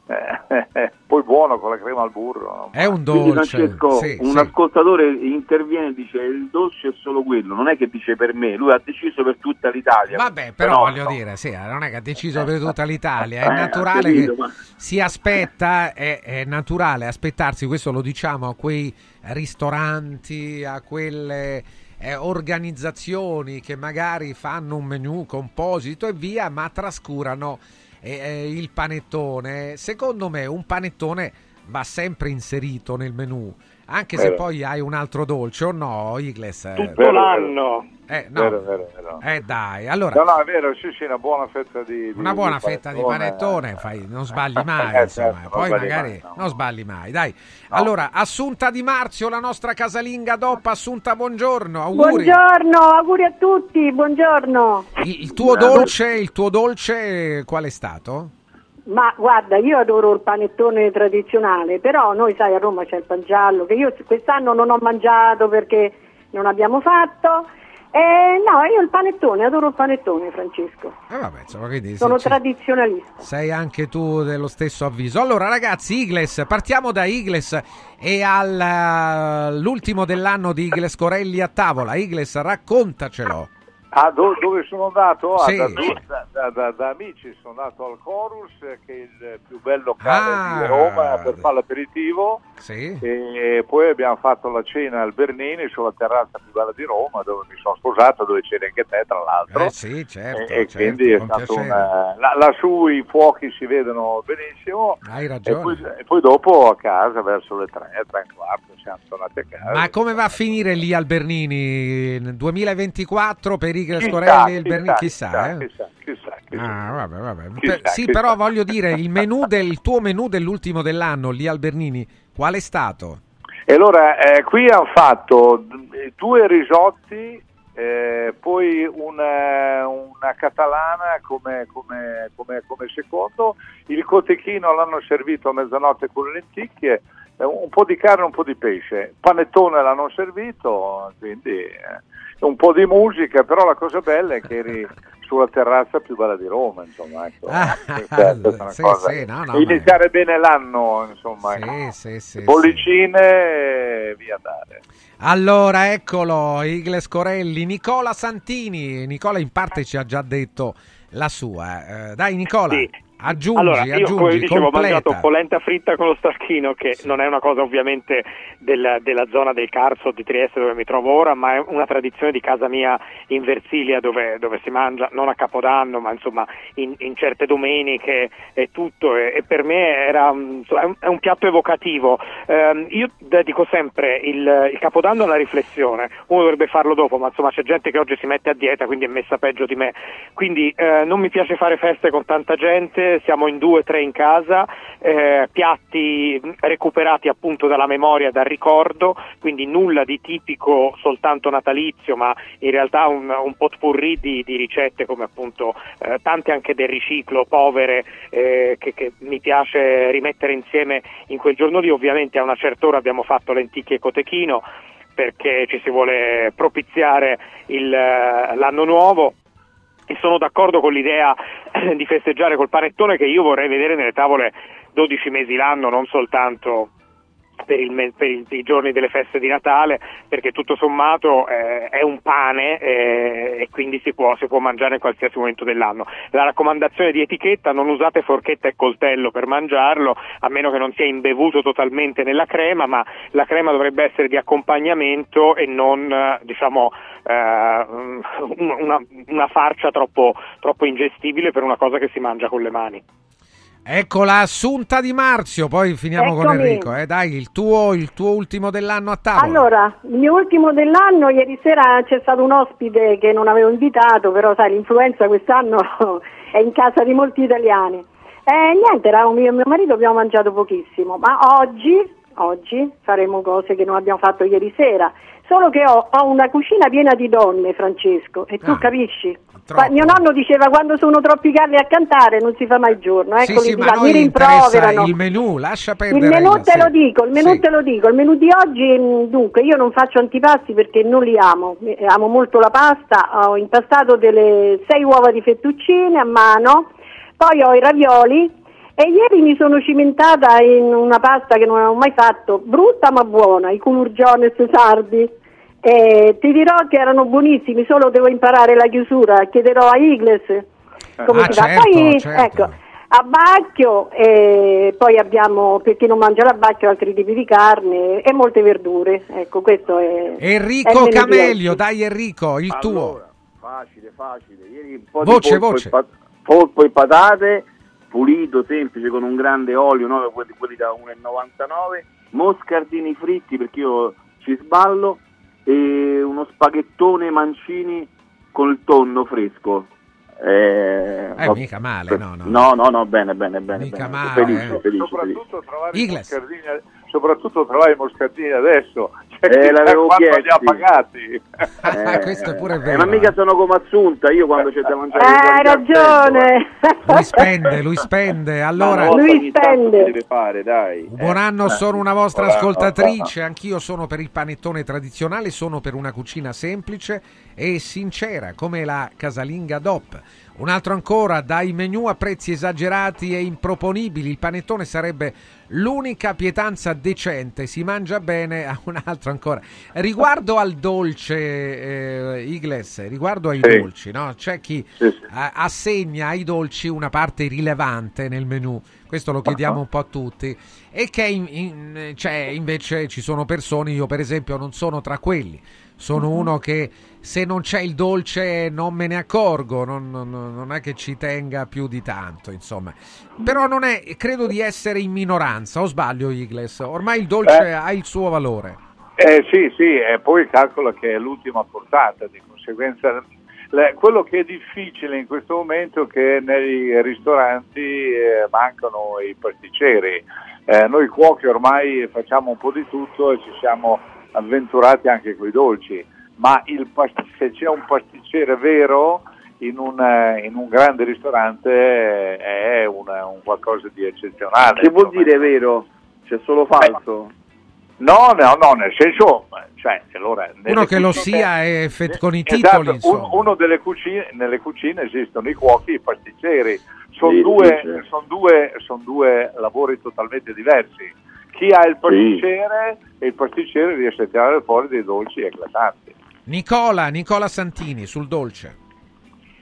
eh, poi buono con la crema al burro. è un Quindi dolce. Francesco, sì, un sì. ascoltatore interviene e dice il dolce è solo quello, non è che dice per me, lui ha deciso per tutta l'Italia. Vabbè, però voglio dire, sì, non è che ha deciso per tutta l'Italia, è Eh, naturale capito, che ma- si aspetta, è, è naturale aspettarsi, questo lo diciamo a quei ristoranti, a quelle eh, organizzazioni che magari fanno un menù composito e via, ma trascurano eh, il panettone. Secondo me un panettone va sempre inserito nel menù, anche se Vero. poi hai un altro dolce o no, Igles? Eh, Tutto l'anno. eh, no. Vero, vero, vero. Eh dai, allora No, no, è vero, sì, sì, una buona fetta di... di- una buona di fetta di panettone, fai- non sbagli mai, Eh, insomma, certo, non poi sbagli magari mai, no. non sbagli mai, dai. Allora, Assunta Di Marzio, la nostra casalinga DOP, Assunta, buongiorno, auguri. Buongiorno, auguri a tutti, buongiorno. Il, il tuo dolce, il tuo dolce qual è stato? Ma guarda, io adoro il panettone tradizionale, però noi sai a Roma c'è il pan giallo che io quest'anno non ho mangiato perché non abbiamo fatto. Eh, no, io il panettone, adoro il panettone, Francesco. Eh vabbè, insomma, quindi Sono se- tradizionalista. sei anche tu dello stesso avviso. Allora, ragazzi, Igles, partiamo da Igles e all'ultimo dell'anno di Igles Corelli a tavola. Igles, raccontacelo. Ah, do- dove sono andato? Ah, Sì. da, da- da- da- amici sono andato al Chorus, che è il più bel locale di Ah. Roma per fare l'aperitivo. Sì. E poi abbiamo fatto la cena al Bernini sulla terrazza più bella di Roma, dove mi sono sposato, dove c'eri anche te, tra l'altro. Eh sì, certo, e, e certo, quindi è stato la- lassù i fuochi si vedono benissimo. Hai E ragione. poi, e poi dopo a casa verso le tre, tre e un quarto siamo tornati a casa. Ma come va a finire lì al Bernini? Nel 2024 per Igles Chissà, Corelli e il Bernini? chissà, Chissà, eh? chissà, chissà. Ah, vabbè, vabbè. Per- sì, però voglio dire, il menù del il tuo menù dell'ultimo dell'anno lì al Bernini, qual è stato? E allora eh, qui hanno fatto due risotti, eh, poi una, una catalana come, come- come- come secondo, il cotechino l'hanno servito a mezzanotte con le lenticchie, eh, un po' di carne e un po' di pesce, panettone l'hanno servito, quindi... eh, un po' di musica, però la cosa bella è che eri sulla terrazza più bella di Roma, insomma. Ecco. Ah, è una sì, cosa- sì, no, no, iniziare bene l'anno, insomma. Sì, ecco. sì, sì, Bollicine e via andare. Allora, eccolo, Igles Corelli, Nicola Santini. Nicola in parte ci ha già detto la sua. Eh, dai Nicola, aggiungi, allora, io aggiungi, come vi dicevo ho completa. mangiato polenta fritta con lo stracchino che non è una cosa ovviamente del- della zona del Carso di Trieste dove mi trovo ora ma è una tradizione di casa mia in Versilia dove, dove si mangia non a Capodanno ma insomma in, in certe domeniche e tutto. E, e per me era, mm, è, un, è un piatto evocativo. Ehm, io dedico sempre il, il Capodanno alla riflessione. Uno dovrebbe farlo dopo ma insomma c'è gente che oggi si mette a dieta quindi è messa peggio di me. Quindi eh, non mi piace fare feste con tanta gente, siamo in due o tre in casa, eh, piatti recuperati appunto dalla memoria, dal ricordo, quindi nulla di tipico soltanto natalizio, ma in realtà un, un potpourri di, di ricette come appunto eh, tante anche del riciclo, povere, eh, che, che mi piace rimettere insieme in quel giorno lì. Ovviamente a una certa ora abbiamo fatto lenticchie e cotechino perché ci si vuole propiziare il, eh, l'anno nuovo e sono d'accordo con l'idea di festeggiare col panettone che io vorrei vedere nelle tavole 12 mesi l'anno, non soltanto per, il per il- i giorni delle feste di Natale, perché tutto sommato eh, è un pane eh, e quindi si può, si può mangiare in qualsiasi momento dell'anno. La raccomandazione di etichetta, non usate forchetta e coltello per mangiarlo, a meno che non sia imbevuto totalmente nella crema, ma la crema dovrebbe essere di accompagnamento e non eh, diciamo eh, una, una farcia troppo, troppo ingestibile per una cosa che si mangia con le mani. Ecco la Assunta di Marzio, poi finiamo con Eccomi. Enrico. Eh. Dai, il tuo, il tuo ultimo dell'anno a tavola. Allora, il mio ultimo dell'anno, ieri sera c'è stato un ospite che non avevo invitato, però sai, l'influenza quest'anno è in casa di molti italiani. E niente, eravamo io e mio marito abbiamo mangiato pochissimo, ma oggi, oggi faremo cose che non abbiamo fatto ieri sera. Solo che ho, ho una cucina piena di donne, Francesco, e tu Ah, capisci? Qua- mio nonno diceva quando sono troppi carri a cantare non si fa mai giorno, Sì, eccoli sì, ma là, mi rimproverano. il menù, lascia Il perdere. menù il- te sì. lo dico, il menù Sì. te lo dico, il menù di oggi mh, dunque io non faccio antipasti perché non li amo, Eh, amo molto la pasta, ho impastato delle sei uova di fettuccine a mano, poi ho i ravioli e ieri mi sono cimentata in una pasta che non avevo mai fatto, brutta ma buona, i culurgiones sardi. E ti dirò che erano buonissimi, solo devo imparare la chiusura, chiederò a Igles come Ah, si fa. certo, Poi certo. ecco, abbacchio e poi abbiamo per chi non mangia l'abbacchio altri tipi di carne e molte verdure. Ecco, questo è è Enrico di Camelio, dai Enrico, il tuo. Facile, facile. Ieri un po' Voce, di polpo, voce. E pa- polpo e patate, pulito, semplice, con un grande olio, no? quelli, quelli da 1,99. Moscardini fritti, perché io ci sballo, e uno spaghettone mancini col tonno fresco. Eh, Eh, mica male, no, no. No, no, no, bene, bene, bene. Mica bene. male, Felice, eh. felice, Soprattutto trovare, i Igles. moscardini, soprattutto trovare i moscardini adesso. Cioè, Eh, l'avevo quanto li ha chiesti. pagati. Ah, questo è pure Eh, vero. ma mica sono come Assunta, io quando c'è da mangiare... Eh, hai ragione. Lui spende, lui spende. Allora, Lui spende. deve fare, dai. buon anno, Eh. sono una vostra Buon anno. ascoltatrice. Anch'io sono per il panettone tradizionale, sono per una cucina semplice e sincera, come la casalinga DOP. Un altro ancora, dai menù a prezzi esagerati e improponibili, il panettone sarebbe l'unica pietanza decente, si mangia bene, a un altro ancora. Riguardo al dolce, eh, Igles, riguardo ai Sì. dolci, no? c'è chi a- assegna ai dolci una parte rilevante nel menù, questo lo chiediamo un po' a tutti, e che in- in- cioè, invece ci sono persone, io per esempio non sono tra quelli, sono uno che se non c'è il dolce non me ne accorgo, non, non- non è che ci tenga più di tanto, insomma. Però non è, credo di essere in minoranza, o sbaglio Igles? Ormai il dolce Eh. ha il suo valore. Eh sì, sì, e poi calcola che è l'ultima portata, di conseguenza le- quello che è difficile in questo momento è che nei ristoranti eh, mancano i pasticceri. Eh, noi cuochi ormai facciamo un po' di tutto e ci siamo avventurati anche con i dolci, ma il past- se c'è un pasticcere vero in un, eh, in un grande ristorante eh, è una- un qualcosa di eccezionale. Che vuol dire vero? C'è solo falso? No, no, no, nel senso, cioè, allora, nelle Uno che lo cucine- sia è fe- con i Esatto, titoli, un- insomma. uno delle cucine, nelle cucine esistono i cuochi e i pasticceri, sono Sì, due, sì, sì. son due, son due lavori totalmente diversi. Chi ha il pasticcere e il pasticcere riesce a tirare fuori dei dolci eclatanti. Nicola, Nicola Santini sul dolce.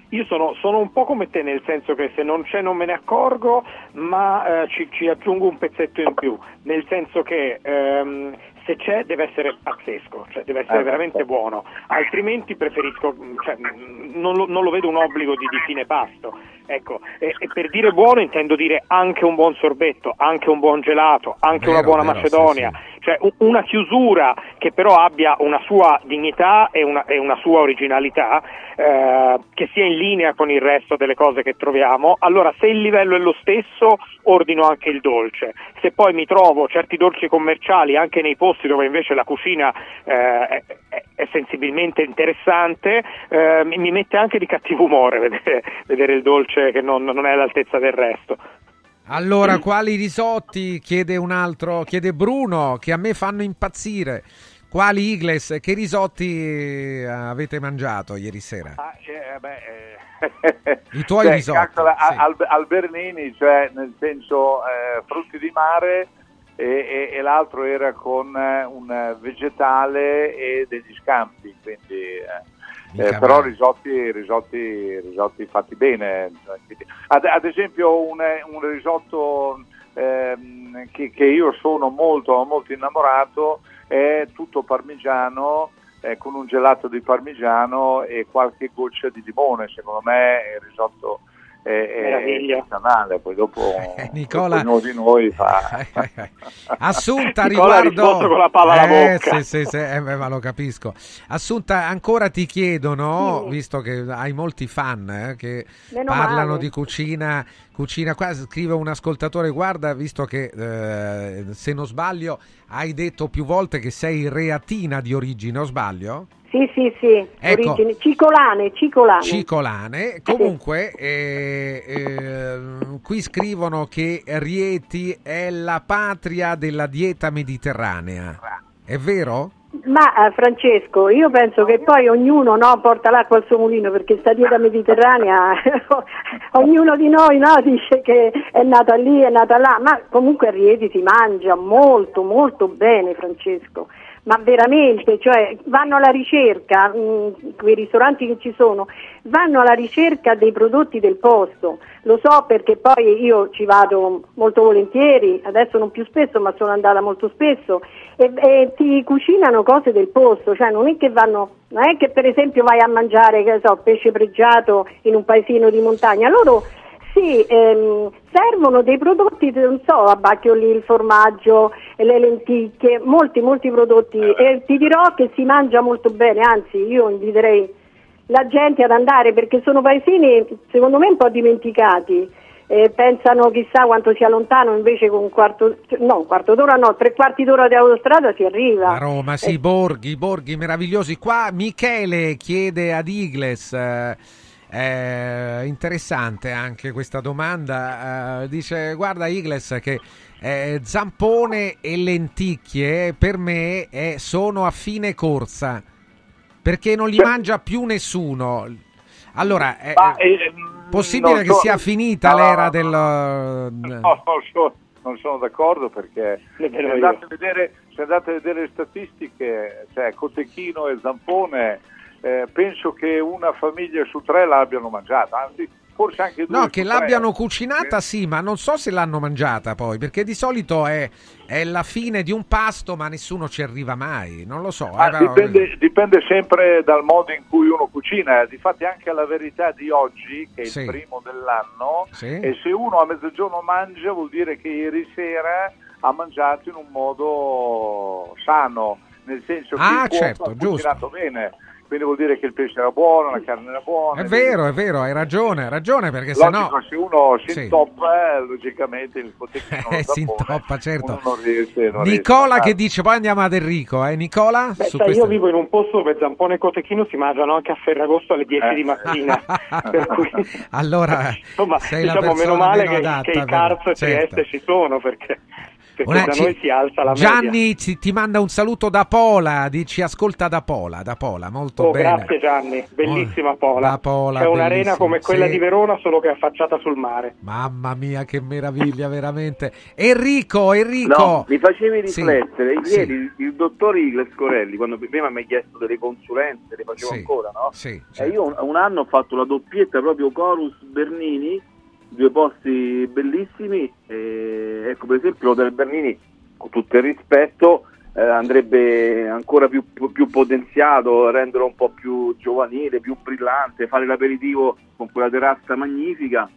Io sono, sono un po' come te, nel senso che se non c'è non me ne accorgo, ma eh, ci, ci aggiungo un pezzetto in più, nel senso che ehm, se c'è deve essere pazzesco, cioè deve essere Eh, veramente buono, altrimenti preferisco, cioè, non, lo, non lo vedo un obbligo di, di fine pasto. Ecco, e, e per dire buono intendo dire anche un buon sorbetto, anche un buon gelato, anche Vero, una buona vero, macedonia, cioè u- una chiusura che però abbia una sua dignità e una, e una sua originalità, eh, che sia in linea con il resto delle cose che troviamo, allora se il livello è lo stesso ordino anche il dolce. Se poi mi trovo certi dolci commerciali anche nei posti dove invece la cucina eh, è, è- sensibilmente interessante, eh, mi, mi mette anche di cattivo umore vedere, vedere il dolce che non, non è all'altezza del resto. Allora, quali risotti? Chiede un altro, chiede Bruno, che a me fanno impazzire. Quali Igles? Che risotti eh, avete mangiato ieri sera? Ah, eh, beh, eh, I tuoi cioè, risotti, calcola, sì. al, al Bernini, cioè nel senso eh, frutti di mare e, e- e l'altro era con eh, un vegetale e degli scampi, quindi, eh, eh, però risotti, risotti, risotti fatti bene. Ad, ad esempio un, un risotto ehm, che, che io sono molto, molto innamorato è tutto parmigiano eh, con un gelato di parmigiano e qualche goccia di limone, secondo me il risotto Meraviglia. eccezionale, poi dopo Eh, Nicola- ognuno di noi fa... Assunta Nicola riguardo con la palla alla Eh, bocca. sì, sì, sì, eh, ma lo capisco. Assunta, ancora ti chiedono, visto che hai molti fan eh, che Meno parlano male. di cucina, cucina qua scrive un ascoltatore, guarda, visto che eh, se non sbaglio hai detto più volte che sei reatina di origine, o sbaglio? Sì, sì, sì, Ecco. origine cicolane, cicolane. Cicolane. Comunque, eh, eh, qui scrivono che Rieti è la patria della dieta mediterranea. È vero? Ma eh, Francesco, io penso che poi ognuno no, porta l'acqua al suo mulino perché sta dieta mediterranea, ognuno di noi no, dice che è nata lì, è nata là, ma comunque a Rieti si mangia molto, molto bene Francesco. Ma veramente, cioè vanno alla ricerca, mh, quei ristoranti che ci sono, vanno alla ricerca dei prodotti del posto. Lo so perché poi io ci vado molto volentieri, adesso non più spesso, ma sono andata molto spesso e, e ti cucinano cose del posto, cioè non è che vanno, non è che per esempio vai a mangiare, so, pesce pregiato in un paesino di montagna, loro sì, ehm, servono dei prodotti, non so, a Bacchioli il formaggio, le lenticchie, molti, molti prodotti e ti dirò che si mangia molto bene, anzi io inviterei la gente ad andare perché sono paesini secondo me un po' dimenticati. Eh, pensano chissà quanto sia lontano, invece con un quarto, no, un quarto d'ora no, tre quarti d'ora di autostrada si arriva. A Roma, sì, Eh, borghi, borghi meravigliosi. Qua Michele chiede ad Igles. eh, eh, interessante anche questa domanda. eh, dice: Guarda, Igles, che eh, zampone e lenticchie per me eh, sono a fine corsa perché non li mangia più nessuno. Allora, è Ma, eh, possibile non che so- sia finita no, l'era no, del. No, non sono, non sono d'accordo perché se andate, a vedere, se andate a vedere le statistiche, cioè Cotechino e Zampone, eh, penso che una famiglia su tre l'abbiano mangiata, anzi forse anche due No, che tre. l'abbiano cucinata sì, ma non so se l'hanno mangiata poi, perché di solito è, è la fine di un pasto, ma nessuno ci arriva mai. Non lo so. Ma eh, però- dipende, dipende sempre dal modo in cui uno cucina. Difatti anche la verità di oggi, che è Sì. il primo dell'anno, Sì. e se uno a mezzogiorno mangia vuol dire che ieri sera ha mangiato in un modo sano, nel senso che Ah, il certo, ha giusto. cucinato bene. Quindi vuol dire che il pesce era buono, la carne era buona. È vero, è vero, hai ragione, hai ragione, perché se no... se uno si Sì. intoppa, eh, logicamente il cotechino Eh, si intoppa, certo. non riesce, non riesce Nicola a che dice, poi andiamo ad Enrico, eh? Nicola? Beh, su sai, questa- io vivo in un posto dove zampone e cotechino si mangiano anche a Ferragosto alle 10 di mattina. per cui, Allora, insomma, sei la diciamo, meno persona male meno che, adatta, che i e Certo. Trieste ci sono perché Una- da ci- noi si alza la media. Gianni ci- ti manda un saluto da Pola, di- ci ascolta da Pola, da Pola, molto Oh, bene. grazie Gianni, bellissima Pola. Pola, C'è un'arena come quella Sì. di Verona, solo che affacciata sul mare. Mamma mia, che meraviglia, veramente. Enrico, Enrico. No, mi facevi riflettere. sì. Ieri il, il dottor Igles Corelli, quando prima mi ha chiesto delle consulenze, le facevo Sì, ancora, no? Sì, E certo. io un, un anno ho fatto la doppietta proprio Corus Bernini, due posti bellissimi. E, ecco, per esempio, l'Hotel Bernini, con tutto il rispetto, eh, andrebbe ancora più, più potenziato, renderlo un po' più giovanile, più brillante, fare l'aperitivo con quella terrazza magnifica.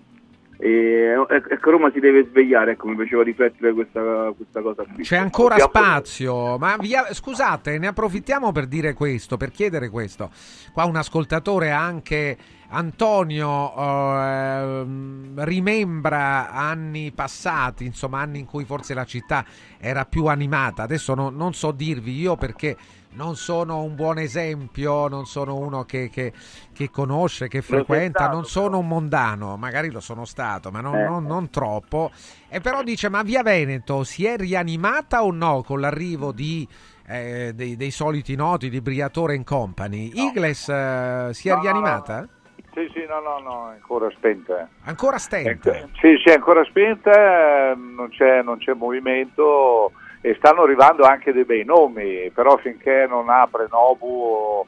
E, ecco, Roma si deve svegliare, ecco, mi faceva riflettere questa, questa cosa qui. C'è ancora Abbiamo- spazio, ma via- scusate, ne approfittiamo per dire questo, per chiedere questo. Qua un ascoltatore anche Antonio ehm, rimembra anni passati, insomma anni in cui forse la città era più animata. Adesso no- non so dirvi io perché non sono un buon esempio, non sono uno che, che- che conosce, che frequenta, stato, non sono un mondano, magari lo sono stato, ma non, Eh. non- non troppo. E però dice, ma Via Veneto si è rianimata o no con l'arrivo di, eh, dei, dei soliti noti di Briatore and Company? Igles eh, si è No, no, rianimata? Sì, sì, no, no, no, è ancora spenta. Ancora stenta? Sì, sì, è ancora spenta, eh, non c'è, non c'è movimento e stanno arrivando anche dei bei nomi, però finché non apre Nobu,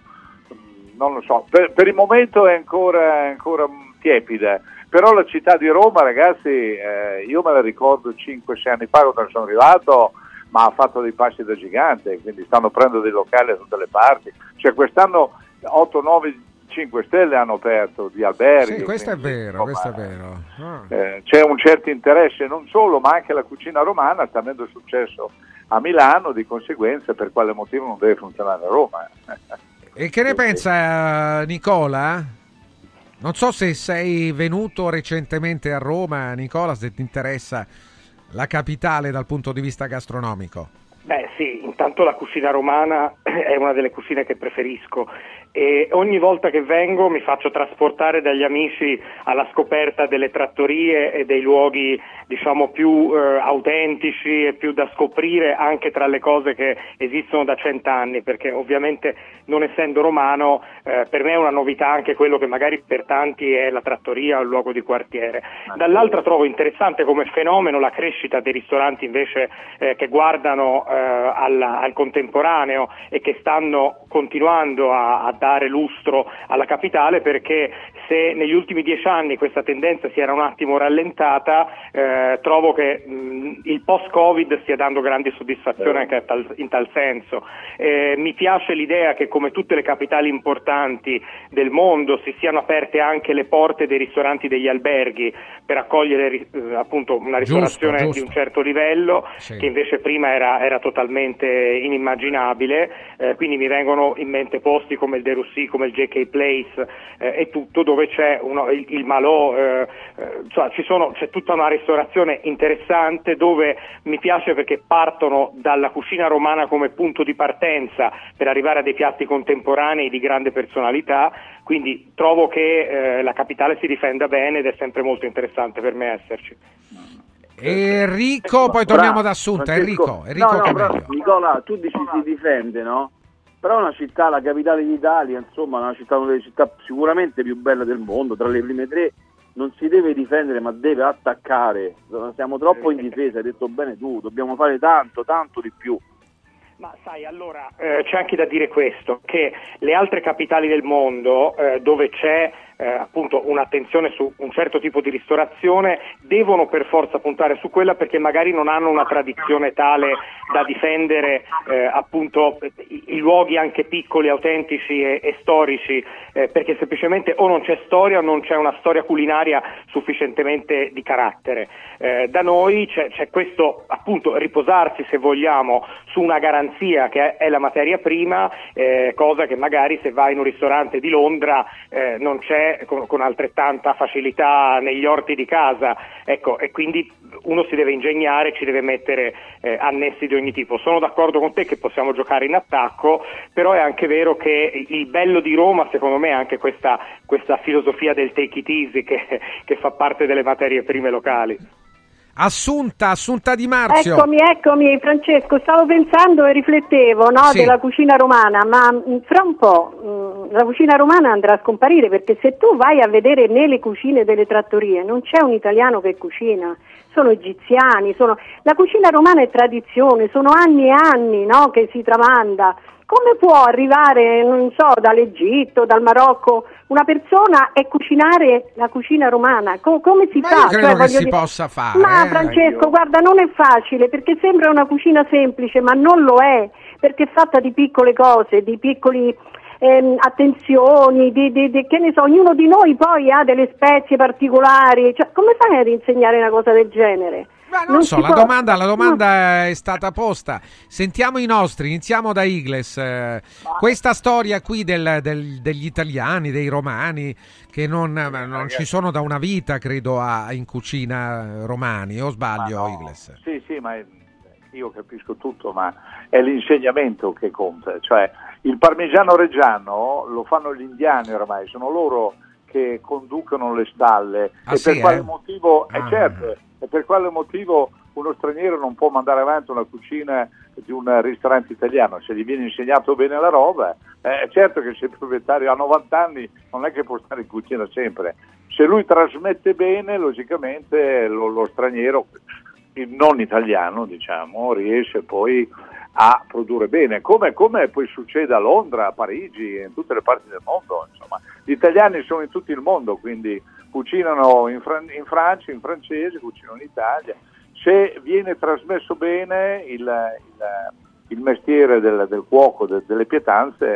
mm, non lo so, per, per il momento è ancora, ancora tiepida. Però la città di Roma, ragazzi, eh, io me la ricordo 5-6 anni fa quando sono arrivato, ma ha fatto dei passi da gigante, quindi stanno prendendo dei locali da tutte le parti. Cioè quest'anno 8, 9, 5 stelle hanno aperto di alberghi. Sì, questo è quindi, vero, questo è insomma, vero. Ah. eh, c'è un certo interesse non solo, ma anche la cucina romana sta avendo successo a Milano, di conseguenza per quale motivo non deve funzionare a Roma. E che ne pensa Nicola? Non so se sei venuto recentemente a Roma, Nicola, se ti interessa la capitale dal punto di vista gastronomico. Beh sì, intanto la cucina romana è una delle cucine che preferisco e ogni volta che vengo mi faccio trasportare dagli amici alla scoperta delle trattorie e dei luoghi diciamo più eh, autentici e più da scoprire anche tra le cose che esistono da cent'anni perché ovviamente non essendo romano eh, per me è una novità anche quello che magari per tanti è la trattoria o il luogo di quartiere. Dall'altra trovo interessante come fenomeno la crescita dei ristoranti invece eh, che guardano eh, alla- al contemporaneo e che stanno continuando a, a dare lustro alla capitale perché se negli ultimi dieci anni questa tendenza si era un attimo rallentata, eh, trovo che mh, il post-Covid stia dando grandi soddisfazioni anche tal- in tal senso. Eh, mi piace l'idea che come tutte le capitali importanti del mondo si siano aperte anche le porte dei ristoranti degli alberghi per accogliere eh, appunto una Giusto, ristorazione giusto. di un certo livello Sì. che invece prima era, era totalmente inimmaginabile, eh, quindi mi vengono in mente posti come il De Russi, come il JK Place eh, e tutto dove c'è uno- il, il Malò, eh, eh, insomma, ci sono- c'è tutta una ristorazione interessante dove mi piace perché partono dalla cucina romana come punto di partenza per arrivare a dei piatti contemporanei di grande personalità, quindi trovo che eh, la capitale si difenda bene ed è sempre molto interessante per me esserci. Enrico, poi torniamo ad Assunta. Enrico, Enrico no, no, che però. Nicola, tu dici si difende, no? Però è una città, la capitale d'Italia, insomma, una città, una delle città sicuramente più belle del mondo, tra le prime tre, non si deve difendere ma deve attaccare. Siamo troppo in difesa, hai detto bene tu, dobbiamo fare tanto, tanto di più. Ma sai, allora eh, c'è anche da dire questo, che le altre capitali del mondo eh, dove c'è eh, appunto un'attenzione su un certo tipo di ristorazione devono per forza puntare su quella perché magari non hanno una tradizione tale da difendere eh, appunto i, i luoghi anche piccoli, autentici e, e storici, eh, perché semplicemente o non c'è storia o non c'è una storia culinaria sufficientemente di carattere. Eh, da noi c'è, c'è questo appunto riposarsi se vogliamo su una garanzia che è, è la materia prima, eh, cosa che magari se vai in un ristorante di Londra eh, non c'è con, con altrettanta facilità negli orti di casa, ecco, e quindi uno si deve ingegnare, ci deve mettere eh, annessi di ogni tipo. Sono d'accordo con te che possiamo giocare in attacco, però è anche vero che il bello di Roma, secondo me, è anche questa, questa filosofia del take it easy che, che fa parte delle materie prime locali. Assunta, Assunta Di Marzio. Eccomi, eccomi Francesco, stavo pensando e riflettevo no, Sì. della cucina romana, ma mh, fra un po' mh, la cucina romana andrà a scomparire perché se tu vai a vedere nelle cucine delle trattorie non c'è un italiano che cucina, sono egiziani, sono... la cucina romana è tradizione, sono anni e anni no, che si tramanda. Come può arrivare, non so, dall'Egitto, dal Marocco, una persona e cucinare la cucina romana? Co- come si Ma fa? io credo Cioè, che si dire- possa fare. Ma eh. Francesco, guarda, non è facile perché sembra una cucina semplice, ma non lo è, perché è fatta di piccole cose, di piccoli ehm, attenzioni, di, di- di- che ne so, ognuno di noi poi ha delle spezie particolari, cioè, come fai ad insegnare una cosa del genere? Non so, si la domanda, la domanda è stata posta. Sentiamo i nostri, iniziamo da Igles. Eh, Questa storia qui del- del- degli italiani, dei romani, che non, non ci sono da una vita, credo, a- in cucina romani, o sbaglio, Igles? Sì, sì, ma è- io capisco tutto, ma è l'insegnamento che conta. Cioè, il parmigiano reggiano lo fanno gli indiani ormai, sono loro che conducono le stalle. Ah, e sì, per quale eh? motivo, eh, Ah. certo, e per quale motivo uno straniero non può mandare avanti una cucina di un ristorante italiano? Se gli viene insegnato bene la roba, eh, certo che se il proprietario ha 90 anni non è che può stare in cucina sempre. Se lui trasmette bene, logicamente lo- lo straniero non italiano, diciamo, riesce poi a produrre bene, come, come poi succede a Londra, a Parigi in tutte le parti del mondo. Insomma. Gli italiani sono in tutto il mondo, quindi cucinano in, Fran- in Francia, in francese, cucinano in Italia. Se viene trasmesso bene il, il- il mestiere del, del cuoco, de- delle pietanze,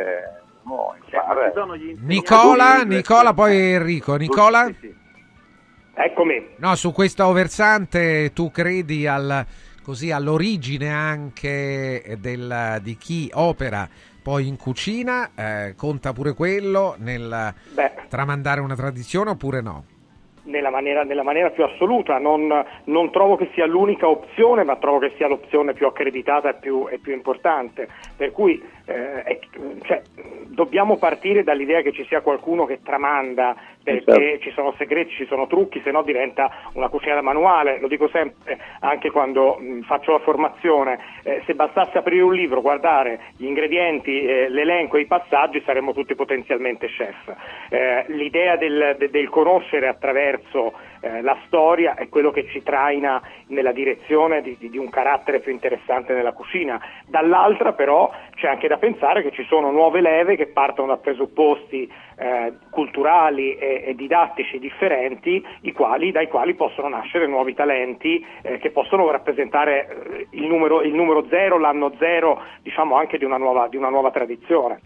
uno impara. Nicola, Nicola, poi Enrico. Nicola? Eccomi. No, su questo versante tu credi al, così, all'origine anche del- di chi opera poi in cucina? Eh, conta pure quello nel Beh. tramandare una tradizione oppure no? nella maniera, nella maniera più assoluta, non, non trovo che sia l'unica opzione, ma trovo che sia l'opzione più accreditata e più, e più importante. Per cui eh, è- cioè, dobbiamo partire dall'idea che ci sia qualcuno che tramanda, perché Certo. ci sono segreti, ci sono trucchi, se no diventa una cucina da manuale. Lo dico sempre anche quando mh, faccio la formazione, eh, se bastasse aprire un libro, guardare gli ingredienti, eh, l'elenco e i passaggi, saremmo tutti potenzialmente chef. Eh, l'idea del, de- del conoscere attraverso eh, la storia è quello che ci traina nella direzione di, di- di un carattere più interessante nella cucina. Dall'altra però c'è anche da pensare che ci sono nuove leve che partono da presupposti eh, culturali e, e didattici differenti, i quali- dai quali possono nascere nuovi talenti eh, che possono rappresentare eh, il numero, il numero zero, l'anno zero, diciamo anche di una nuova, di una nuova tradizione.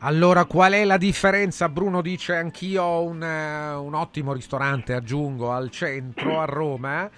Allora, qual è la differenza? Bruno dice anch'io ho un, eh, un ottimo ristorante, aggiungo, al centro, a Roma.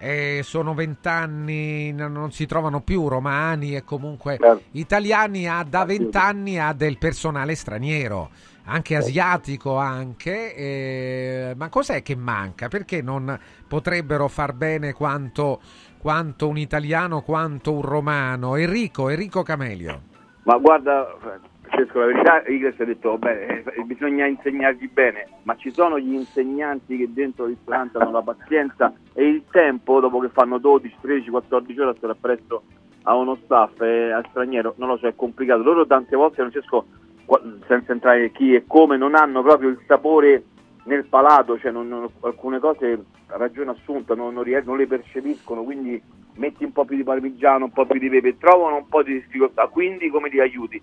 E sono vent'anni, non si trovano più romani e comunque italiani, ha da vent'anni ha del personale straniero, anche asiatico anche. eh, ma cos'è che manca? Perché non potrebbero far bene quanto, quanto un italiano, quanto un romano? Enrico, Enrico Camelio. Ma guarda, Francesco, la verità, Igles ha detto, vabbè, eh, bisogna insegnargli bene, ma ci sono gli insegnanti che dentro il ristorante hanno la pazienza e il tempo, dopo che fanno 12, 13, 14 ore a stare appresso a uno staff e al straniero, non lo so, è complicato. Loro tante volte, Francesco, senza entrare chi e come, non hanno proprio il sapore nel palato, cioè non- non- alcune cose a ragione assunta non, non le percepiscono, quindi metti un po' più di parmigiano, un po' più di pepe, trovano un po' di difficoltà, quindi come li aiuti?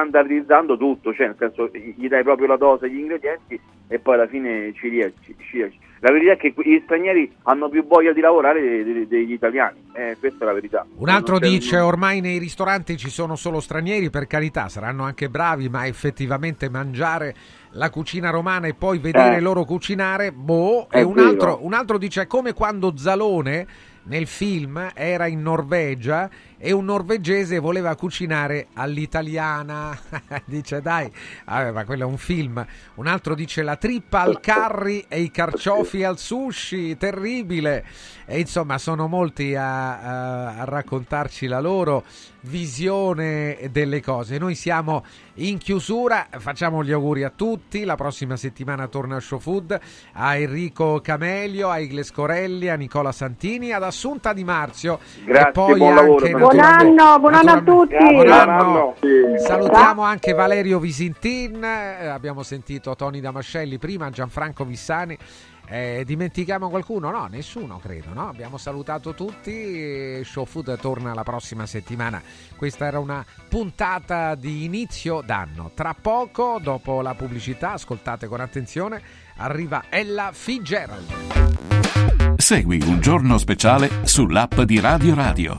Standardizzando tutto, cioè nel senso gli dai proprio la dose, gli ingredienti e poi alla fine ci riesci. ci riesci. La verità è che gli stranieri hanno più voglia di lavorare de- de- degli italiani, eh, questa è la verità. Un altro dice ormai nei ristoranti ci sono solo stranieri, per carità, saranno anche bravi, ma effettivamente mangiare la cucina romana e poi vedere Eh. loro cucinare, boh. È E un altro, un altro dice è come quando Zalone nel film era in Norvegia e un norvegese voleva cucinare all'italiana. dice dai, ah, ma quello è un film. Un altro dice la trippa al curry e i carciofi al sushi, terribile. E insomma sono molti a, a, a raccontarci la loro visione delle cose. Noi siamo in chiusura, facciamo gli auguri a tutti. La prossima settimana torna a Show Food a Enrico Camelio, a Igles Corelli, a Nicola Santini, ad Assunta Di Marzio. Grazie, e poi buon lavoro, anche Buon anno, buon anno a tutti. Buon anno. Salutiamo anche Valerio Visintin, eh, abbiamo sentito Tony Damascelli prima, Gianfranco Vissani. Eh, dimentichiamo qualcuno? No, nessuno credo. No? Abbiamo salutato tutti. e Show Food torna la prossima settimana. Questa era una puntata di inizio d'anno. Tra poco, dopo la pubblicità, ascoltate con attenzione, arriva Ella Fitzgerald. Segui un giorno speciale sull'app di Radio Radio.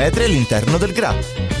all'interno del GRA.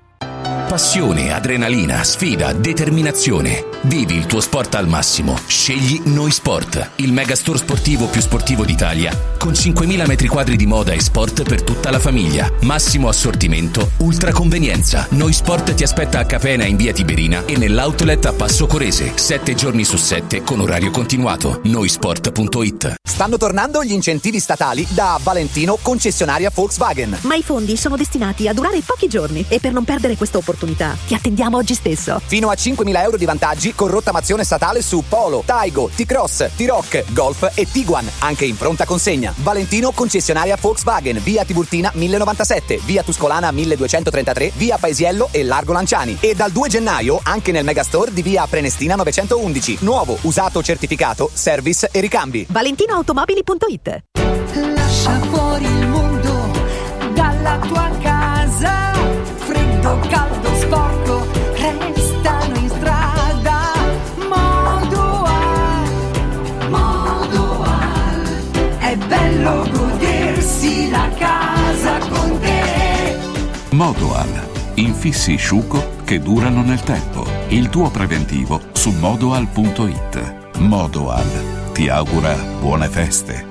Passione, adrenalina, sfida, determinazione. Vivi il tuo sport al massimo. Scegli Noi Sport, il megastore sportivo più sportivo d'Italia. Con 5.000 metri quadri di moda e sport per tutta la famiglia. Massimo assortimento, ultra convenienza. Noi Sport ti aspetta a Capena in via Tiberina e nell'outlet a Passo Corese. 7 giorni su 7 con orario continuato. Noisport.it Stanno tornando gli incentivi statali da Valentino concessionaria Volkswagen. Ma i fondi sono destinati a durare pochi giorni e per non perdere questa opportunità ti attendiamo oggi stesso. Fino a 5.000 euro di vantaggi con rottamazione statale su Polo, Taigo, T-Cross, T-Rock, Golf e Tiguan, anche in pronta consegna. Valentino concessionaria Volkswagen, via Tiburtina 1097, via Tuscolana 1233, via Paesiello e Largo Lanciani. E dal 2 gennaio anche nel megastore di via Prenestina 911. Nuovo, usato certificato, service e ricambi. ValentinoAutomobili.it Lascia fuori il mondo dalla tua casa. Freddo, caldo, sporco, restano in strada. Modoal, Modoal. È bello godersi la casa con te. Modoal. Infissi Sciuco che durano nel tempo. Il tuo preventivo su modoal.it. Modoal. Ti augura buone feste.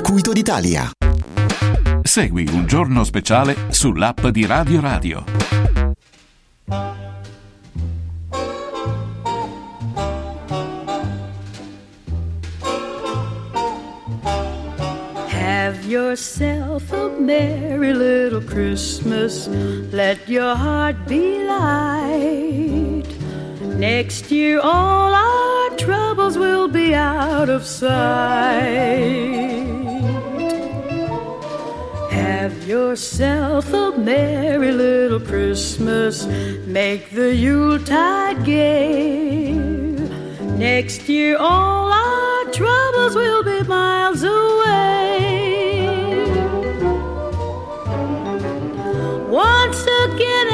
d'Italia. Segui un giorno speciale sull'app di Radio Radio. Have yourself a merry little Christmas. Let your heart be light. Next year, all our troubles will be out of sight. Have yourself a merry little Christmas. Make the Yuletide gay. Next year, all our troubles will be miles away. Once again,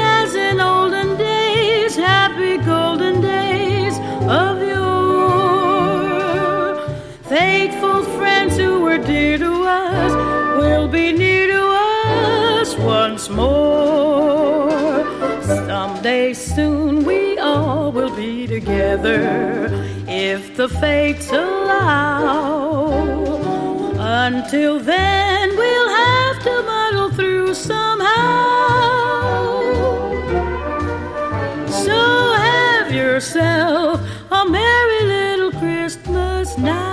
Someday soon we all will be together if the fates allow. Until then, we'll have to muddle through somehow. So have yourself a merry little Christmas now.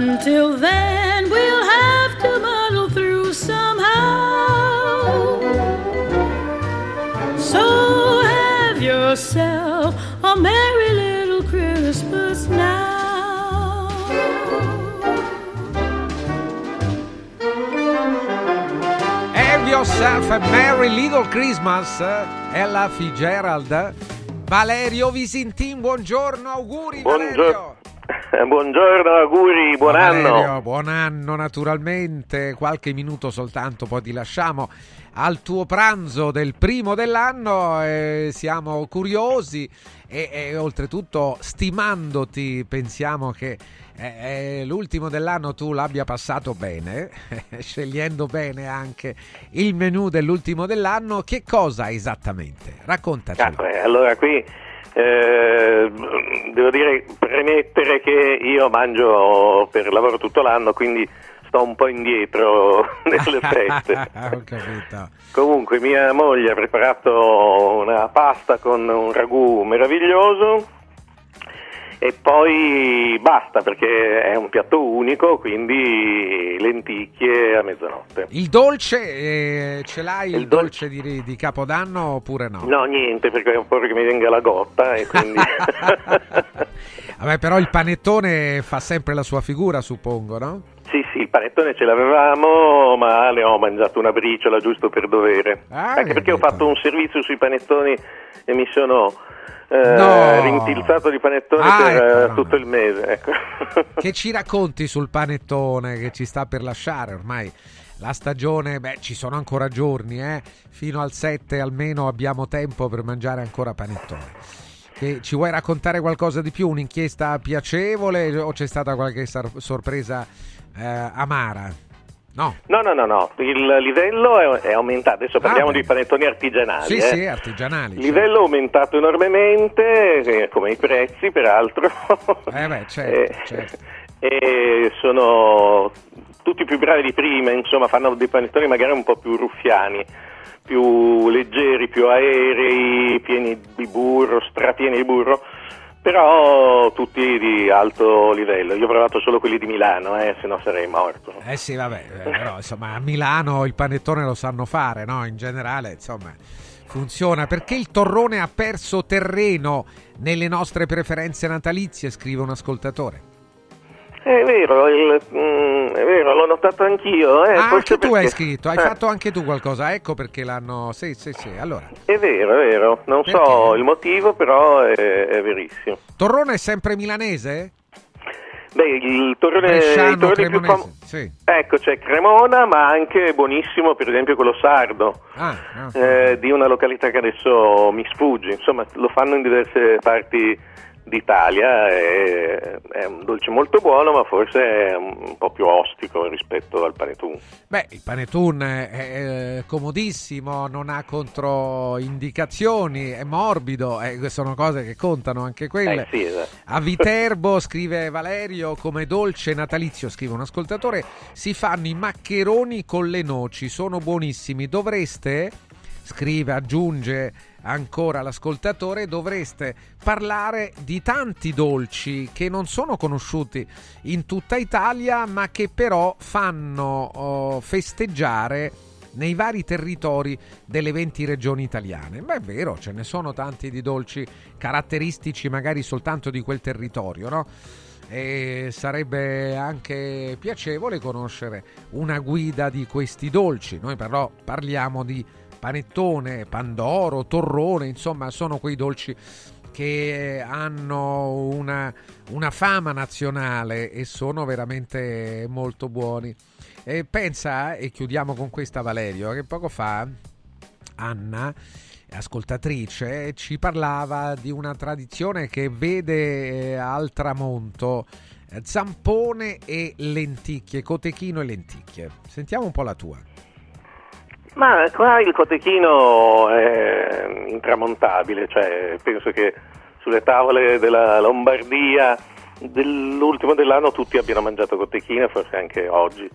Until then, we'll have to muddle through somehow. So have yourself a merry little Christmas now. Have yourself a Merry Little Christmas, eh? Ella Fitzgerald. Eh? Valerio Visintin, buongiorno, auguri Valerio. Buongiorno. Auguri, buon Valerio, anno. buon anno naturalmente, qualche minuto soltanto poi ti lasciamo al tuo pranzo del primo dell'anno, eh, siamo curiosi e, e oltretutto stimandoti pensiamo che eh, eh, l'ultimo dell'anno tu l'abbia passato bene, scegliendo bene anche il menù dell'ultimo dell'anno, che cosa esattamente? Raccontaci. Ah, allora qui eh, devo dire, premettere che io mangio per lavoro tutto l'anno, quindi sto un po' indietro nelle feste. Comunque mia moglie ha preparato una pasta con un ragù meraviglioso e poi basta perché è un piatto unico, quindi lenticchie a mezzanotte. Il dolce, eh, ce l'hai il, Il dolce, di, di Capodanno oppure no? No, niente, perché ho paura che mi venga la gotta e quindi... Vabbè, però il panettone fa sempre la sua figura, suppongo, no? Sì, sì, il panettone ce l'avevamo, ma ne ho mangiato una briciola giusto per dovere. Ah, Anche perché ho fatto un servizio sui panettoni e mi sono eh, No. rintilzato di panettoni Ah, per ecco, eh, no, tutto il mese. Ecco. Che ci racconti sul panettone che ci sta per lasciare ormai? la stagione, beh, ci sono ancora giorni, eh? fino al 7 almeno abbiamo tempo per mangiare ancora panettone. Che ci vuoi raccontare qualcosa di più? Un'inchiesta piacevole o c'è stata qualche sar- sorpresa eh, amara? No. No, no, no, no, il livello è, è aumentato, adesso parliamo bene. di panettoni artigianali. Sì, eh. sì, artigianali. Il livello è aumentato enormemente, eh, come i prezzi peraltro. Eh beh, certo, Eh, certo. E sono tutti più bravi di prima, insomma, fanno dei panettoni magari un po' più ruffiani, più leggeri, più aerei, pieni di burro, strapieni di burro, però tutti di alto livello. Io ho provato solo quelli di Milano, eh, se no sarei morto. Eh sì, vabbè, eh, però insomma a Milano il panettone lo sanno fare, no? In generale, insomma, funziona. Perché il torrone ha perso terreno nelle nostre preferenze natalizie, scrive un ascoltatore. È vero, il- mm, è vero, l'ho notato anch'io. Eh, ah, anche tu perché- hai scritto, hai eh, fatto anche tu qualcosa, ecco perché l'hanno... Sì, sì, sì, allora. È vero, è vero, non so il motivo, però è, è verissimo. Torrone è sempre milanese? Beh, il torrone, Bresciano, i torroni più cremonese, fam- sì. Ecco, c'è Cremona, ma anche buonissimo, per esempio, quello sardo, Ah, ah. eh, di una località che adesso mi sfugge. Insomma, lo fanno in diverse parti d'Italia. È, è un dolce molto buono, ma forse è un po' più ostico rispetto al panettone. Beh, il panettone è comodissimo, non ha controindicazioni, è morbido, eh, sono cose che contano anche quelle. Eh, sì, esatto. A Viterbo, scrive Valerio, come dolce natalizio, scrive un ascoltatore, si fanno i maccheroni con le noci, sono buonissimi. Dovreste, scrive, aggiunge ancora l'ascoltatore, dovreste parlare di tanti dolci che non sono conosciuti in tutta Italia, ma che però fanno oh, festeggiare nei vari territori delle 20 regioni italiane. Ma è vero, ce ne sono tanti di dolci caratteristici magari soltanto di quel territorio, no? E sarebbe anche piacevole conoscere una guida di questi dolci. Noi però parliamo di panettone, pandoro, torrone, insomma, sono quei dolci che hanno una, una fama nazionale e sono veramente molto buoni. E pensa, e chiudiamo con questa Valerio, che poco fa Anna, ascoltatrice, ci parlava di una tradizione che vede eh, al tramonto eh, zampone e lenticchie, cotechino e lenticchie. Sentiamo un po' la tua. Ma qua il cotechino è intramontabile, cioè penso che sulle tavole della Lombardia dell'ultimo dell'anno tutti abbiano mangiato cotechino, forse anche oggi,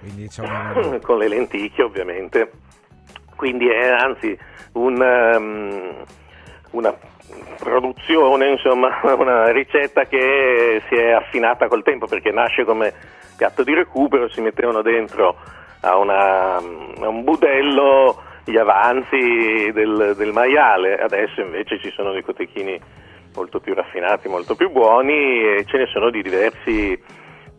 Quindi insomma, con le lenticchie ovviamente. Quindi è anzi un, um, una produzione, insomma, una ricetta che si è affinata col tempo perché nasce come piatto di recupero, si mettevano dentro a, una, a un budello gli avanzi del, del maiale, adesso invece ci sono dei cotechini molto più raffinati, molto più buoni e ce ne sono di diversi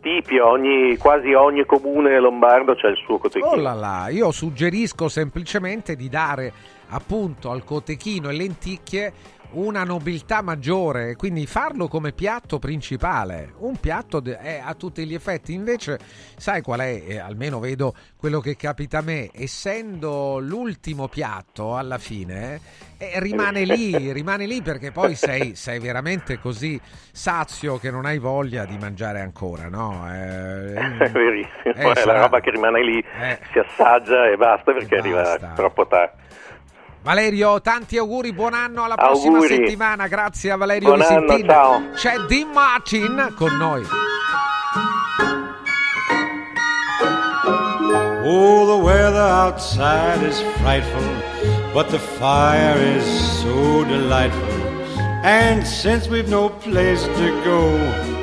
tipi, ogni, quasi ogni comune lombardo c'ha il suo cotechino. Oh là là, io suggerisco semplicemente di dare appunto al cotechino e lenticchie una nobiltà maggiore, quindi farlo come piatto principale, un piatto è a tutti gli effetti. Invece, sai qual è? Eh, almeno vedo quello che capita a me, essendo l'ultimo piatto alla fine, eh, rimane lì, rimane lì perché poi sei, sei veramente così sazio che non hai voglia di mangiare ancora, no? Eh, È verissimo, Eh, è sarà- la roba che rimane lì, Eh. si assaggia e basta perché arriva basta. troppo tardi. Valerio, tanti auguri, buon anno alla prossima Auguri. settimana. Grazie a Valerio Buon anno, Visentin. ciao. C'è Dean Martin con noi. Oh, the weather outside is frightful, but the fire is so delightful. And since we've no place to go,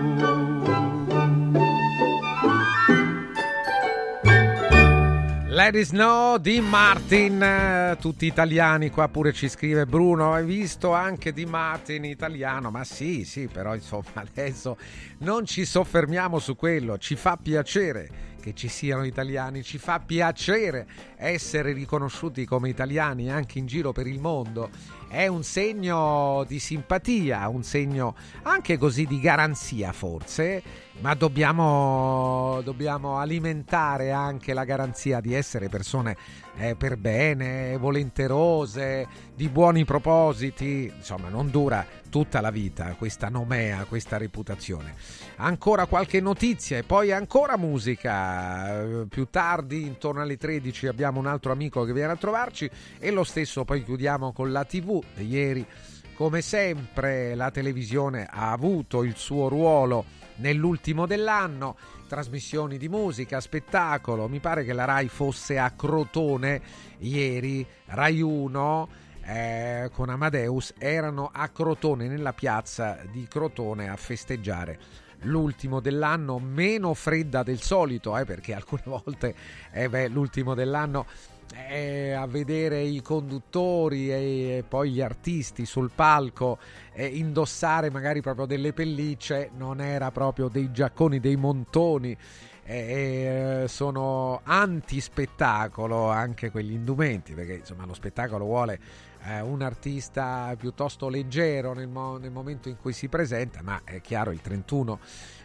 Let it snow di Martin, tutti italiani, qua pure ci scrive Bruno, hai visto anche di Martin italiano? Ma sì, sì, però insomma adesso non ci soffermiamo su quello, ci fa piacere che ci siano italiani, ci fa piacere essere riconosciuti come italiani anche in giro per il mondo. È un segno di simpatia, un segno anche così di garanzia forse, ma dobbiamo, dobbiamo alimentare anche la garanzia di essere persone eh, per bene, volenterose, di buoni propositi, insomma non dura tutta la vita questa nomea, questa reputazione. Ancora qualche notizia e poi ancora musica. Eh, Più tardi, intorno alle 13, abbiamo un altro amico che viene a trovarci e lo stesso poi chiudiamo con la TV. Ieri, come sempre, la televisione ha avuto il suo ruolo nell'ultimo dell'anno. Trasmissioni di musica, spettacolo. Mi pare che la Rai fosse a Crotone ieri, Rai 1 eh, con Amadeus erano a Crotone, nella piazza di Crotone a festeggiare l'ultimo dell'anno, meno fredda del solito, eh, perché alcune volte eh beh, l'ultimo dell'anno eh, a vedere i conduttori e, poi gli artisti sul palco eh, indossare magari proprio delle pellicce, non era proprio dei giacconi, dei montoni. Eh, sono anti-spettacolo anche quegli indumenti perché insomma lo spettacolo vuole eh, un artista piuttosto leggero nel, mo- nel, momento in cui si presenta, ma è chiaro il 31.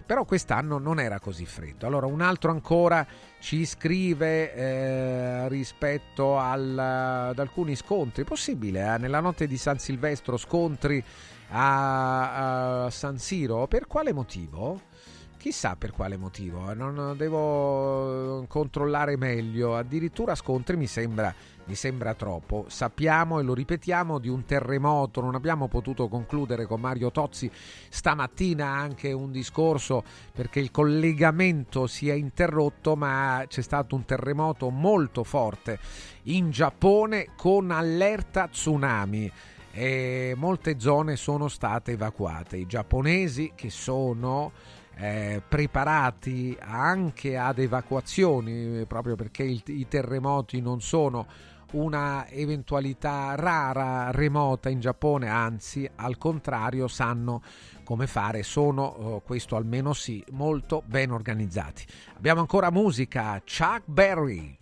Però quest'anno non era così freddo. Allora, un altro ancora ci scrive eh, rispetto al, ad alcuni scontri. Possibile eh, nella notte di San Silvestro scontri a, a San Siro? Per quale motivo? Chissà per quale motivo, non devo controllare meglio. Addirittura scontri mi sembra, mi sembra troppo. Sappiamo e lo ripetiamo di un terremoto, non abbiamo potuto concludere con Mario Tozzi stamattina anche un discorso perché il collegamento si è interrotto, ma c'è stato un terremoto molto forte in Giappone con allerta tsunami. E molte zone sono state evacuate. I giapponesi che sono eh, preparati anche ad evacuazioni proprio perché il, i terremoti non sono una eventualità rara, remota in Giappone, anzi al contrario sanno come fare, sono, questo almeno sì, molto ben organizzati. Abbiamo ancora musica, Chuck Berry.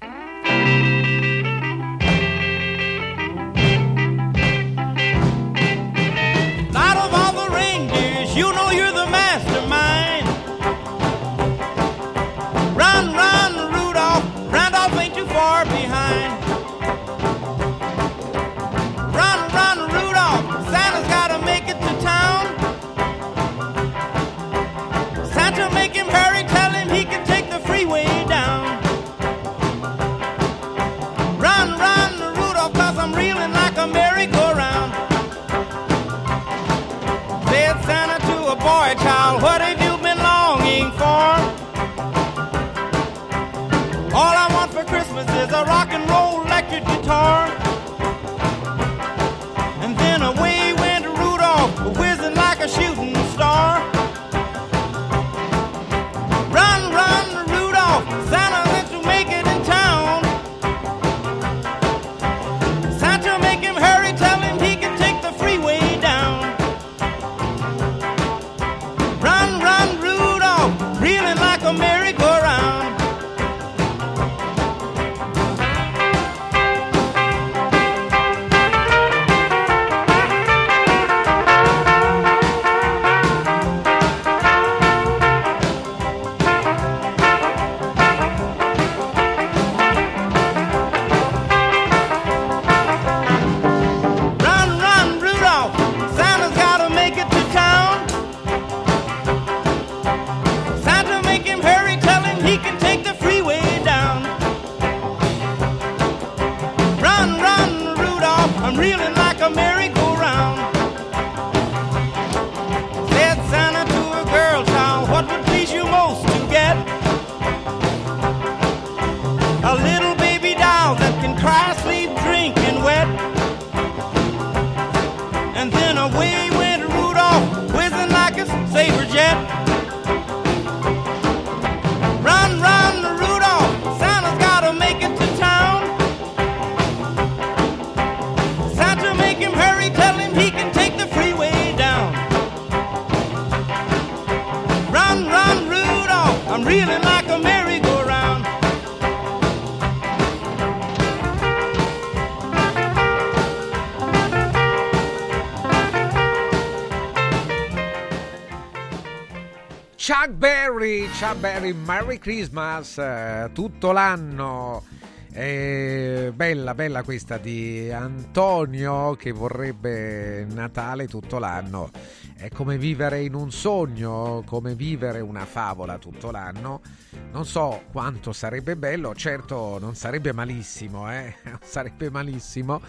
Guitar. Chuck Berry, Chuck Berry, Merry Christmas, eh, tutto l'anno. Eh, bella, bella questa di Antonio che vorrebbe Natale tutto l'anno. È come vivere in un sogno, come vivere una favola tutto l'anno. Non so quanto sarebbe bello, certo non sarebbe malissimo, eh? Sarebbe malissimo.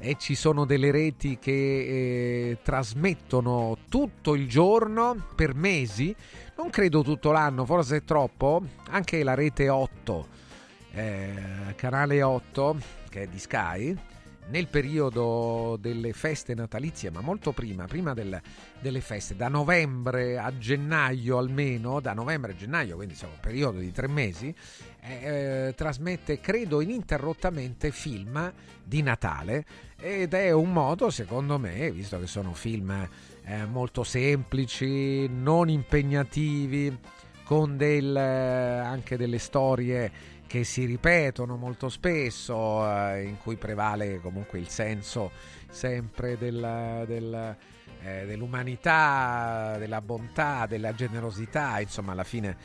E ci sono delle reti che eh, trasmettono tutto il giorno per mesi, non credo tutto l'anno, forse è troppo, anche la rete 8 eh, canale 8 che è di Sky nel periodo delle feste natalizie ma molto prima prima del- delle feste da novembre a gennaio almeno da novembre a gennaio quindi insomma un periodo di tre mesi eh, eh, trasmette credo ininterrottamente film di Natale. Ed è un modo secondo me visto che sono film eh, molto semplici non impegnativi con del, eh, anche delle storie che si ripetono molto spesso, eh, in cui prevale comunque il senso sempre del- del- eh, dell'umanità, della bontà, della generosità, insomma alla fine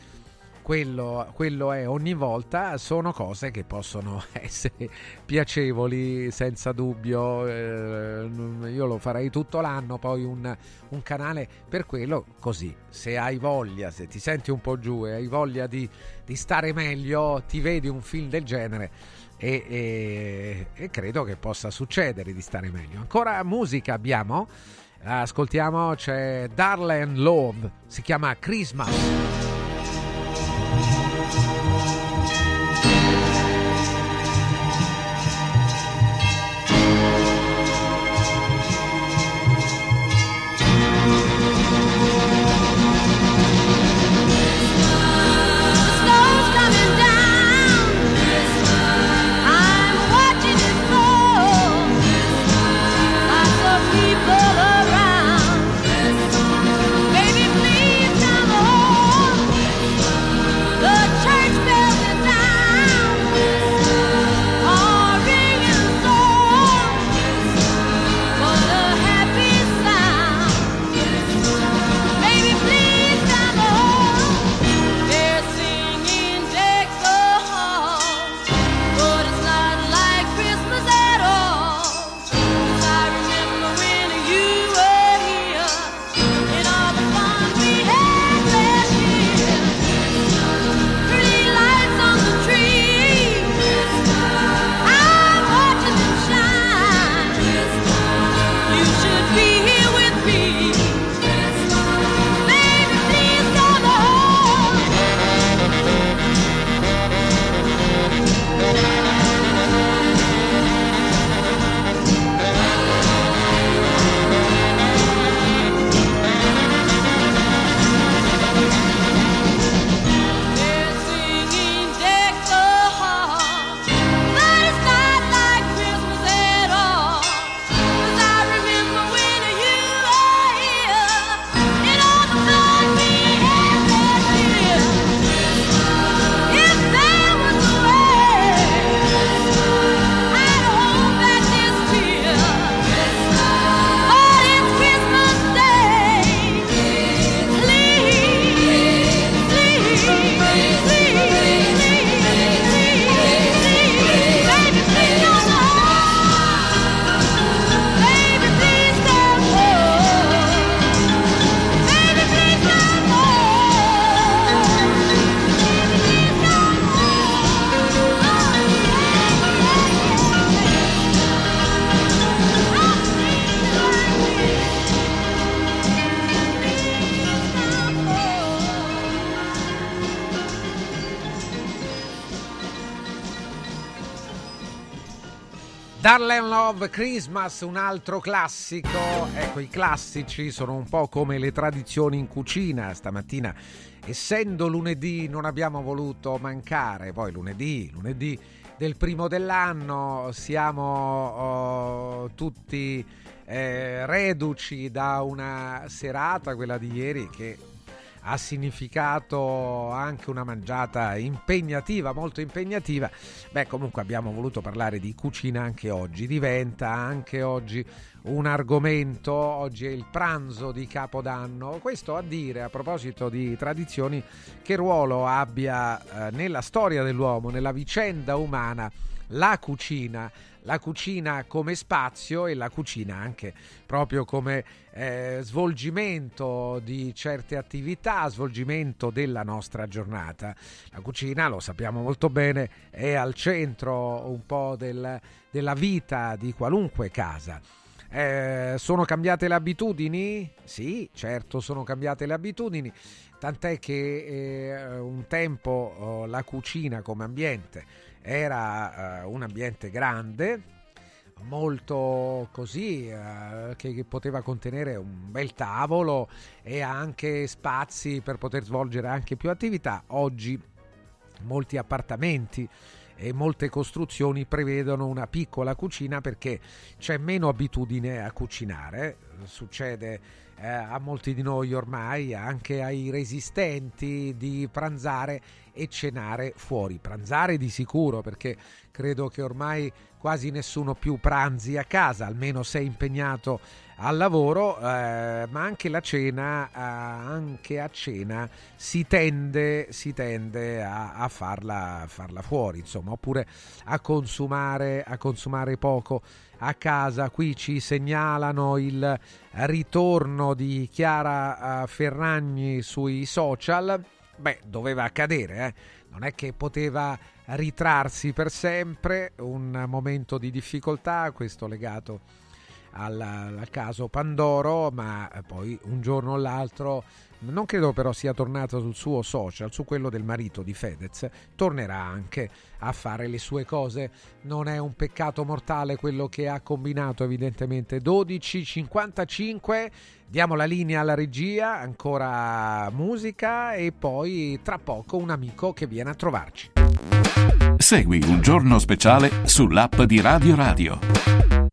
quello, quello è ogni volta, sono cose che possono essere piacevoli senza dubbio, eh, io lo farei tutto l'anno, poi un, un canale per quello così, se hai voglia, se ti senti un po' giù e hai voglia di, di stare meglio, ti vedi un film del genere. E, e- e credo che possa succedere di stare meglio. Ancora musica abbiamo. Ascoltiamo, c'è Darlene Love, si chiama Christmas. Thank you. Love Christmas, un altro classico. Ecco, i classici sono un po' come le tradizioni in cucina. Stamattina, essendo lunedì, non abbiamo voluto mancare. Poi lunedì, lunedì del primo dell'anno, siamo oh, tutti eh, reduci da una serata, quella di ieri, che ha significato anche una mangiata impegnativa, molto impegnativa. Beh, comunque abbiamo voluto parlare di cucina anche oggi, diventa anche oggi un argomento, oggi è il pranzo di Capodanno. Questo a dire a proposito di tradizioni che ruolo abbia eh, nella storia dell'uomo, nella vicenda umana la cucina la cucina come spazio e la cucina anche proprio come eh, svolgimento di certe attività, svolgimento della nostra giornata. La cucina, lo sappiamo molto bene, è al centro un po' del, della vita di qualunque casa. Eh, sono cambiate le abitudini? Sì, certo, sono cambiate le abitudini. Tant'è che eh, un tempo oh, la cucina come ambiente era uh, un ambiente grande, molto così, uh, che, che, poteva contenere un bel tavolo e anche spazi per poter svolgere anche più attività. Oggi molti appartamenti e molte costruzioni prevedono una piccola cucina perché c'è meno abitudine a cucinare. Succede eh, a molti di noi ormai, anche ai resistenti, di pranzare e cenare fuori. Pranzare di sicuro perché credo che ormai quasi nessuno più pranzi a casa, almeno se è impegnato al lavoro, eh, ma anche la cena, eh, anche a cena si tende, si tende a, a, farla, a, farla, fuori, insomma, oppure a consumare, a consumare poco a casa. Qui ci segnalano il ritorno di Chiara eh, Ferragni sui social. Beh, doveva accadere, eh? non è che poteva ritrarsi per sempre, un momento di difficoltà, questo legato al, al caso Pandoro, ma poi un giorno o l'altro non credo però sia tornato sul suo social, su quello del marito di Fedez, tornerà anche a fare le sue cose. Non è un peccato mortale quello che ha combinato evidentemente 12.55. Diamo la linea alla regia, ancora musica e poi tra poco un amico che viene a trovarci. Segui un giorno speciale sull'app di Radio Radio.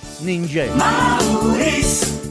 Ninja. Mauris.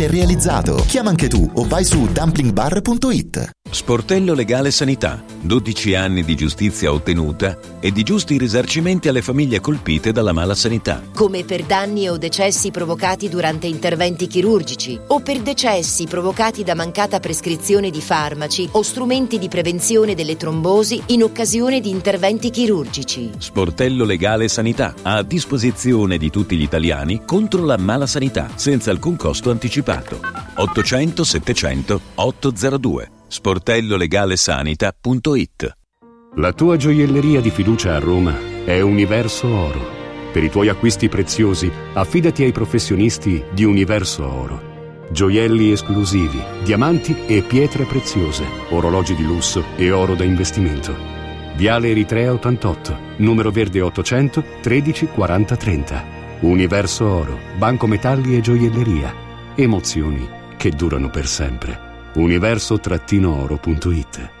è realizzato. Chiama anche tu o vai su dumplingbar.it. Sportello Legale Sanità. 12 anni di giustizia ottenuta e di giusti risarcimenti alle famiglie colpite dalla mala sanità. Come per danni o decessi provocati durante interventi chirurgici o per decessi provocati da mancata prescrizione di farmaci o strumenti di prevenzione delle trombosi in occasione di interventi chirurgici. Sportello Legale Sanità. A disposizione di tutti gli italiani contro la mala sanità, senza alcun costo anticipato. 800 700 802 sportellolegalesanita.it La tua gioielleria di fiducia a Roma è Universo Oro. Per i tuoi acquisti preziosi, affidati ai professionisti di Universo Oro. Gioielli esclusivi, diamanti e pietre preziose, orologi di lusso e oro da investimento. Viale Eritrea 88, numero verde 800 13 40 30. Universo Oro, Banco Metalli e Gioielleria. Emozioni che durano per sempre. Universo-oro.it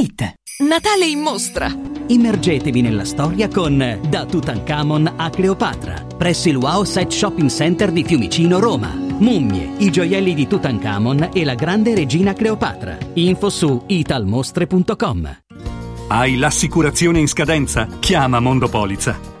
Natale in mostra! Immergetevi nella storia con Da Tutankhamon a Cleopatra, presso il Wow Set Shopping Center di Fiumicino, Roma. Mummie, i gioielli di Tutankhamon e la grande regina Cleopatra. Info su italmostre.com. Hai l'assicurazione in scadenza? Chiama Mondopolizza.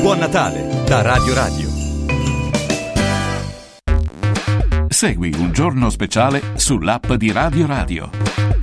Buon Natale da Radio Radio. Segui un giorno speciale sull'app di Radio Radio.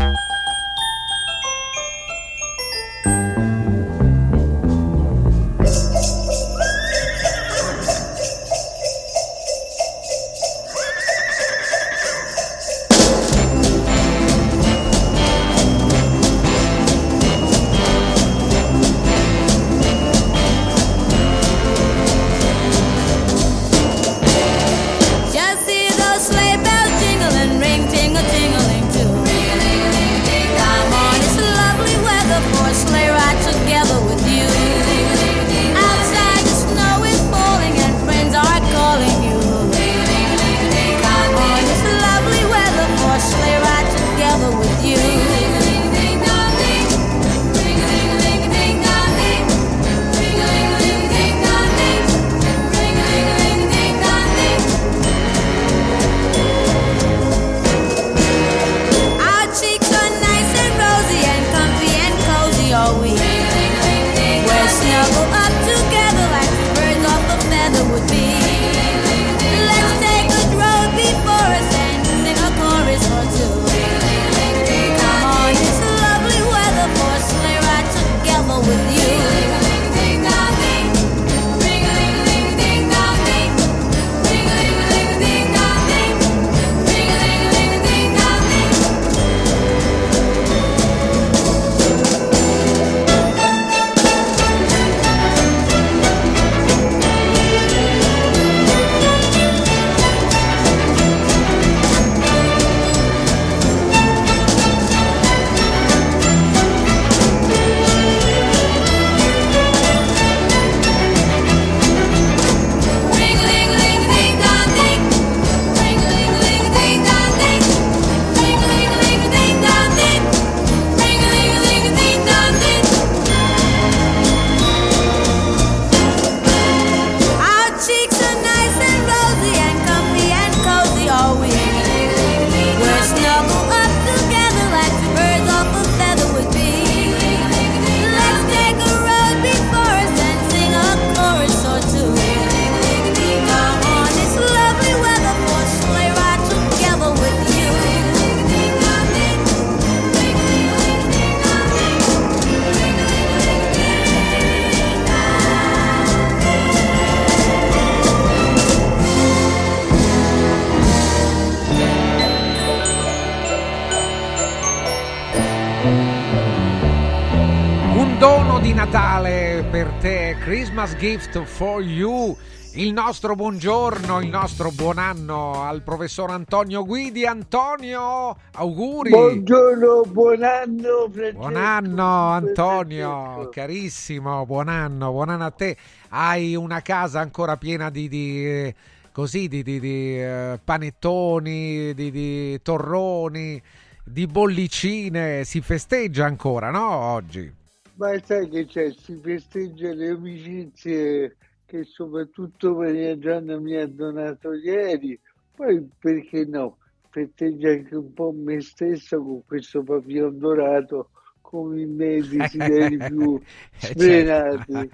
Gift for you. Il nostro buongiorno, il nostro buon anno al professor Antonio Guidi. Antonio, auguri. Buongiorno, buon anno. Francesco. Buon anno Antonio, carissimo, buon anno, buon anno a te. Hai una casa ancora piena di, di, così, di, di- di, eh, panettoni, di, di torroni, di bollicine. Si festeggia ancora, no? Oggi. Ma sai che c'è? Si festeggia le amicizie che soprattutto Maria Gianna mi ha donato ieri. Poi perché no? Festeggia anche un po' me stesso con questo papillon dorato come i miei desideri più Eh, sfrenati. certo.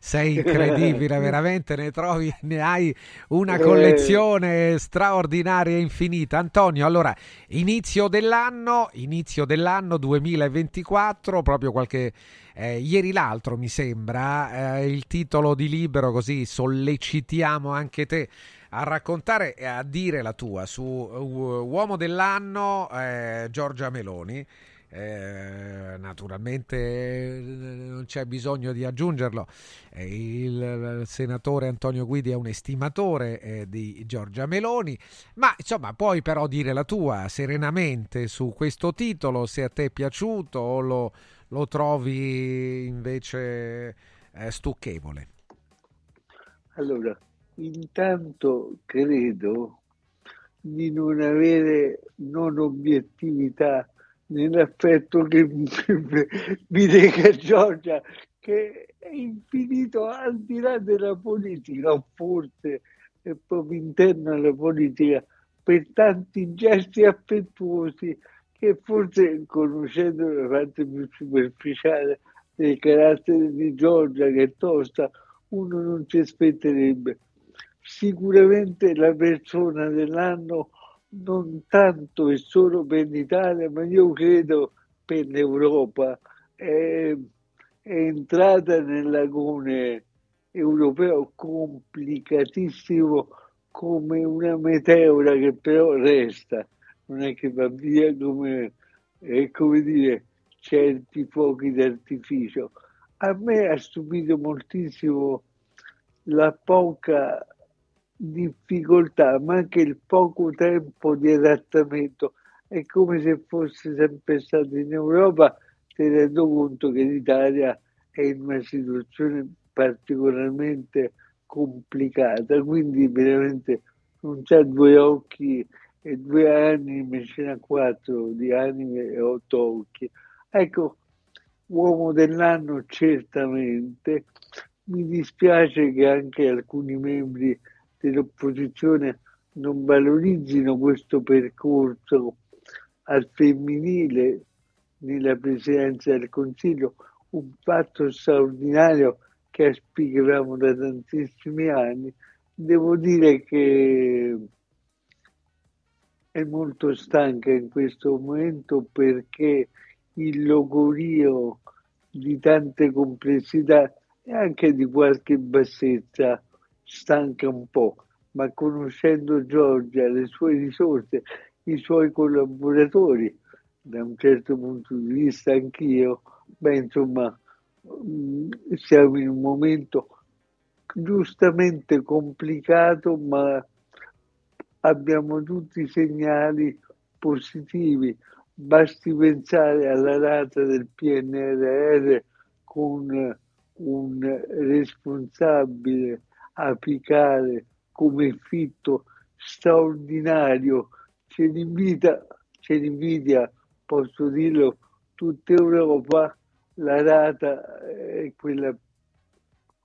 Sei incredibile, veramente ne trovi, ne hai una Eh. collezione straordinaria e infinita. Antonio, allora, inizio dell'anno, inizio dell'anno 2024, proprio qualche eh, ieri l'altro mi sembra, eh, il titolo di libro così sollecitiamo anche te a raccontare e a dire la tua su uh, Uomo dell'anno eh, Giorgia Meloni. Eh, naturalmente eh, non c'è bisogno di aggiungerlo. Eh, il, senatore Antonio Guidi è un estimatore eh, di Giorgia Meloni, ma insomma puoi però dire la tua serenamente su questo titolo, se a te è piaciuto o lo, lo trovi invece eh, stucchevole. Allora, intanto credo di non avere non obiettività nell'affetto che mi, lega Giorgia, che è infinito al di là della politica, o forse è proprio interno alla politica, per tanti gesti affettuosi che forse conoscendo la parte più superficiale del carattere di Giorgia che è tosta, uno non si aspetterebbe. Sicuramente la persona dell'anno non tanto e solo per l'Italia, ma io credo per l'Europa, è, è entrata nel lagone europeo complicatissimo come una meteora che però resta, non è che va via come, eh, come dire, certi fuochi d'artificio. A me ha stupito moltissimo la poca difficoltà, ma anche il poco tempo di adattamento. È come se fosse sempre stato in Europa, tenendo conto che l'Italia è in una situazione particolarmente complicata, quindi veramente non c'ha due occhi e due anime, ce n'ha quattro di anime e otto occhi. Ecco, uomo dell'anno certamente, mi dispiace che anche alcuni membri dell'opposizione non valorizzino questo percorso al femminile nella presidenza del Consiglio, un fatto straordinario che auspicavamo da tantissimi anni. Devo dire che è molto stanca in questo momento perché il logorio di tante complessità e anche di qualche bassezza stanca un po', ma conoscendo Giorgia, le sue risorse, i suoi collaboratori, da un certo punto di vista anch'io, beh insomma mm, siamo in un momento giustamente complicato, ma abbiamo tutti segnali positivi. Basti pensare alla data del PNRR con un responsabile apicale come Fitto straordinario, ce l'invita, ce l'invidia, posso dirlo, tutta Europa, la data è quella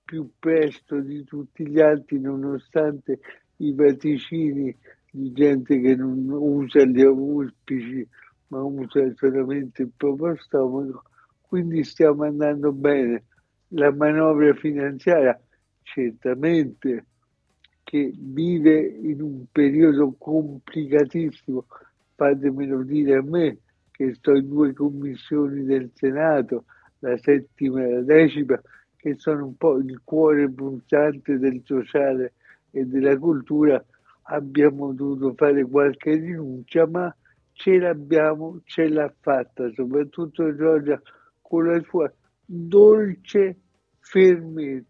più presto di tutti gli altri, nonostante i vaticini di gente che non usa gli auspici, ma usa solamente il proprio stomaco. Quindi stiamo andando bene. La manovra finanziaria certamente che vive in un periodo complicatissimo, fatemelo dire a me, che sto in due commissioni del Senato, la settima e la decima, che sono un po' il cuore pulsante del sociale e della cultura, abbiamo dovuto fare qualche rinuncia, ma ce l'abbiamo, ce l'ha fatta, soprattutto Giorgia con la sua dolce fermezza.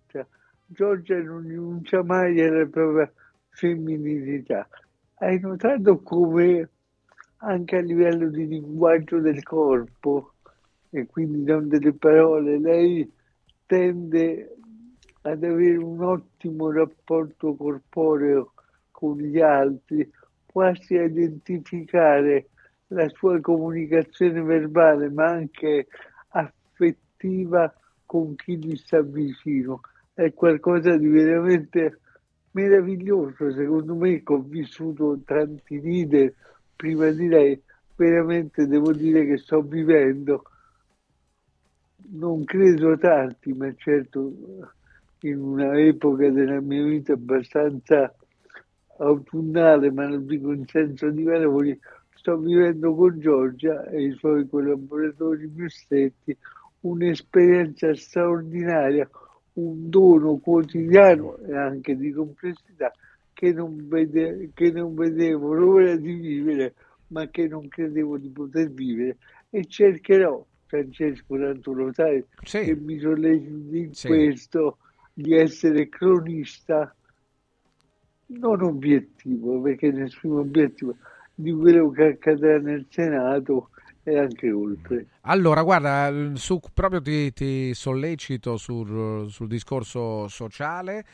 Giorgia non rinuncia mai alla propria femminilità. Hai notato come anche a livello di linguaggio del corpo e quindi non delle parole, lei tende ad avere un ottimo rapporto corporeo con gli altri, quasi a identificare la sua comunicazione verbale, ma anche affettiva con chi gli sta vicino. È qualcosa di veramente meraviglioso, secondo me, che ho vissuto tanti leader prima di lei, veramente devo dire che sto vivendo, non credo tanti, ma certo in una epoca della mia vita abbastanza autunnale, ma lo dico in senso di valori, sto vivendo con Giorgia e i suoi collaboratori più stretti un'esperienza straordinaria, un dono quotidiano e anche di complessità che non, vede, che non vedevo l'ora di vivere, ma che non credevo di poter vivere e cercherò, Francesco, tanto lo sai, Sì. che mi solleciti in Sì. questo, di essere cronista non obiettivo, perché nessun obiettivo di quello che accadrà nel Senato e anche oltre. Allora, guarda, su, proprio ti, ti sollecito sul, sul discorso sociale,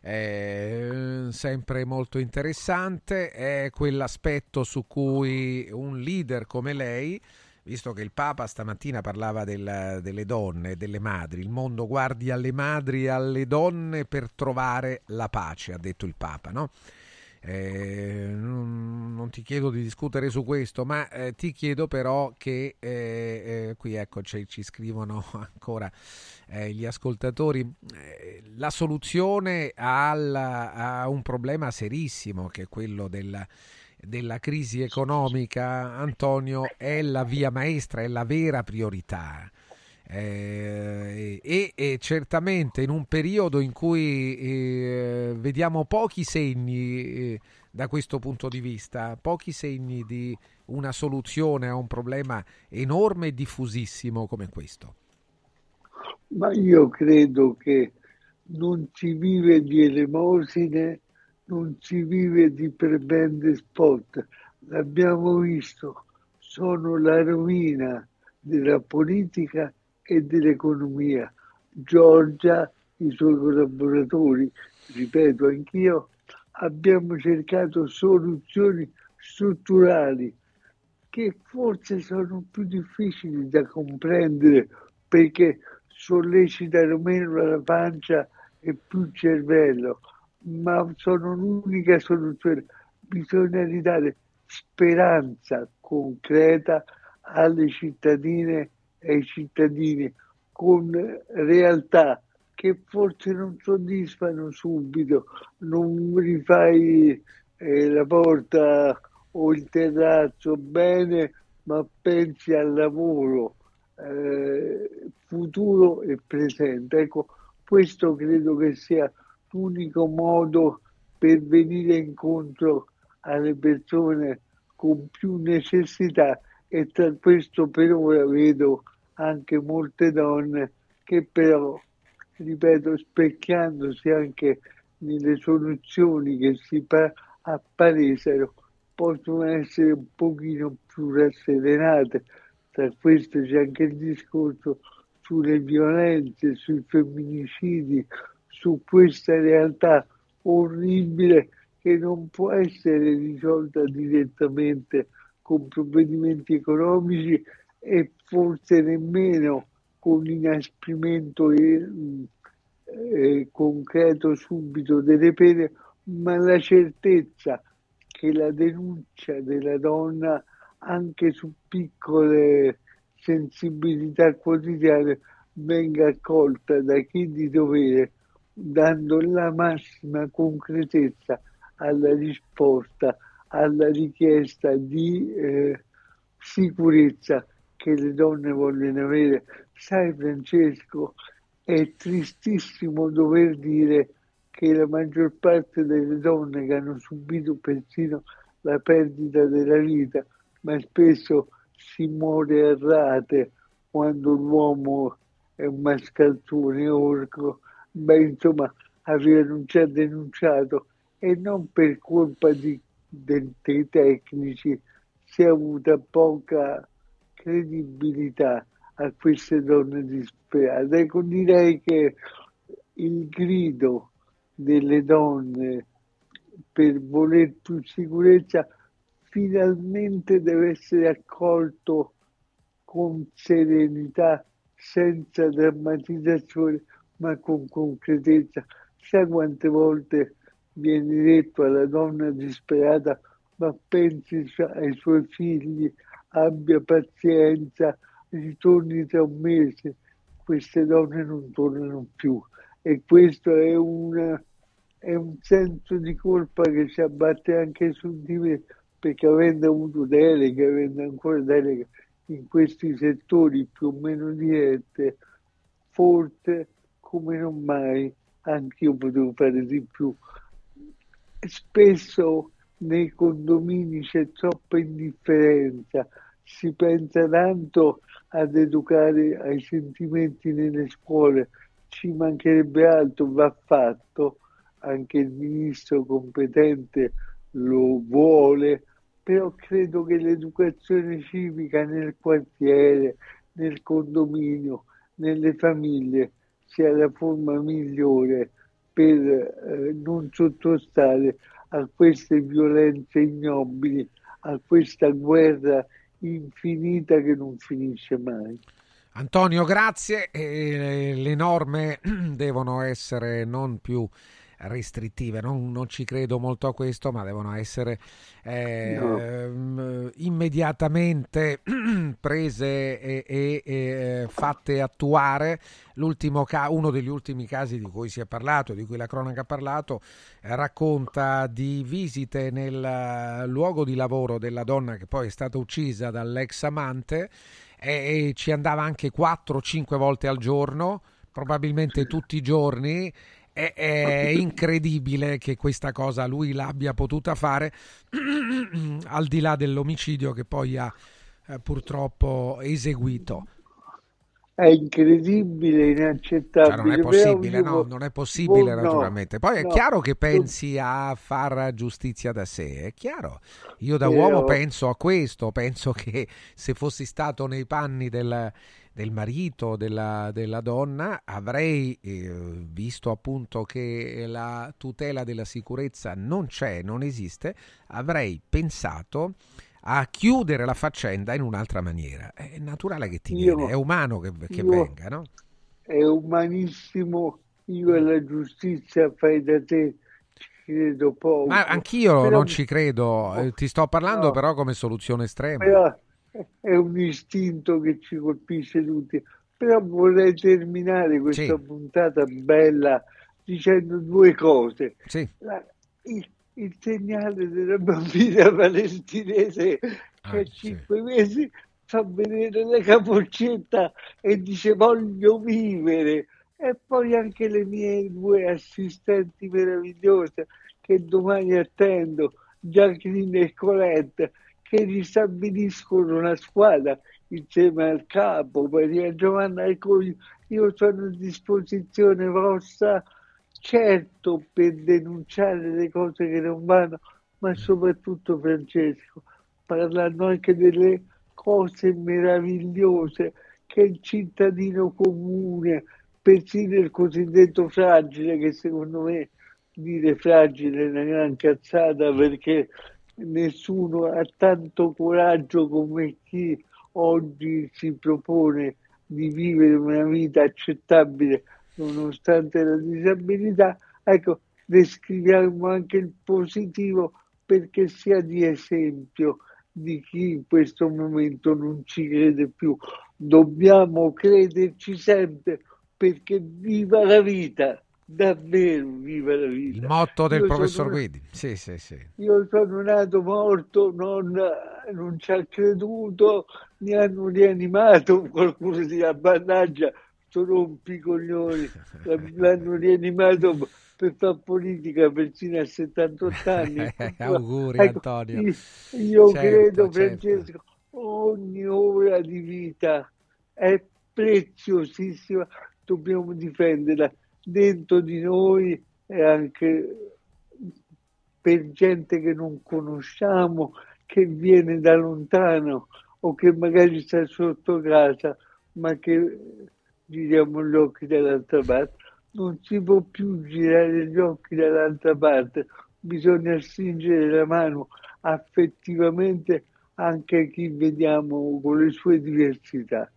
eh, sempre molto interessante, è quell'aspetto su cui un leader come lei, visto che il Papa stamattina parlava del- delle donne, delle madri, il mondo guardi alle madri e alle donne per trovare la pace, ha detto il Papa, no? Eh, non, non ti chiedo di discutere su questo, ma eh, ti chiedo però che eh, eh, qui ecco ci, ci scrivono ancora eh, gli ascoltatori eh, la soluzione al- a un problema serissimo che è quello della, della crisi economica, Antonio, è la via maestra, è la vera priorità. Eh, e, e certamente in un periodo in cui eh, vediamo pochi segni eh, da questo punto di vista, pochi segni di una soluzione a un problema enorme e diffusissimo come questo. Ma io credo che non si vive di elemosine, non si vive di prebende spot. L'abbiamo visto, sono la rovina della politica e dell'economia. Giorgia, i suoi collaboratori, ripeto anch'io, abbiamo cercato soluzioni strutturali che forse sono più difficili da comprendere perché sollecitano meno la pancia e più il cervello, ma sono l'unica soluzione. Bisogna ridare speranza concreta alle cittadine ai cittadini con realtà che forse non soddisfano subito, non rifai eh, la porta o il terrazzo bene, ma pensi al lavoro eh, futuro e presente. Ecco, questo credo che sia l'unico modo per venire incontro alle persone con più necessità e tra questo per ora vedo anche molte donne che però, ripeto, specchiandosi anche nelle soluzioni che si pa- appalesero, possono essere un pochino più rasserenate. Tra questo c'è anche il discorso sulle violenze, sui femminicidi, su questa realtà orribile che non può essere risolta direttamente con provvedimenti economici e forse nemmeno con inasprimento mh, eh, concreto subito delle pene, ma la certezza che la denuncia della donna anche su piccole sensibilità quotidiane venga accolta da chi di dovere, dando la massima concretezza alla risposta, alla richiesta di eh, sicurezza che le donne vogliono avere. Sai Francesco, è tristissimo dover dire che la maggior parte delle donne che hanno subito persino la perdita della vita, ma spesso si muore a rate quando l'uomo è un mascalzone orco, beh insomma avevano già denunciato e non per colpa di- de- dei tecnici si è avuta poca credibilità a queste donne disperate. Ecco, direi che il grido delle donne per voler più sicurezza finalmente deve essere accolto con serenità, senza drammatizzazione, ma con concretezza. Sai quante volte viene detto alla donna disperata, ma pensi ai suoi figli, abbia pazienza, ritorni tra un mese. Queste donne non tornano più e questo è, una- è un senso di colpa che si abbatte anche su di me, perché avendo avuto deleghe, avendo ancora deleghe in questi settori più o meno dirette, forse come non mai anch'io potevo fare di più. Spesso nei condomini c'è troppa indifferenza, si pensa tanto ad educare ai sentimenti nelle scuole, ci mancherebbe altro, va fatto, anche il ministro competente lo vuole, però credo che l'educazione civica nel quartiere, nel condominio, nelle famiglie sia la forma migliore per eh, non sottostare a queste violenze ignobili, a questa guerra infinita che non finisce mai. Antonio, grazie. Le norme devono essere non più restrittive, non, non ci credo molto a questo, ma devono essere eh, No. ehm, immediatamente prese e, e- e fatte attuare. L'ultimo ca- uno degli ultimi casi di cui si è parlato, di cui la cronaca ha parlato, eh, racconta di visite nel eh, luogo di lavoro della donna che poi è stata uccisa dall'ex amante e, e ci andava anche 4-5 volte al giorno, probabilmente tutti i giorni. È, è incredibile che questa cosa lui l'abbia potuta fare al di là dell'omicidio che poi ha eh, purtroppo eseguito. È incredibile, inaccettabile. Cioè, non è possibile, no, non è possibile Oh, naturalmente. Poi è no. chiaro che pensi a far giustizia da sé, è chiaro. Io da Però- uomo penso a questo, penso che se fossi stato nei panni del, del marito, della, della donna, avrei eh, visto appunto che la tutela della sicurezza non c'è, non esiste, avrei pensato a chiudere la faccenda in un'altra maniera. È naturale che ti Io- viene, è umano che, che venga, no? È umanissimo, io alla giustizia fai da te, ci credo poco. Ma anch'io Però- non ci credo, eh, ti sto parlando No. però come soluzione estrema. Però è un istinto che ci colpisce tutti. Però vorrei terminare questa Sì. puntata bella dicendo due cose. Sì. La- il, il segnale della bambina palestinese che Ah, a cinque mesi fa vedere la capoccetta e dice voglio vivere. E poi anche le mie due assistenti meravigliose che domani attendo, Jacqueline e Colette, che ristabiliscono la squadra insieme al capo, Maria Giovanna e Coglio. Io sono a disposizione vostra, certo per denunciare le cose che non vanno, ma soprattutto Francesco, parlando anche delle cose meravigliose che il cittadino comune, persino il cosiddetto fragile, che secondo me dire fragile è una gran cazzata perché nessuno ha tanto coraggio come chi oggi si propone di vivere una vita accettabile nonostante la disabilità. Ecco, descriviamo anche il positivo perché sia di esempio di chi in questo momento non ci crede più. Dobbiamo crederci sempre perché viva la vita, davvero viva la vita. Il motto del Io professor sono- Guidi. Sì, sì, sì. io sono nato morto, non, non ci ha creduto, mi hanno rianimato, qualcuno si abbandaggia, sono un picoglione, l'hanno rianimato per fare politica persino a 78 anni. Auguri, Ecco, Antonio. Io, io Certo, credo, certo. Francesco, ogni ora di vita è preziosissima, dobbiamo difenderla dentro di noi e anche per gente che non conosciamo, che viene da lontano o che magari sta sotto casa, ma che giriamo gli occhi dall'altra parte. Non si può più girare gli occhi dall'altra parte, bisogna stringere la mano affettivamente anche a chi vediamo con le sue diversità.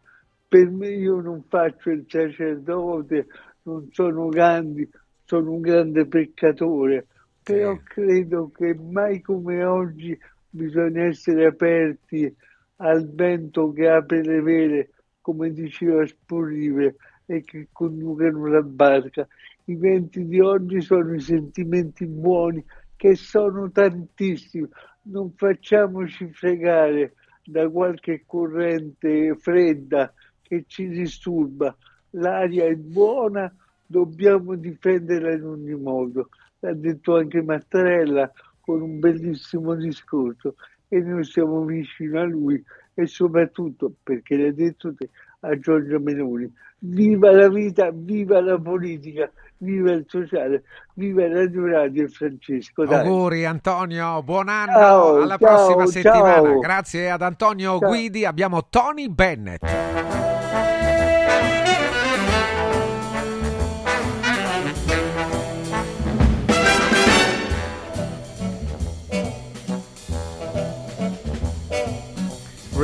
Per me io non faccio il sacerdote, non sono Gandhi, sono un grande peccatore, però credo che mai come oggi bisogna essere aperti al vento che apre le vele, come diceva Sporrive, e che conducono la barca. I venti di oggi sono i sentimenti buoni, che sono tantissimi. Non facciamoci fregare da qualche corrente fredda che ci disturba. L'aria è buona, dobbiamo difenderla in ogni modo. L'ha detto anche Mattarella con un bellissimo discorso e noi siamo vicino a lui e soprattutto, perché l'hai detto te, a Giorgio Meloni. Viva la vita, viva la politica, viva il sociale, viva Radio Radio e Francesco. Dai. Auguri Antonio, buon anno, Ciao, alla ciao, prossima settimana. ciao. Grazie ad Antonio. Guidi abbiamo Tony Bennett.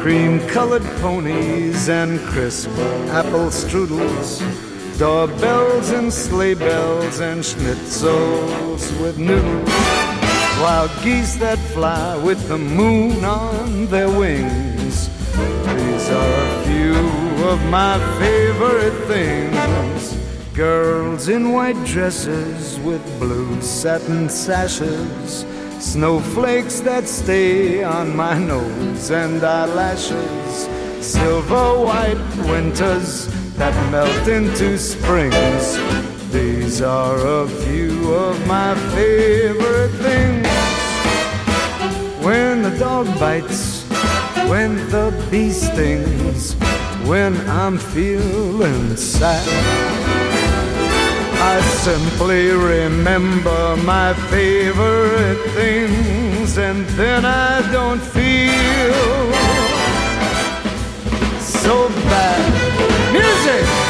Cream colored ponies and crisp apple strudels, doorbells and sleigh bells and schnitzels with noodles, wild geese that fly with the moon on their wings. These are a few of my favorite things. Girls in white dresses with blue satin sashes. Snowflakes that stay on my nose and eyelashes. Silver white winters that melt into springs. These are a few of my favorite things. When the dog bites, when the bee stings, when I'm feeling sad. I simply remember my favorite things, and then I don't feel so bad. Music!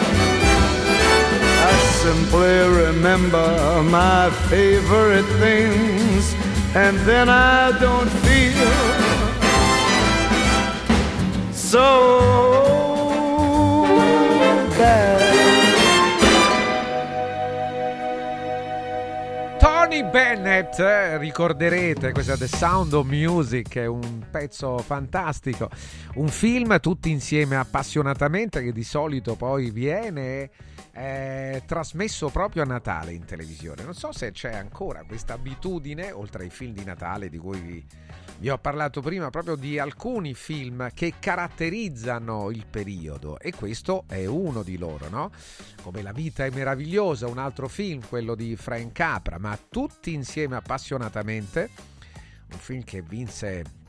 Simply remember my favorite things, and then I don't feel so bad. Tony Bennett, eh, ricorderete questa The Sound of Music, è un pezzo fantastico, un film tutti insieme appassionatamente che di solito poi viene eh, trasmesso proprio a Natale in televisione. Non so se c'è ancora questa abitudine, oltre ai film di Natale di cui vi, Vi ho parlato prima proprio di alcuni film che caratterizzano il periodo e questo è uno di loro, no? Come La vita è meravigliosa, un altro film, quello di Frank Capra, ma tutti insieme appassionatamente, un film che vinse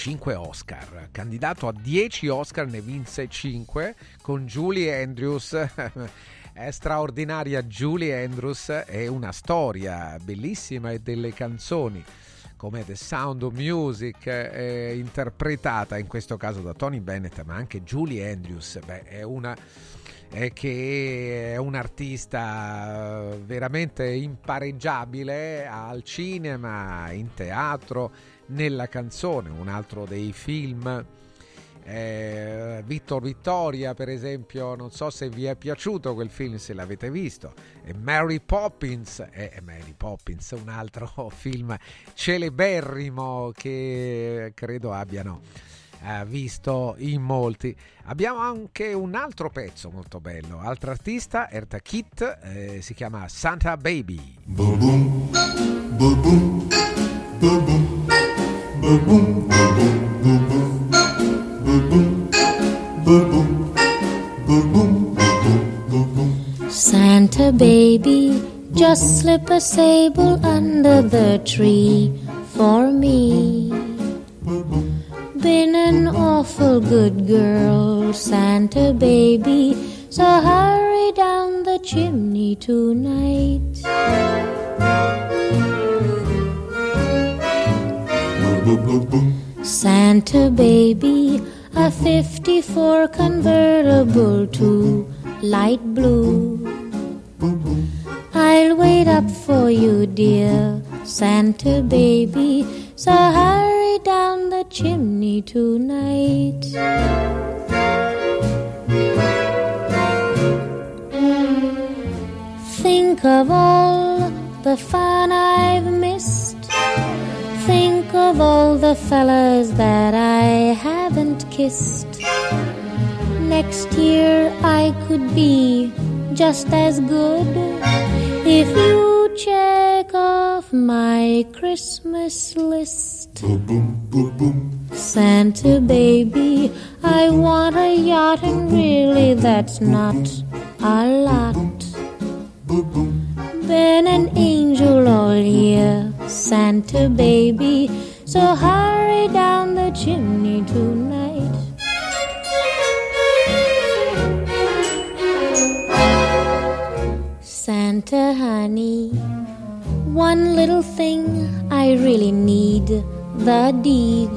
5 Oscar, candidato a 10 Oscar ne vinse 5 con Julie Andrews. È straordinaria Julie Andrews, è una storia bellissima e delle canzoni come The Sound of Music, eh, interpretata in questo caso da Tony Bennett, ma anche Julie Andrews, beh, è una eh, che è un artista veramente impareggiabile al cinema, in teatro, nella canzone, un altro dei film. Eh, Vittor Vittoria, per esempio, non so se vi è piaciuto quel film, se l'avete visto. E Mary Poppins, eh, Mary Poppins, un altro film celeberrimo che credo abbiano eh, visto in molti. Abbiamo anche un altro pezzo molto bello, altro artista, Erta Kitt, eh, si chiama Santa Baby. Boom boom, boom Santa baby, just slip a sable under the tree for me. Been an awful good girl, Santa baby, so hurry down the chimney tonight. Santa baby, a 54 convertible to light blue. I'll wait up for you, dear Santa baby. So hurry down the chimney tonight. Think of all the fun I've missed. Think of all the fellas that I haven't kissed. Next year I could be just as good if you check off my Christmas list. Santa baby, I want a yacht, and really that's not a lot. Been an angel all year, Santa baby, so hurry down the chimney tonight. Santa honey, one little thing I really need the deed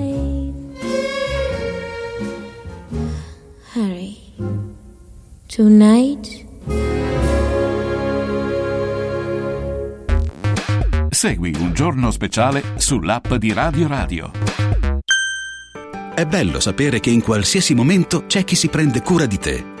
Tonight. Segui un giorno speciale sull'app di Radio Radio. È bello sapere che in qualsiasi momento c'è chi si prende cura di te.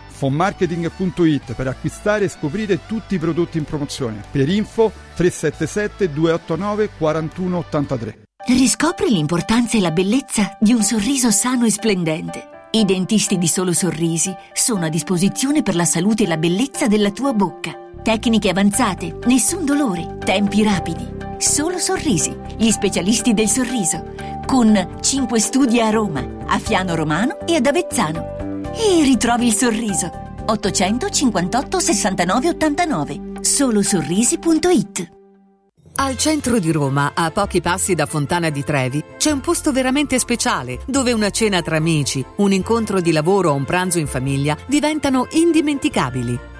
fonmarketing.it per acquistare e scoprire tutti i prodotti in promozione. Per info 377 289 4183. Riscopri l'importanza e la bellezza di un sorriso sano e splendente. I dentisti di Solo Sorrisi sono a disposizione per la salute e la bellezza della tua bocca. Tecniche avanzate, nessun dolore, tempi rapidi. Solo Sorrisi, gli specialisti del sorriso. Con 5 studi a Roma, a Fiano Romano e ad Avezzano. E ritrovi il sorriso. 858 69 89. Solosorrisi.it Al centro di Roma, a pochi passi da Fontana di Trevi, c'è un posto veramente speciale dove una cena tra amici, un incontro di lavoro o un pranzo in famiglia diventano indimenticabili.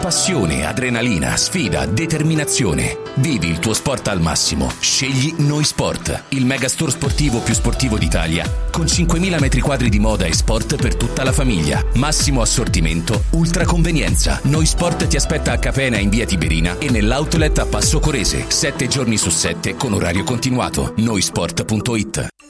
Passione, adrenalina, sfida, determinazione. Vivi il tuo sport al massimo. Scegli Noi Sport, il megastore sportivo più sportivo d'Italia, con 5.000 metri quadri di moda e sport per tutta la famiglia. Massimo assortimento, ultra convenienza. Noi Sport ti aspetta a Capena in via Tiberina e nell'outlet a Passo Corese, 7 giorni su 7 con orario continuato. Noisport.it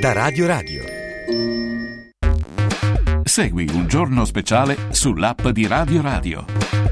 da Radio Radio. Segui un giorno speciale sull'app di Radio Radio.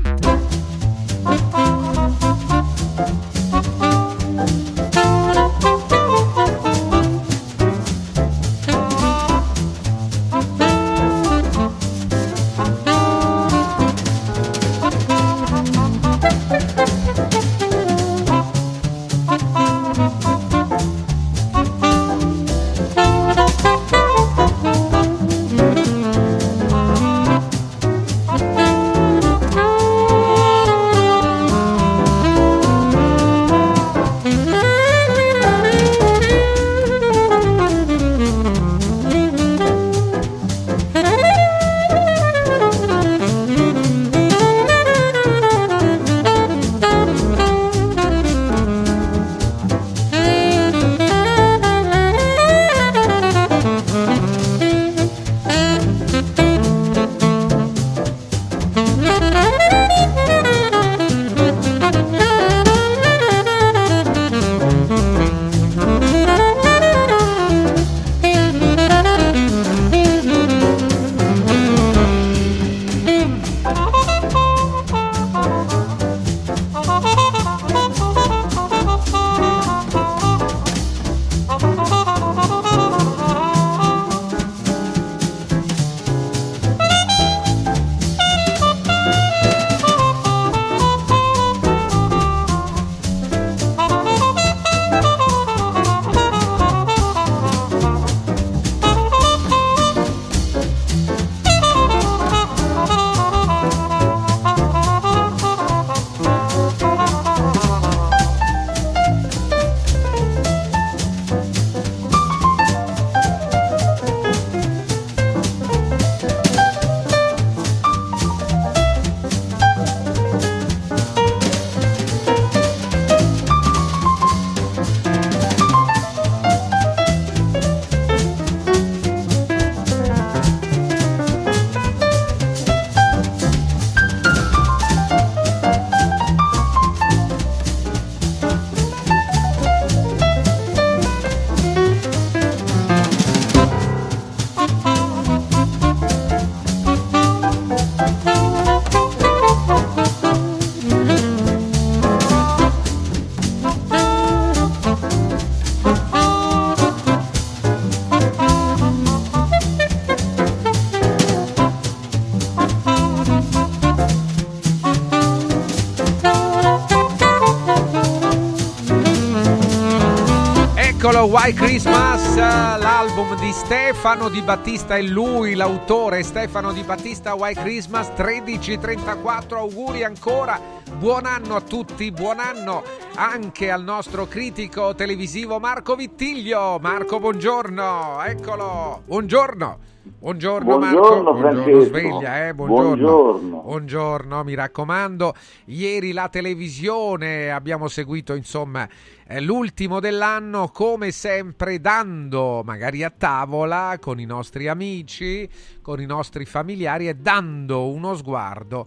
Why Christmas, l'album di Stefano Di Battista e lui, l'autore Stefano Di Battista, Why Christmas 1334, auguri ancora, buon anno a tutti, buon anno anche al nostro critico televisivo Marco Vittiglio. Marco, buongiorno, eccolo, buongiorno. Buongiorno, Marco, Buongiorno, buongiorno Francesco. sveglia, eh? buongiorno. Buongiorno. Buongiorno, mi raccomando. Ieri la televisione abbiamo seguito, insomma, eh, l'ultimo dell'anno, come sempre, dando magari a tavola con i nostri amici, con i nostri familiari e dando uno sguardo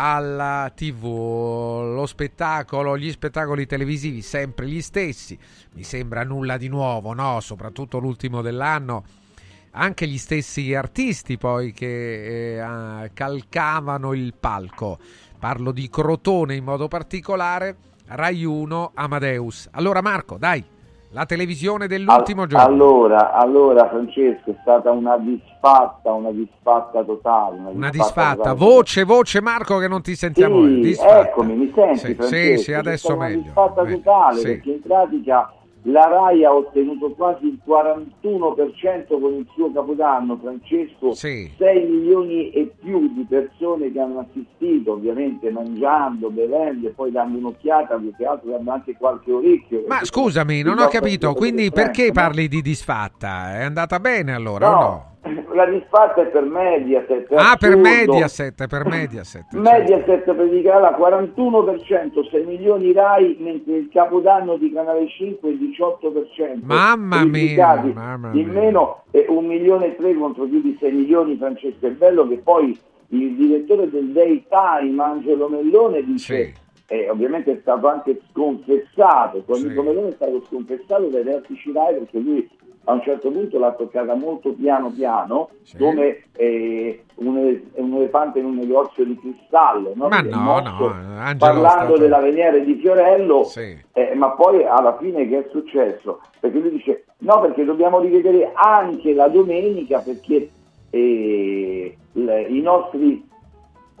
alla TV, lo spettacolo, gli spettacoli televisivi sempre gli stessi. Mi sembra nulla di nuovo, no? Soprattutto l'ultimo dell'anno anche gli stessi artisti poi che eh, calcavano il palco. Parlo di Crotone in modo particolare, Rai 1, Amadeus. Allora Marco, dai, la televisione dell'ultimo Al- giorno. Allora, allora, Francesco, è stata una disfatta, una disfatta totale. Una, Una disfatta, totale. voce, voce Marco che non ti sentiamo. Sì, disfatta. eccomi, mi senti, Sì, sì, Francesco? sì, C'è adesso stata meglio. Una disfatta Eh, totale, sì. perché in pratica la RAI ha ottenuto quasi il 41% con il suo capodanno, Francesco, Sì. 6 milioni e più di persone che hanno assistito, ovviamente mangiando, bevendo e poi dando un'occhiata, più che altro dando anche qualche orecchio. Ma scusami, non ho capito, quindi perché parli di disfatta? È andata bene allora o No, no? La disfatta è per Mediaset. Ah, per assurdo. Mediaset, per Mediaset. certo. Mediaset predicherà 41%, 6 milioni RAI, mentre il capodanno di Canale 5 è il 18%. Mamma mia, mamma in mia. meno è 1 milione e 3 contro più di 6 milioni, Francesco. È bello che poi il direttore del Daytime, Angelo Mellone, dice... E ovviamente è stato anche sconfessato, con Angelo Mellone è stato sconfessato dai vertici RAI perché lui a un certo punto l'ha toccata molto piano piano, come eh, un, un elefante in un negozio di cristallo, no? Ma no, no, Angelo parlando stato- della Veniere di Fiorello, eh, ma poi alla fine che è successo? Perché lui dice no, perché dobbiamo rivedere anche la domenica perché eh, il- i nostri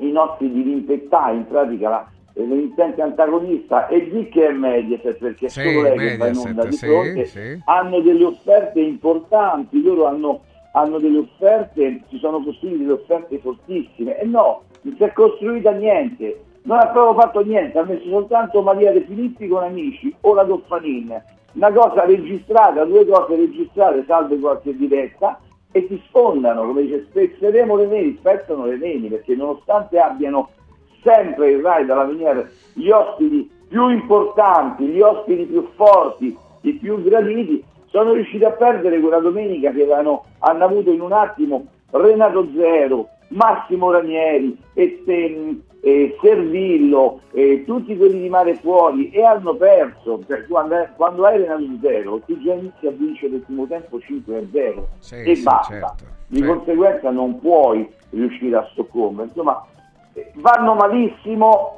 i nostri dirimpettai, in pratica la, l'emittente antagonista e di che è Mediaset, perché Sì, solo lei che va in onda Mediaset, di sì, fronte, sì. hanno delle offerte importanti, loro hanno, hanno delle offerte, si sono costruite delle offerte fortissime, e no, non si è costruita niente, non ha proprio fatto niente, ha messo soltanto Maria De Filippi con amici o la Doffanin, una cosa registrata, due cose registrate, salve qualche diretta, e si sfondano, come dice, spezzeremo le mani, spezzano le mani, perché nonostante abbiano sempre il Rai dalla Veniere gli ospiti più importanti, gli ospiti più forti, i più graditi, sono riusciti a perdere quella domenica che avevano, hanno avuto in un attimo Renato Zero, Massimo Ranieri, e, e- e Servillo, e tutti quelli di mare fuori e hanno perso, Cioè, quando, quando hai Renato Zero tu già inizi a vincere il primo tempo 5 a 0 Sì, e sì, basta. certo, Di certo. conseguenza non puoi riuscire a soccombere. Insomma, vanno malissimo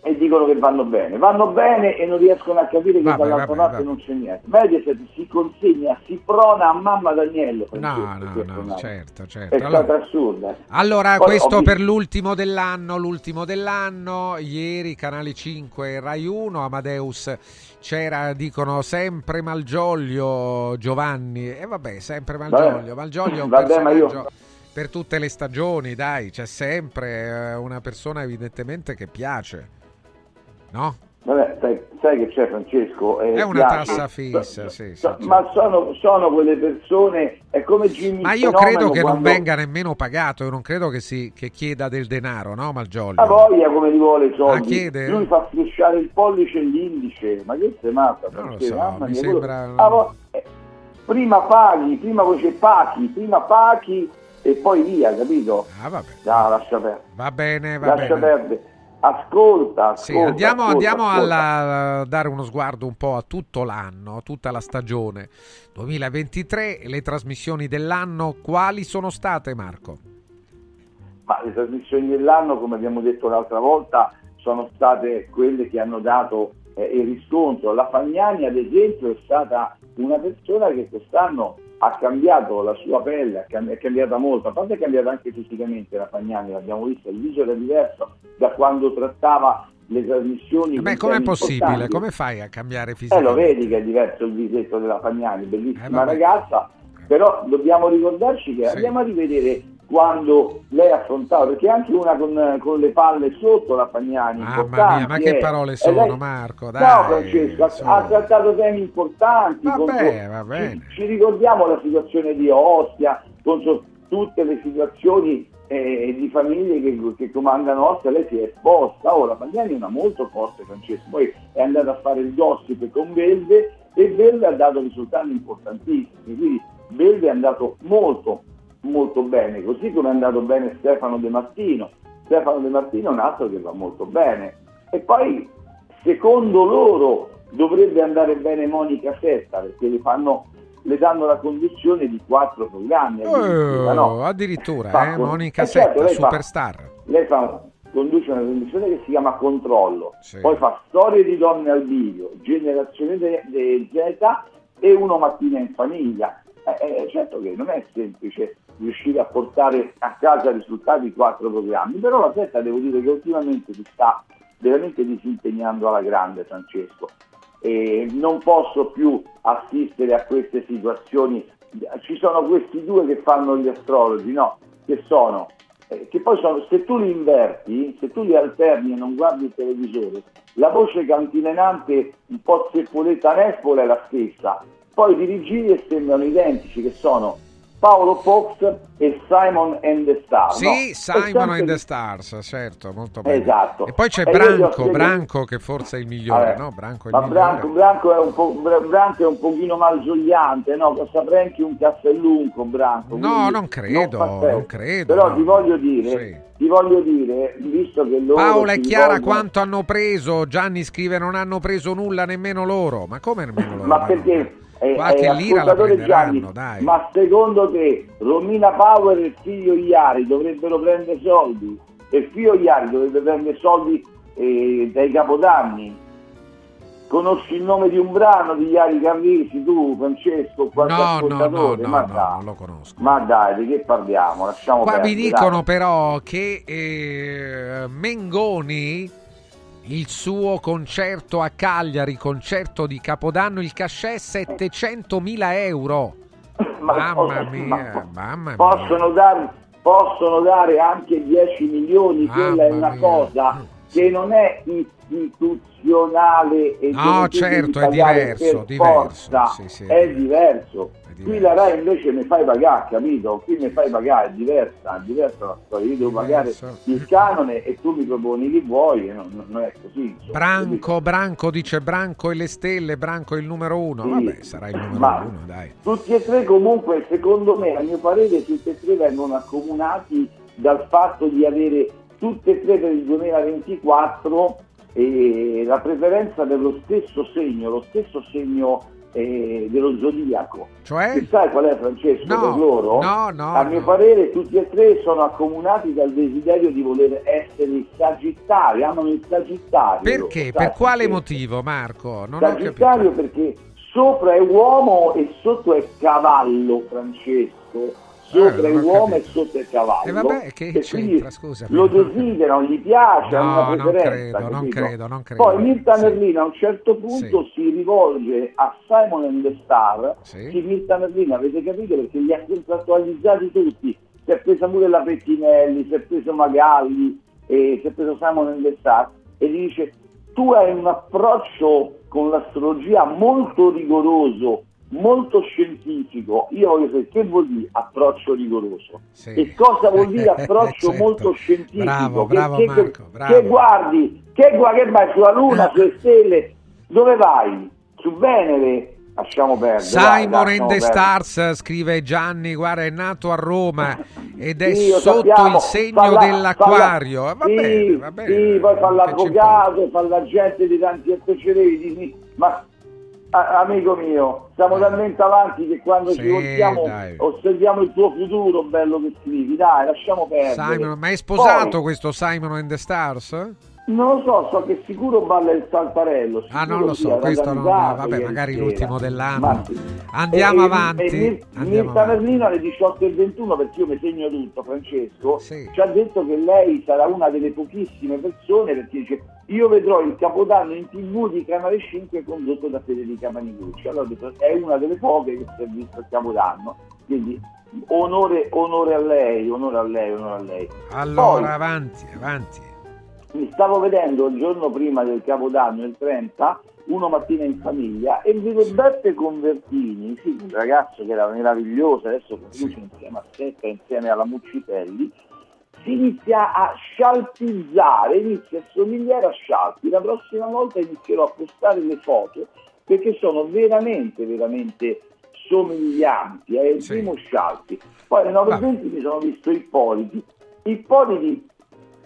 e dicono che vanno bene. Vanno bene e non riescono a capire che Vabbè, dall'altra vabbè, parte vabbè. non c'è niente. Mediaset si consegna, si prona a mamma Daniello. No, no, no, no. certo, È certo. stata Allora, assurda. allora, Poi questo per l'ultimo dell'anno, l'ultimo dell'anno, ieri Canale 5 e Rai 1, Amadeus c'era, dicono, sempre Malgioglio Giovanni, e vabbè, sempre Malgioglio, Malgioglio è un Vabbè, ma io- personaggio per tutte le stagioni, dai, c'è sempre eh, una persona evidentemente che piace, no? Vabbè, sai, sai che c'è Francesco? Eh, È una piace. tassa fissa, sì, sì, So- sì. Ma sono, sono quelle persone, è come Jimmy Ma io credo che non quando- venga nemmeno pagato, io non credo che, si, che chieda del denaro, no, Malgioglio? Ha voglia come li vuole i soldi. Ah, chiede? Lui fa strisciare il pollice e l'indice. Ma che sei matta? Non lo Francesco? so, mi sembra- quello- vo- eh, prima paghi, prima voce paghi, prima paghi e poi via, capito? Ah, vabbè. No, lascia perdere. Va bene, va Lascia bene. perdere. Ascolta, ascolta. Sì, andiamo, ascolta, andiamo ascolta. a dare uno sguardo un po' a tutto l'anno, a tutta la stagione 2023, le trasmissioni dell'anno, quali sono state Marco? Ma le trasmissioni dell'anno, come abbiamo detto l'altra volta, sono state quelle che hanno dato eh, il riscontro. La Fagnani, ad esempio, è stata una persona che quest'anno ha cambiato la sua pelle, è cambiata molto, a parte è cambiata anche fisicamente la Fagnani, l'abbiamo visto, il viso era diverso da quando trattava le trasmissioni. Beh, com'è possibile? Come fai a cambiare Eh, lo fisicamente? vedi che è diverso il visetto della Fagnani, bellissima Eh, ragazza, però dobbiamo ricordarci che Sì. andiamo a rivedere quando lei affrontava, perché anche una con, con le palle sotto la Fagnani. Mamma importanti, mia, ma che eh. parole sono, lei- Marco? Dai, Ciao Francesco, ha- su. ha trattato temi importanti. Vabbè, contro- va bene. Ci, ci ricordiamo la situazione di Ostia, contro tutte le situazioni eh, di famiglie che, che comandano Ostia, lei si è esposta. Ora, Fagnani è una molto forte, Francesco, poi è andata a fare il gossip con Belve e Belve ha dato risultati importantissimi, quindi Belve è andato molto, molto bene, così come è andato bene Stefano De Martino. Stefano De Martino è un altro che va molto bene. E poi, secondo loro, dovrebbe andare bene Monica Setta, perché le, fanno, le danno la condizione di quattro programmi. addirittura, Oh, no? addirittura, eh, con- Monica eh, certo, Setta, lei fa- superstar. lei fa, conduce una trasmissione che si chiama Controllo, Sì. poi fa Storie di donne al video, Generazione de- de- Z e Uno mattina in famiglia. Eh, eh, certo che non è semplice riuscire a portare a casa risultati quattro programmi, però la Setta devo dire che ultimamente si sta veramente disimpegnando alla grande Francesco. E non posso più assistere a queste situazioni. Ci sono questi due che fanno gli astrologi, no? Che sono eh, che poi sono, se tu li inverti, se tu li alterni e non guardi il televisore, la voce cantilenante un po' zeppoletta nespole è la stessa, poi i dirigili sembrano identici, che sono Paolo Fox e Simon and the Star. Sì, no? Simon and the Stars, certo, molto bene. Esatto. E poi c'è E io Branco, Branco che forse è il migliore, no? Branco è il Ma. Branco, Branco è un po', Bra- Branco è un pochino malgiogliante, no? Saprei anche un castellunco Branco. No, non credo, effetto. non credo, Però no. ti voglio dire, ti voglio dire, visto che loro Paola e Chiara rivolgono- quanto hanno preso? Gianni scrive non hanno preso nulla nemmeno loro. Ma come nemmeno loro? Ma perché eh, Qualche eh, lira la Gianni, dai. ma secondo te Romina Power e il figlio Iari dovrebbero prendere soldi? E il figlio Iari dovrebbe prendere soldi eh, dai capodanni? Conosci il nome di un brano di Iari Carrisi, tu Francesco, No, no, no, no, ma, no, dai, non lo conosco. ma dai, di che parliamo? Lasciamo Qua mi perdere, dicono dai. però che eh, Mengoni, il suo concerto a Cagliari, concerto di Capodanno, il cachet 700.000 euro. Mamma mia, mamma mia. possono dare, possono dare anche 10 milioni, quella è Mamma una mia. cosa che non è istituzionale e No, certo, è diverso, diverso, sì, sì, è diverso. Qui la RAI invece mi fai pagare, capito? Qui mi fai pagare, è diversa, è diversa la storia. Io devo pagare il canone e tu mi proponi chi vuoi, e non, non è così. insomma. Branco, Branco dice Branco e le stelle, Branco è il numero uno. Sì. Vabbè, sarà il numero Ma- uno, dai. Tutti e tre comunque, secondo me, a mio parere, tutti e tre vengono accomunati dal fatto di avere tutte e tre per il 2024 eh, la preferenza dello stesso segno, lo stesso segno eh, dello zodiaco. Cioè? Che sai qual è Francesco No, per loro? no, no, A mio parere tutti e tre sono accomunati dal desiderio di voler essere il Sagittario, amano il Sagittario. Perché? Per quale perché? motivo, Marco? Non. Sagittario perché sopra è uomo e sotto è cavallo, Francesco. Sopra Eh, è non ho uomo e sotto è cavallo. E vabbè, che E c'entra, scusami. Lo desiderano, gli piace, No, hanno una non preferenza. credo, non credo, non credo. Poi Mirta Sì. Merlino a un certo punto si rivolge a Simon and the Star. Sì. Sì, Mirta Merlino, avete capito perché li ha contrattualizzati tutti. Si è presa pure la Pettinelli, si è preso Magalli, e si è preso Simon and the Star e gli dice tu hai un approccio con l'astrologia molto rigoroso, molto scientifico. Io voglio sapere che vuol dire approccio rigoroso Sì. e cosa vuol dire approccio Certo. molto scientifico. Bravo, che, bravo che- Marco, che bravo. guardi, che, gua- che vai sulla Luna, sulle stelle, dove vai? Su Venere? Lasciamo perdere. Simon lasciamo and the. Stars, scrive Gianni, guarda, è nato a Roma ed è Sì, sotto sappiamo, il segno fa la- dell'acquario. fa Eh, Va la- bene, sì, va bene. Sì, poi fa Che l'avvocato, fa l'agente di tanti FCD, ma a- amico mio, siamo talmente avanti che quando Sì, ci voltiamo dai. osserviamo il tuo futuro, bello che scrivi, dai, lasciamo perdere. Simon, ma è sposato Poi- questo Simon and the Stars? Non lo so, so che sicuro balla il saltarello. Ah, non lo sì, so, questo non. danzato Vabbè, magari sera. l'ultimo dell'anno. Ma sì. Andiamo E- e- avanti. E, Mir- andiamo Mirta avanti. Merlino alle 18 e 21, perché io mi segno tutto, Francesco, ci ha detto che lei sarà una delle pochissime persone, perché dice io vedrò il Capodanno in tv di Canale 5 condotto da Federica Manicucci. Allora ho detto è una delle poche che si è visto il Capodanno, quindi onore, onore a lei, onore a lei, onore a lei. Allora, Poi, avanti, avanti. Mi stavo vedendo il giorno prima del Capodanno, il 30, uno mattina in famiglia, e vedo Beppe Convertini, sì, un ragazzo che era meraviglioso, adesso conduce insieme a Stecca, insieme alla Muccitelli, si inizia a scialpizzare, inizia a somigliare a Scialpi. La prossima volta inizierò a postare le foto perché sono veramente, veramente somiglianti. È il primo Scialpi. Poi alle 9.20 mi sono visto Ippoliti. Ippoliti,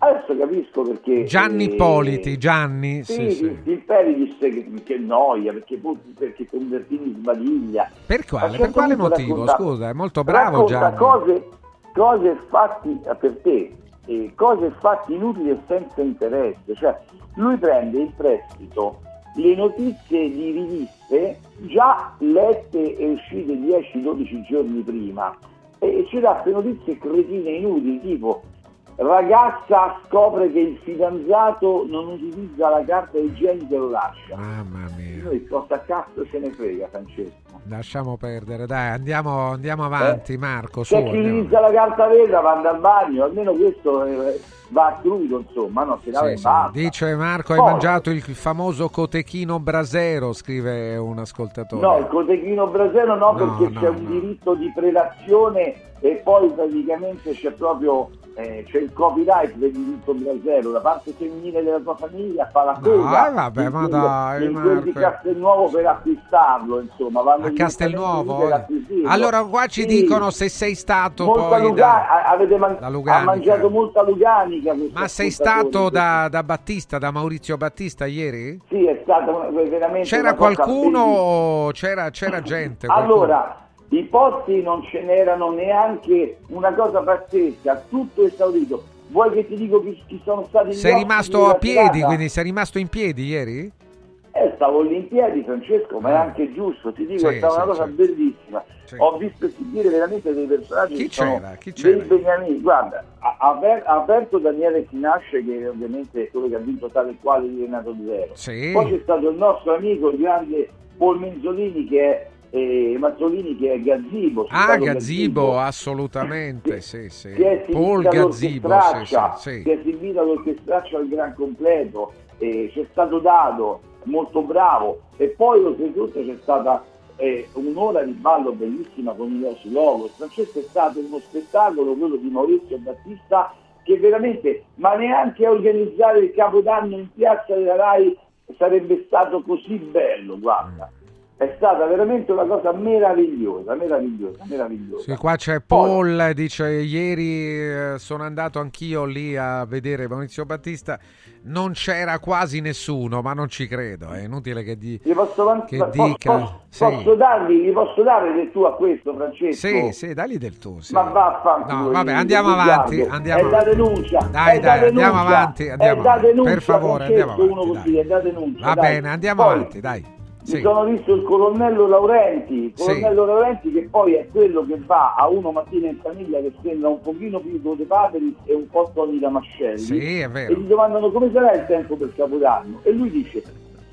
adesso capisco perché... Gianni eh, Politi, Gianni. Sì, Sì, sì. il Peri disse che, che noia, perché, perché Convertini sbadiglia. Per quale, per quale motivo? racconta- Scusa, è molto bravo Gianni. Cose, cose fatti per te, eh, cose fatte inutili e senza interesse. Cioè, lui prende in prestito le notizie di riviste già lette e uscite 10-12 giorni prima e ci dà queste notizie cretine inutili, tipo ragazza scopre che il fidanzato non utilizza la carta igienica e lo lascia. Mamma mia. Noi cosa cazzo ce ne frega, Francesco? Lasciamo perdere, dai, andiamo, andiamo avanti, Marco. Su, C'è chi utilizza la carta vera va al bagno, almeno questo eh, va a crudo, insomma, no, se lava Sì, sì. Dice Marco, hai Poi- mangiato il famoso cotechino brasero, scrive un ascoltatore. No, il cotechino brasero no, No, perché no, c'è un no. diritto di prelazione e poi praticamente c'è proprio eh, c'è il copyright del diritto brasero, la parte femminile della tua famiglia fa la coda eh, vabbè, in ma dai, quel di Marco. Castelnuovo per acquistarlo, insomma, vanno A Castelnuovo? acquisirlo. Allora qua ci Sì. dicono se sei stato molta poi Luga- da... avete man- da ha Luganica. mangiato molta luganica Ma sei stato da, da Battista, da Maurizio Battista ieri? Sì, è stata una- veramente C'era cosa qualcuno c'era, c'era gente? qualcuno? Allora, i posti non ce n'erano neanche una cosa pazzesca, tutto esaurito. Vuoi che ti dico chi, chi sono stati Sei rimasto a piedi, serata? quindi sei rimasto in piedi ieri? Eh, stavo lì in piedi, Francesco, ma è anche giusto, ti dico, Sì, è stata sì, una cosa sì. bellissima. Ho visto esibire veramente dei personaggi Chi che c'era? Chi c'era? beniamini. Guarda, ha aperto Daniele Sinasce, che ovviamente è quello che ha vinto tale e quale di Renato Zero. Poi c'è stato il nostro amico, il grande Paul Menzolini, che è eh, Mazzolini, che è Gazzibo. Ah, Gazzibo, assolutamente, sì, sì. che è Paul Gazzibo, sì, sì, sì. è esibita l'orchestraccia al gran completo, eh, c'è stato Dado, molto bravo, e poi oltretutto c'è stata eh, un'ora di ballo bellissima con i Los Logos. Francesco è stato uno spettacolo, quello di Maurizio Battista, che veramente, ma neanche organizzare il Capodanno in piazza della Rai sarebbe stato così bello, guarda. È stata veramente una cosa meravigliosa, meravigliosa, meravigliosa. Sì, qua c'è Paul, dice ieri eh, sono andato anch'io lì a vedere Maurizio Battista, non c'era quasi nessuno, ma non ci credo, è inutile che, di- Gli posso, che po- dica... posso- Sì. posso dargli, gli posso dare del tu a questo, Francesco? Sì, sì, dagli del tu. sì. Ma vaffanculo. No, vabbè, andiamo avanti, andiamo È da denuncia. Dai, dai, da andiamo denuncia, avanti, andiamo avanti. denuncia, Per favore, Francesco, andiamo avanti, così, denuncia. Va dai. bene, andiamo Poi, avanti, dai. Mi Sì. sono visto il colonnello Laurenti, il Sì. colonnello Laurenti che poi è quello che va a uno mattina in famiglia che sembra un pochino più De Paperis e un po' Tony Damascelli. Sì. E gli domandano come sarà il tempo per Capodanno e lui dice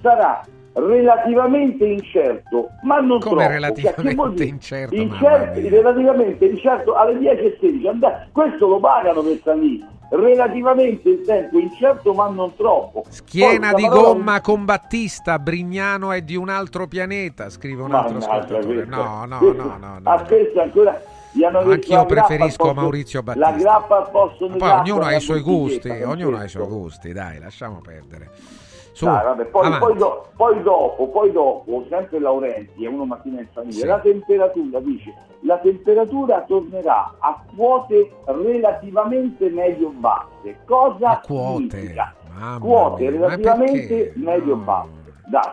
sarà relativamente incerto, ma non Come troppo. relativamente Cioè, dire? incerto, Incerto, relativamente incerto alle 10.16. Andà- Questo lo pagano per salire. Relativamente il tempo incerto, ma non troppo. Schiena Poi di questa gomma con Battista, Brignano è di un altro pianeta, scrive un altro Mannaggia ascoltatore. questa. No, no, Questa- no, no, no. A questo ancora gli hanno detto Anch'io preferisco posto- Maurizio Battista. La grappa al posto Ma Poi gatto ognuno ha i suoi gusti, ognuno ha i suoi gusti, dai, lasciamo perdere. Su, Dai, vabbè, poi, poi do- poi dopo, poi dopo, sempre Laurenti, è uno mattina in famiglia, Sì. la temperatura dice, la temperatura tornerà a quote relativamente medio-basse. Cosa A quote, significa? mamma Quote mia, relativamente medio-basse. Dai.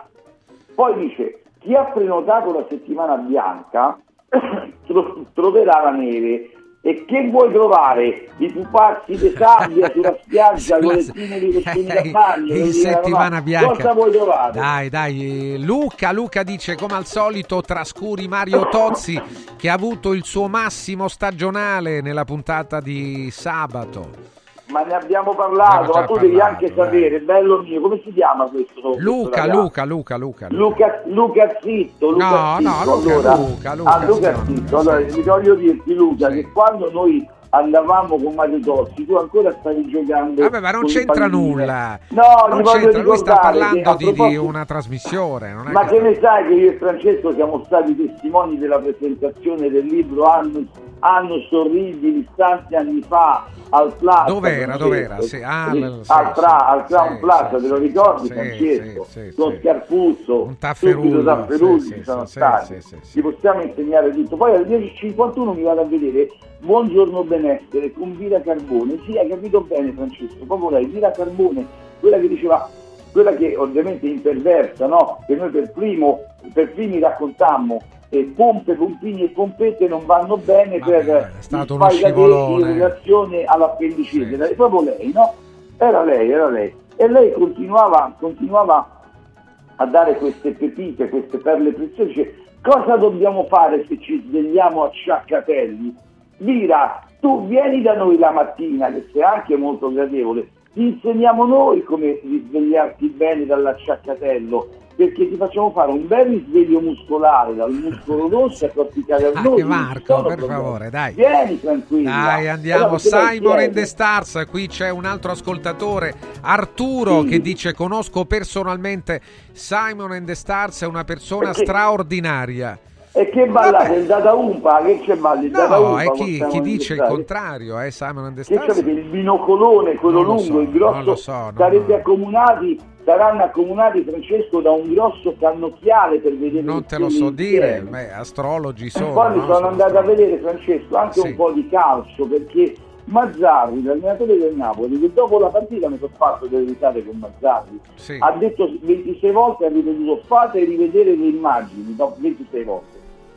Poi dice, chi ha prenotato la settimana bianca tro- troverà la neve E che vuoi trovare? I pupazzi di sabbia sulla spiaggia con le spine di costumi da bagno? in settimana bianca. Cosa vuoi trovare? Dai, dai, Luca, Luca dice come al solito trascuri Mario Tozzi che ha avuto il suo massimo stagionale nella puntata di sabato. Ma ne abbiamo parlato, ma tu devi parlato, anche sapere, bello mio, come si chiama questo? questo Luca, ragazzo? Luca, Luca, Luca. Luca, Luca Zitto, Luca No, Zitto, no, Luca, allora, Luca, Luca, ah, Luca sì, Zitto, allora vi voglio dirti Luca che quando noi andavamo con Mario Tossi tu ancora stavi giocando Vabbè, ma non c'entra nulla. no, non c'entra, lui sta parlando di, di una trasmissione. Ma che che ne sai che io e Francesco siamo stati testimoni della presentazione del libro Anno, Anno Sorribili tanti anni fa al Plaza Dov'era, dov'era? Sì, ah, Sì, al, sì, al Crown sì, Plaza, te lo ricordi Francesco? con. Scarpuzzo, Un tafferullo, tafferulli ci sono stati. Ti possiamo insegnare tutto. Poi alle 10.51 mi vado a vedere Buongiorno Benessere con Vira Carbone. Sì, hai capito bene Francesco, proprio lei, Vira Carbone, quella che diceva quella che ovviamente è imperversa, no? Che noi per primo, per primi raccontammo e pompe, pompini e pompette non vanno bene per è stato il uno fai da te scivolone. in relazione all'appendicite. Era proprio lei, no? Era lei, era lei. E lei continuava, continuava a dare queste pepite, queste perle preziose. Dice, cosa dobbiamo fare se ci svegliamo a sciaccatelli? Vira, tu vieni da noi la mattina, che sei anche molto gradevole, ti insegniamo noi come risvegliarti bene dall'acciaccatello, perché ti facciamo fare un bel risveglio muscolare dal muscolo rosso a corticare a noi. Anche Marco, per favore, dai. Vieni tranquilla. Dai, andiamo. Allora, Simon and the Stars. Qui c'è un altro ascoltatore, Arturo, che dice: Conosco personalmente Simon and the Stars, è una persona Perché- straordinaria. E che ballate il Data Umpa? Che c'è balli il No, Umpa? è chi, chi dice il contrario, è Simon and Che c'avete il binocolone, quello Non lungo, so, il grosso, non so, no, sarete no. accomunati, saranno accomunati Francesco da un grosso cannocchiale per vedere Non te lo so dire, insieme. beh, astrologi E sono. poi mi no? sono andato a vedere Francesco anche Sì. un po' di calcio perché Mazzarri, l'allenatore del Napoli, che dopo la partita mi sono fatto delle risate con Mazzarri, Sì. ha detto 26 volte, ha ripetuto fate rivedere le immagini, dopo 26 volte.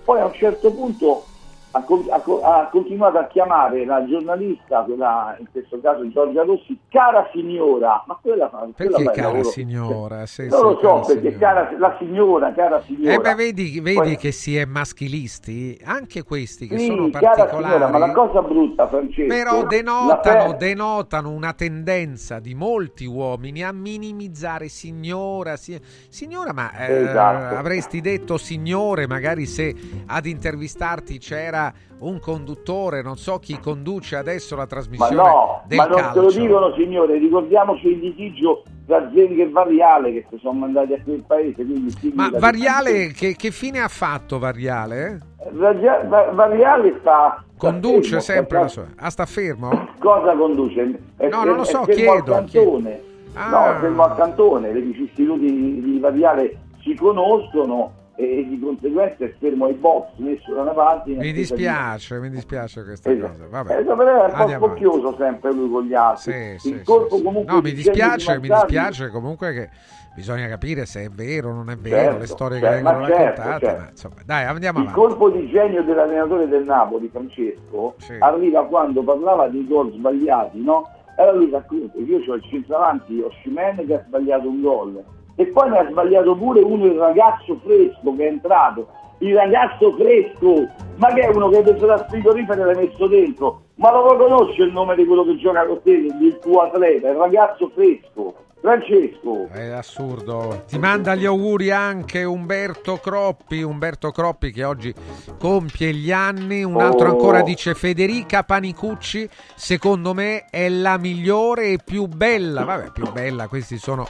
Poi a un certo punto ha, ha ha continuato a chiamare la giornalista, quella, in questo caso Giorgia Rossi, cara signora, ma quella fa quella Perché fa cara signora? Sì, non sì, lo so, perché signora. cara, la signora, cara signora. Eh beh, vedi, vedi Poi- che si è maschilisti, anche questi che Sì, sono particolari. signora, ma la cosa brutta, Francesco, Però denotano, denotano una tendenza di molti uomini a minimizzare signora. si- signora, ma eh, Esatto. avresti detto signore, magari se ad intervistarti c'era un conduttore, non so chi conduce adesso la Ma trasmissione no, del ma non calcio. te lo dicono signore, ricordiamoci il litigio tra Zenghi e Variale che si sono mandati a quel paese. Quindi Ma. Variale, che, che fine ha fatto Variale? Varia- Va- Variale sta... Conduce sta fermo, sempre sta- la sua. Ah, sta fermo? Cosa conduce? È, No, non lo so, chiedo, cantone. Ah. No, fermo al cantone, le vicissitudini di, di Variale si conoscono e di conseguenza è fermo ai box, messo da una parte. Mi attesa di- dispiace, mi dispiace questa Esatto. cosa. Vabbè. Eh, però è un po' spocchioso sempre lui con gli altri. Sì, il sì, colpo sì, comunque No, di mi di dispiace, mi dispiace comunque che bisogna capire se è vero o non è vero, Certo, le storie certo, che vengono certo, raccontate, certo. ma insomma, dai, andiamo Il avanti. colpo di genio dell'allenatore del Napoli, Francesco, Sì. arriva quando parlava dei gol sbagliati, no? Allora lui racconta, io ho il centravanti, Oscimene che ha sbagliato un gol e poi ne ha sbagliato pure uno il ragazzo fresco che è entrato. Il ragazzo fresco, ma che è uno che hai preso dal frigorifero e l'hai messo dentro? Ma lo conosce il nome di quello che gioca con te, il tuo atleta, il ragazzo fresco? Francesco, È assurdo. Ti manda gli auguri anche Umberto Croppi, Umberto Croppi che oggi compie gli anni. Un altro Oh. ancora dice Federica Panicucci, secondo me è la migliore e più bella. Vabbè, più bella, questi sono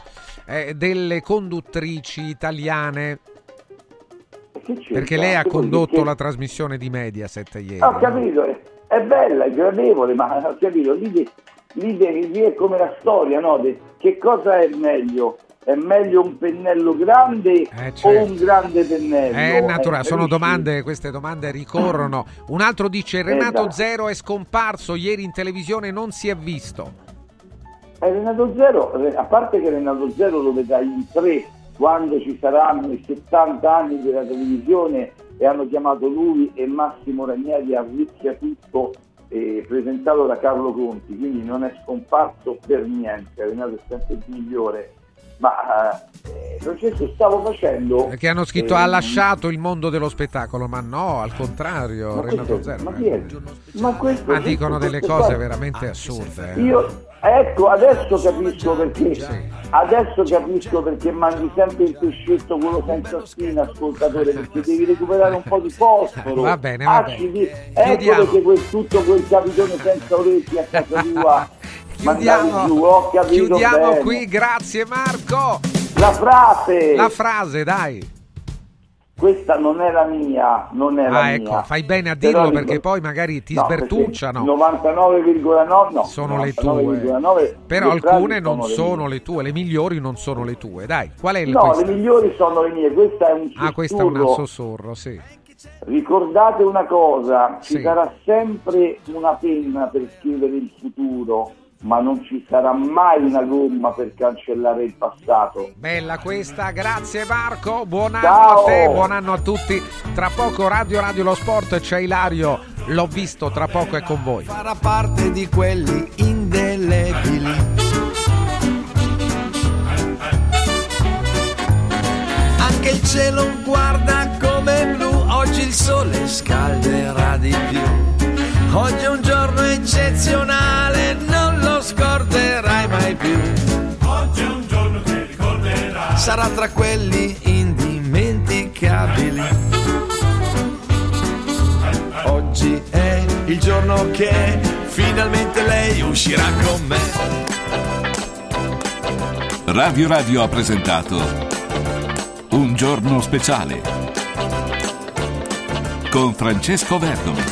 eh, delle conduttrici italiane. Perché lei ha condotto la trasmissione di Mediaset ieri. Ho no? capito, è, è bella, è gradevole, ma ho capito, lì, de- lì dire come la storia, no? De- che cosa è meglio? È meglio un pennello grande certo. o un grande pennello? È naturale, Eh, sono domande, queste domande ricorrono. Un altro dice Renato Esatto. Zero è scomparso ieri in televisione, non si è visto. Eh, Renato Zero, a parte che Renato Zero lo vedrai in tre quando ci saranno i 70 anni della televisione e hanno chiamato lui e Massimo Ranieri a tutto eh, presentato da Carlo Conti, quindi non è scomparso per niente, Renato è sempre il migliore. Ma eh, Francesco stavo facendo... Perché hanno scritto eh, ha lasciato il mondo dello spettacolo, ma no, al contrario, Ma Renato questo- Zero. ma chi è? Ma, questo, Ma dicono questo- delle cose qua- veramente assurde. eh. Io, ecco, adesso capisco perché. Adesso capisco perché mangi sempre il pescetto quello senza spina, ascoltatore, perché devi recuperare un po' di fosforo. Va bene, va Acidi. bene. Ecco Chiudiamo. perché quel, tutto quel capitone senza orecchie a casa tua. Chiudiamo, giù, chiudiamo bene. qui, grazie Marco. La frase! La frase, dai. Questa non è la mia, non è la Ah, mia. ecco, fai bene a Però dirlo dico- perché poi magari ti No, sbertucciano. 99,9 no, Sono le tue. 99,9 Però le alcune non sono le sono mie. le tue, le migliori non sono le tue. Dai, qual è il No, questa? le migliori sono le mie, questa è un sussurro. Ah, questo è un sussurro, sì. Ricordate una cosa, ci Sì. sarà sempre una penna per scrivere il futuro, ma non ci sarà mai una gomma per cancellare il passato. Bella questa, grazie Marco, buon anno Ciao. a te, buon anno a tutti. Tra poco Radio Radio Lo Sport, c'è Ilario, l'ho visto, tra poco è con voi. farà parte di quelli indelebili. Anche il cielo guarda come blu, oggi il sole scalderà di più. Oggi è un giorno eccezionale, scorderai mai più. Oggi è un giorno che ricorderai. Sarà tra quelli indimenticabili. Oggi è il giorno che finalmente lei uscirà con me. Radio Radio ha presentato Un giorno speciale con Francesco Verdomi.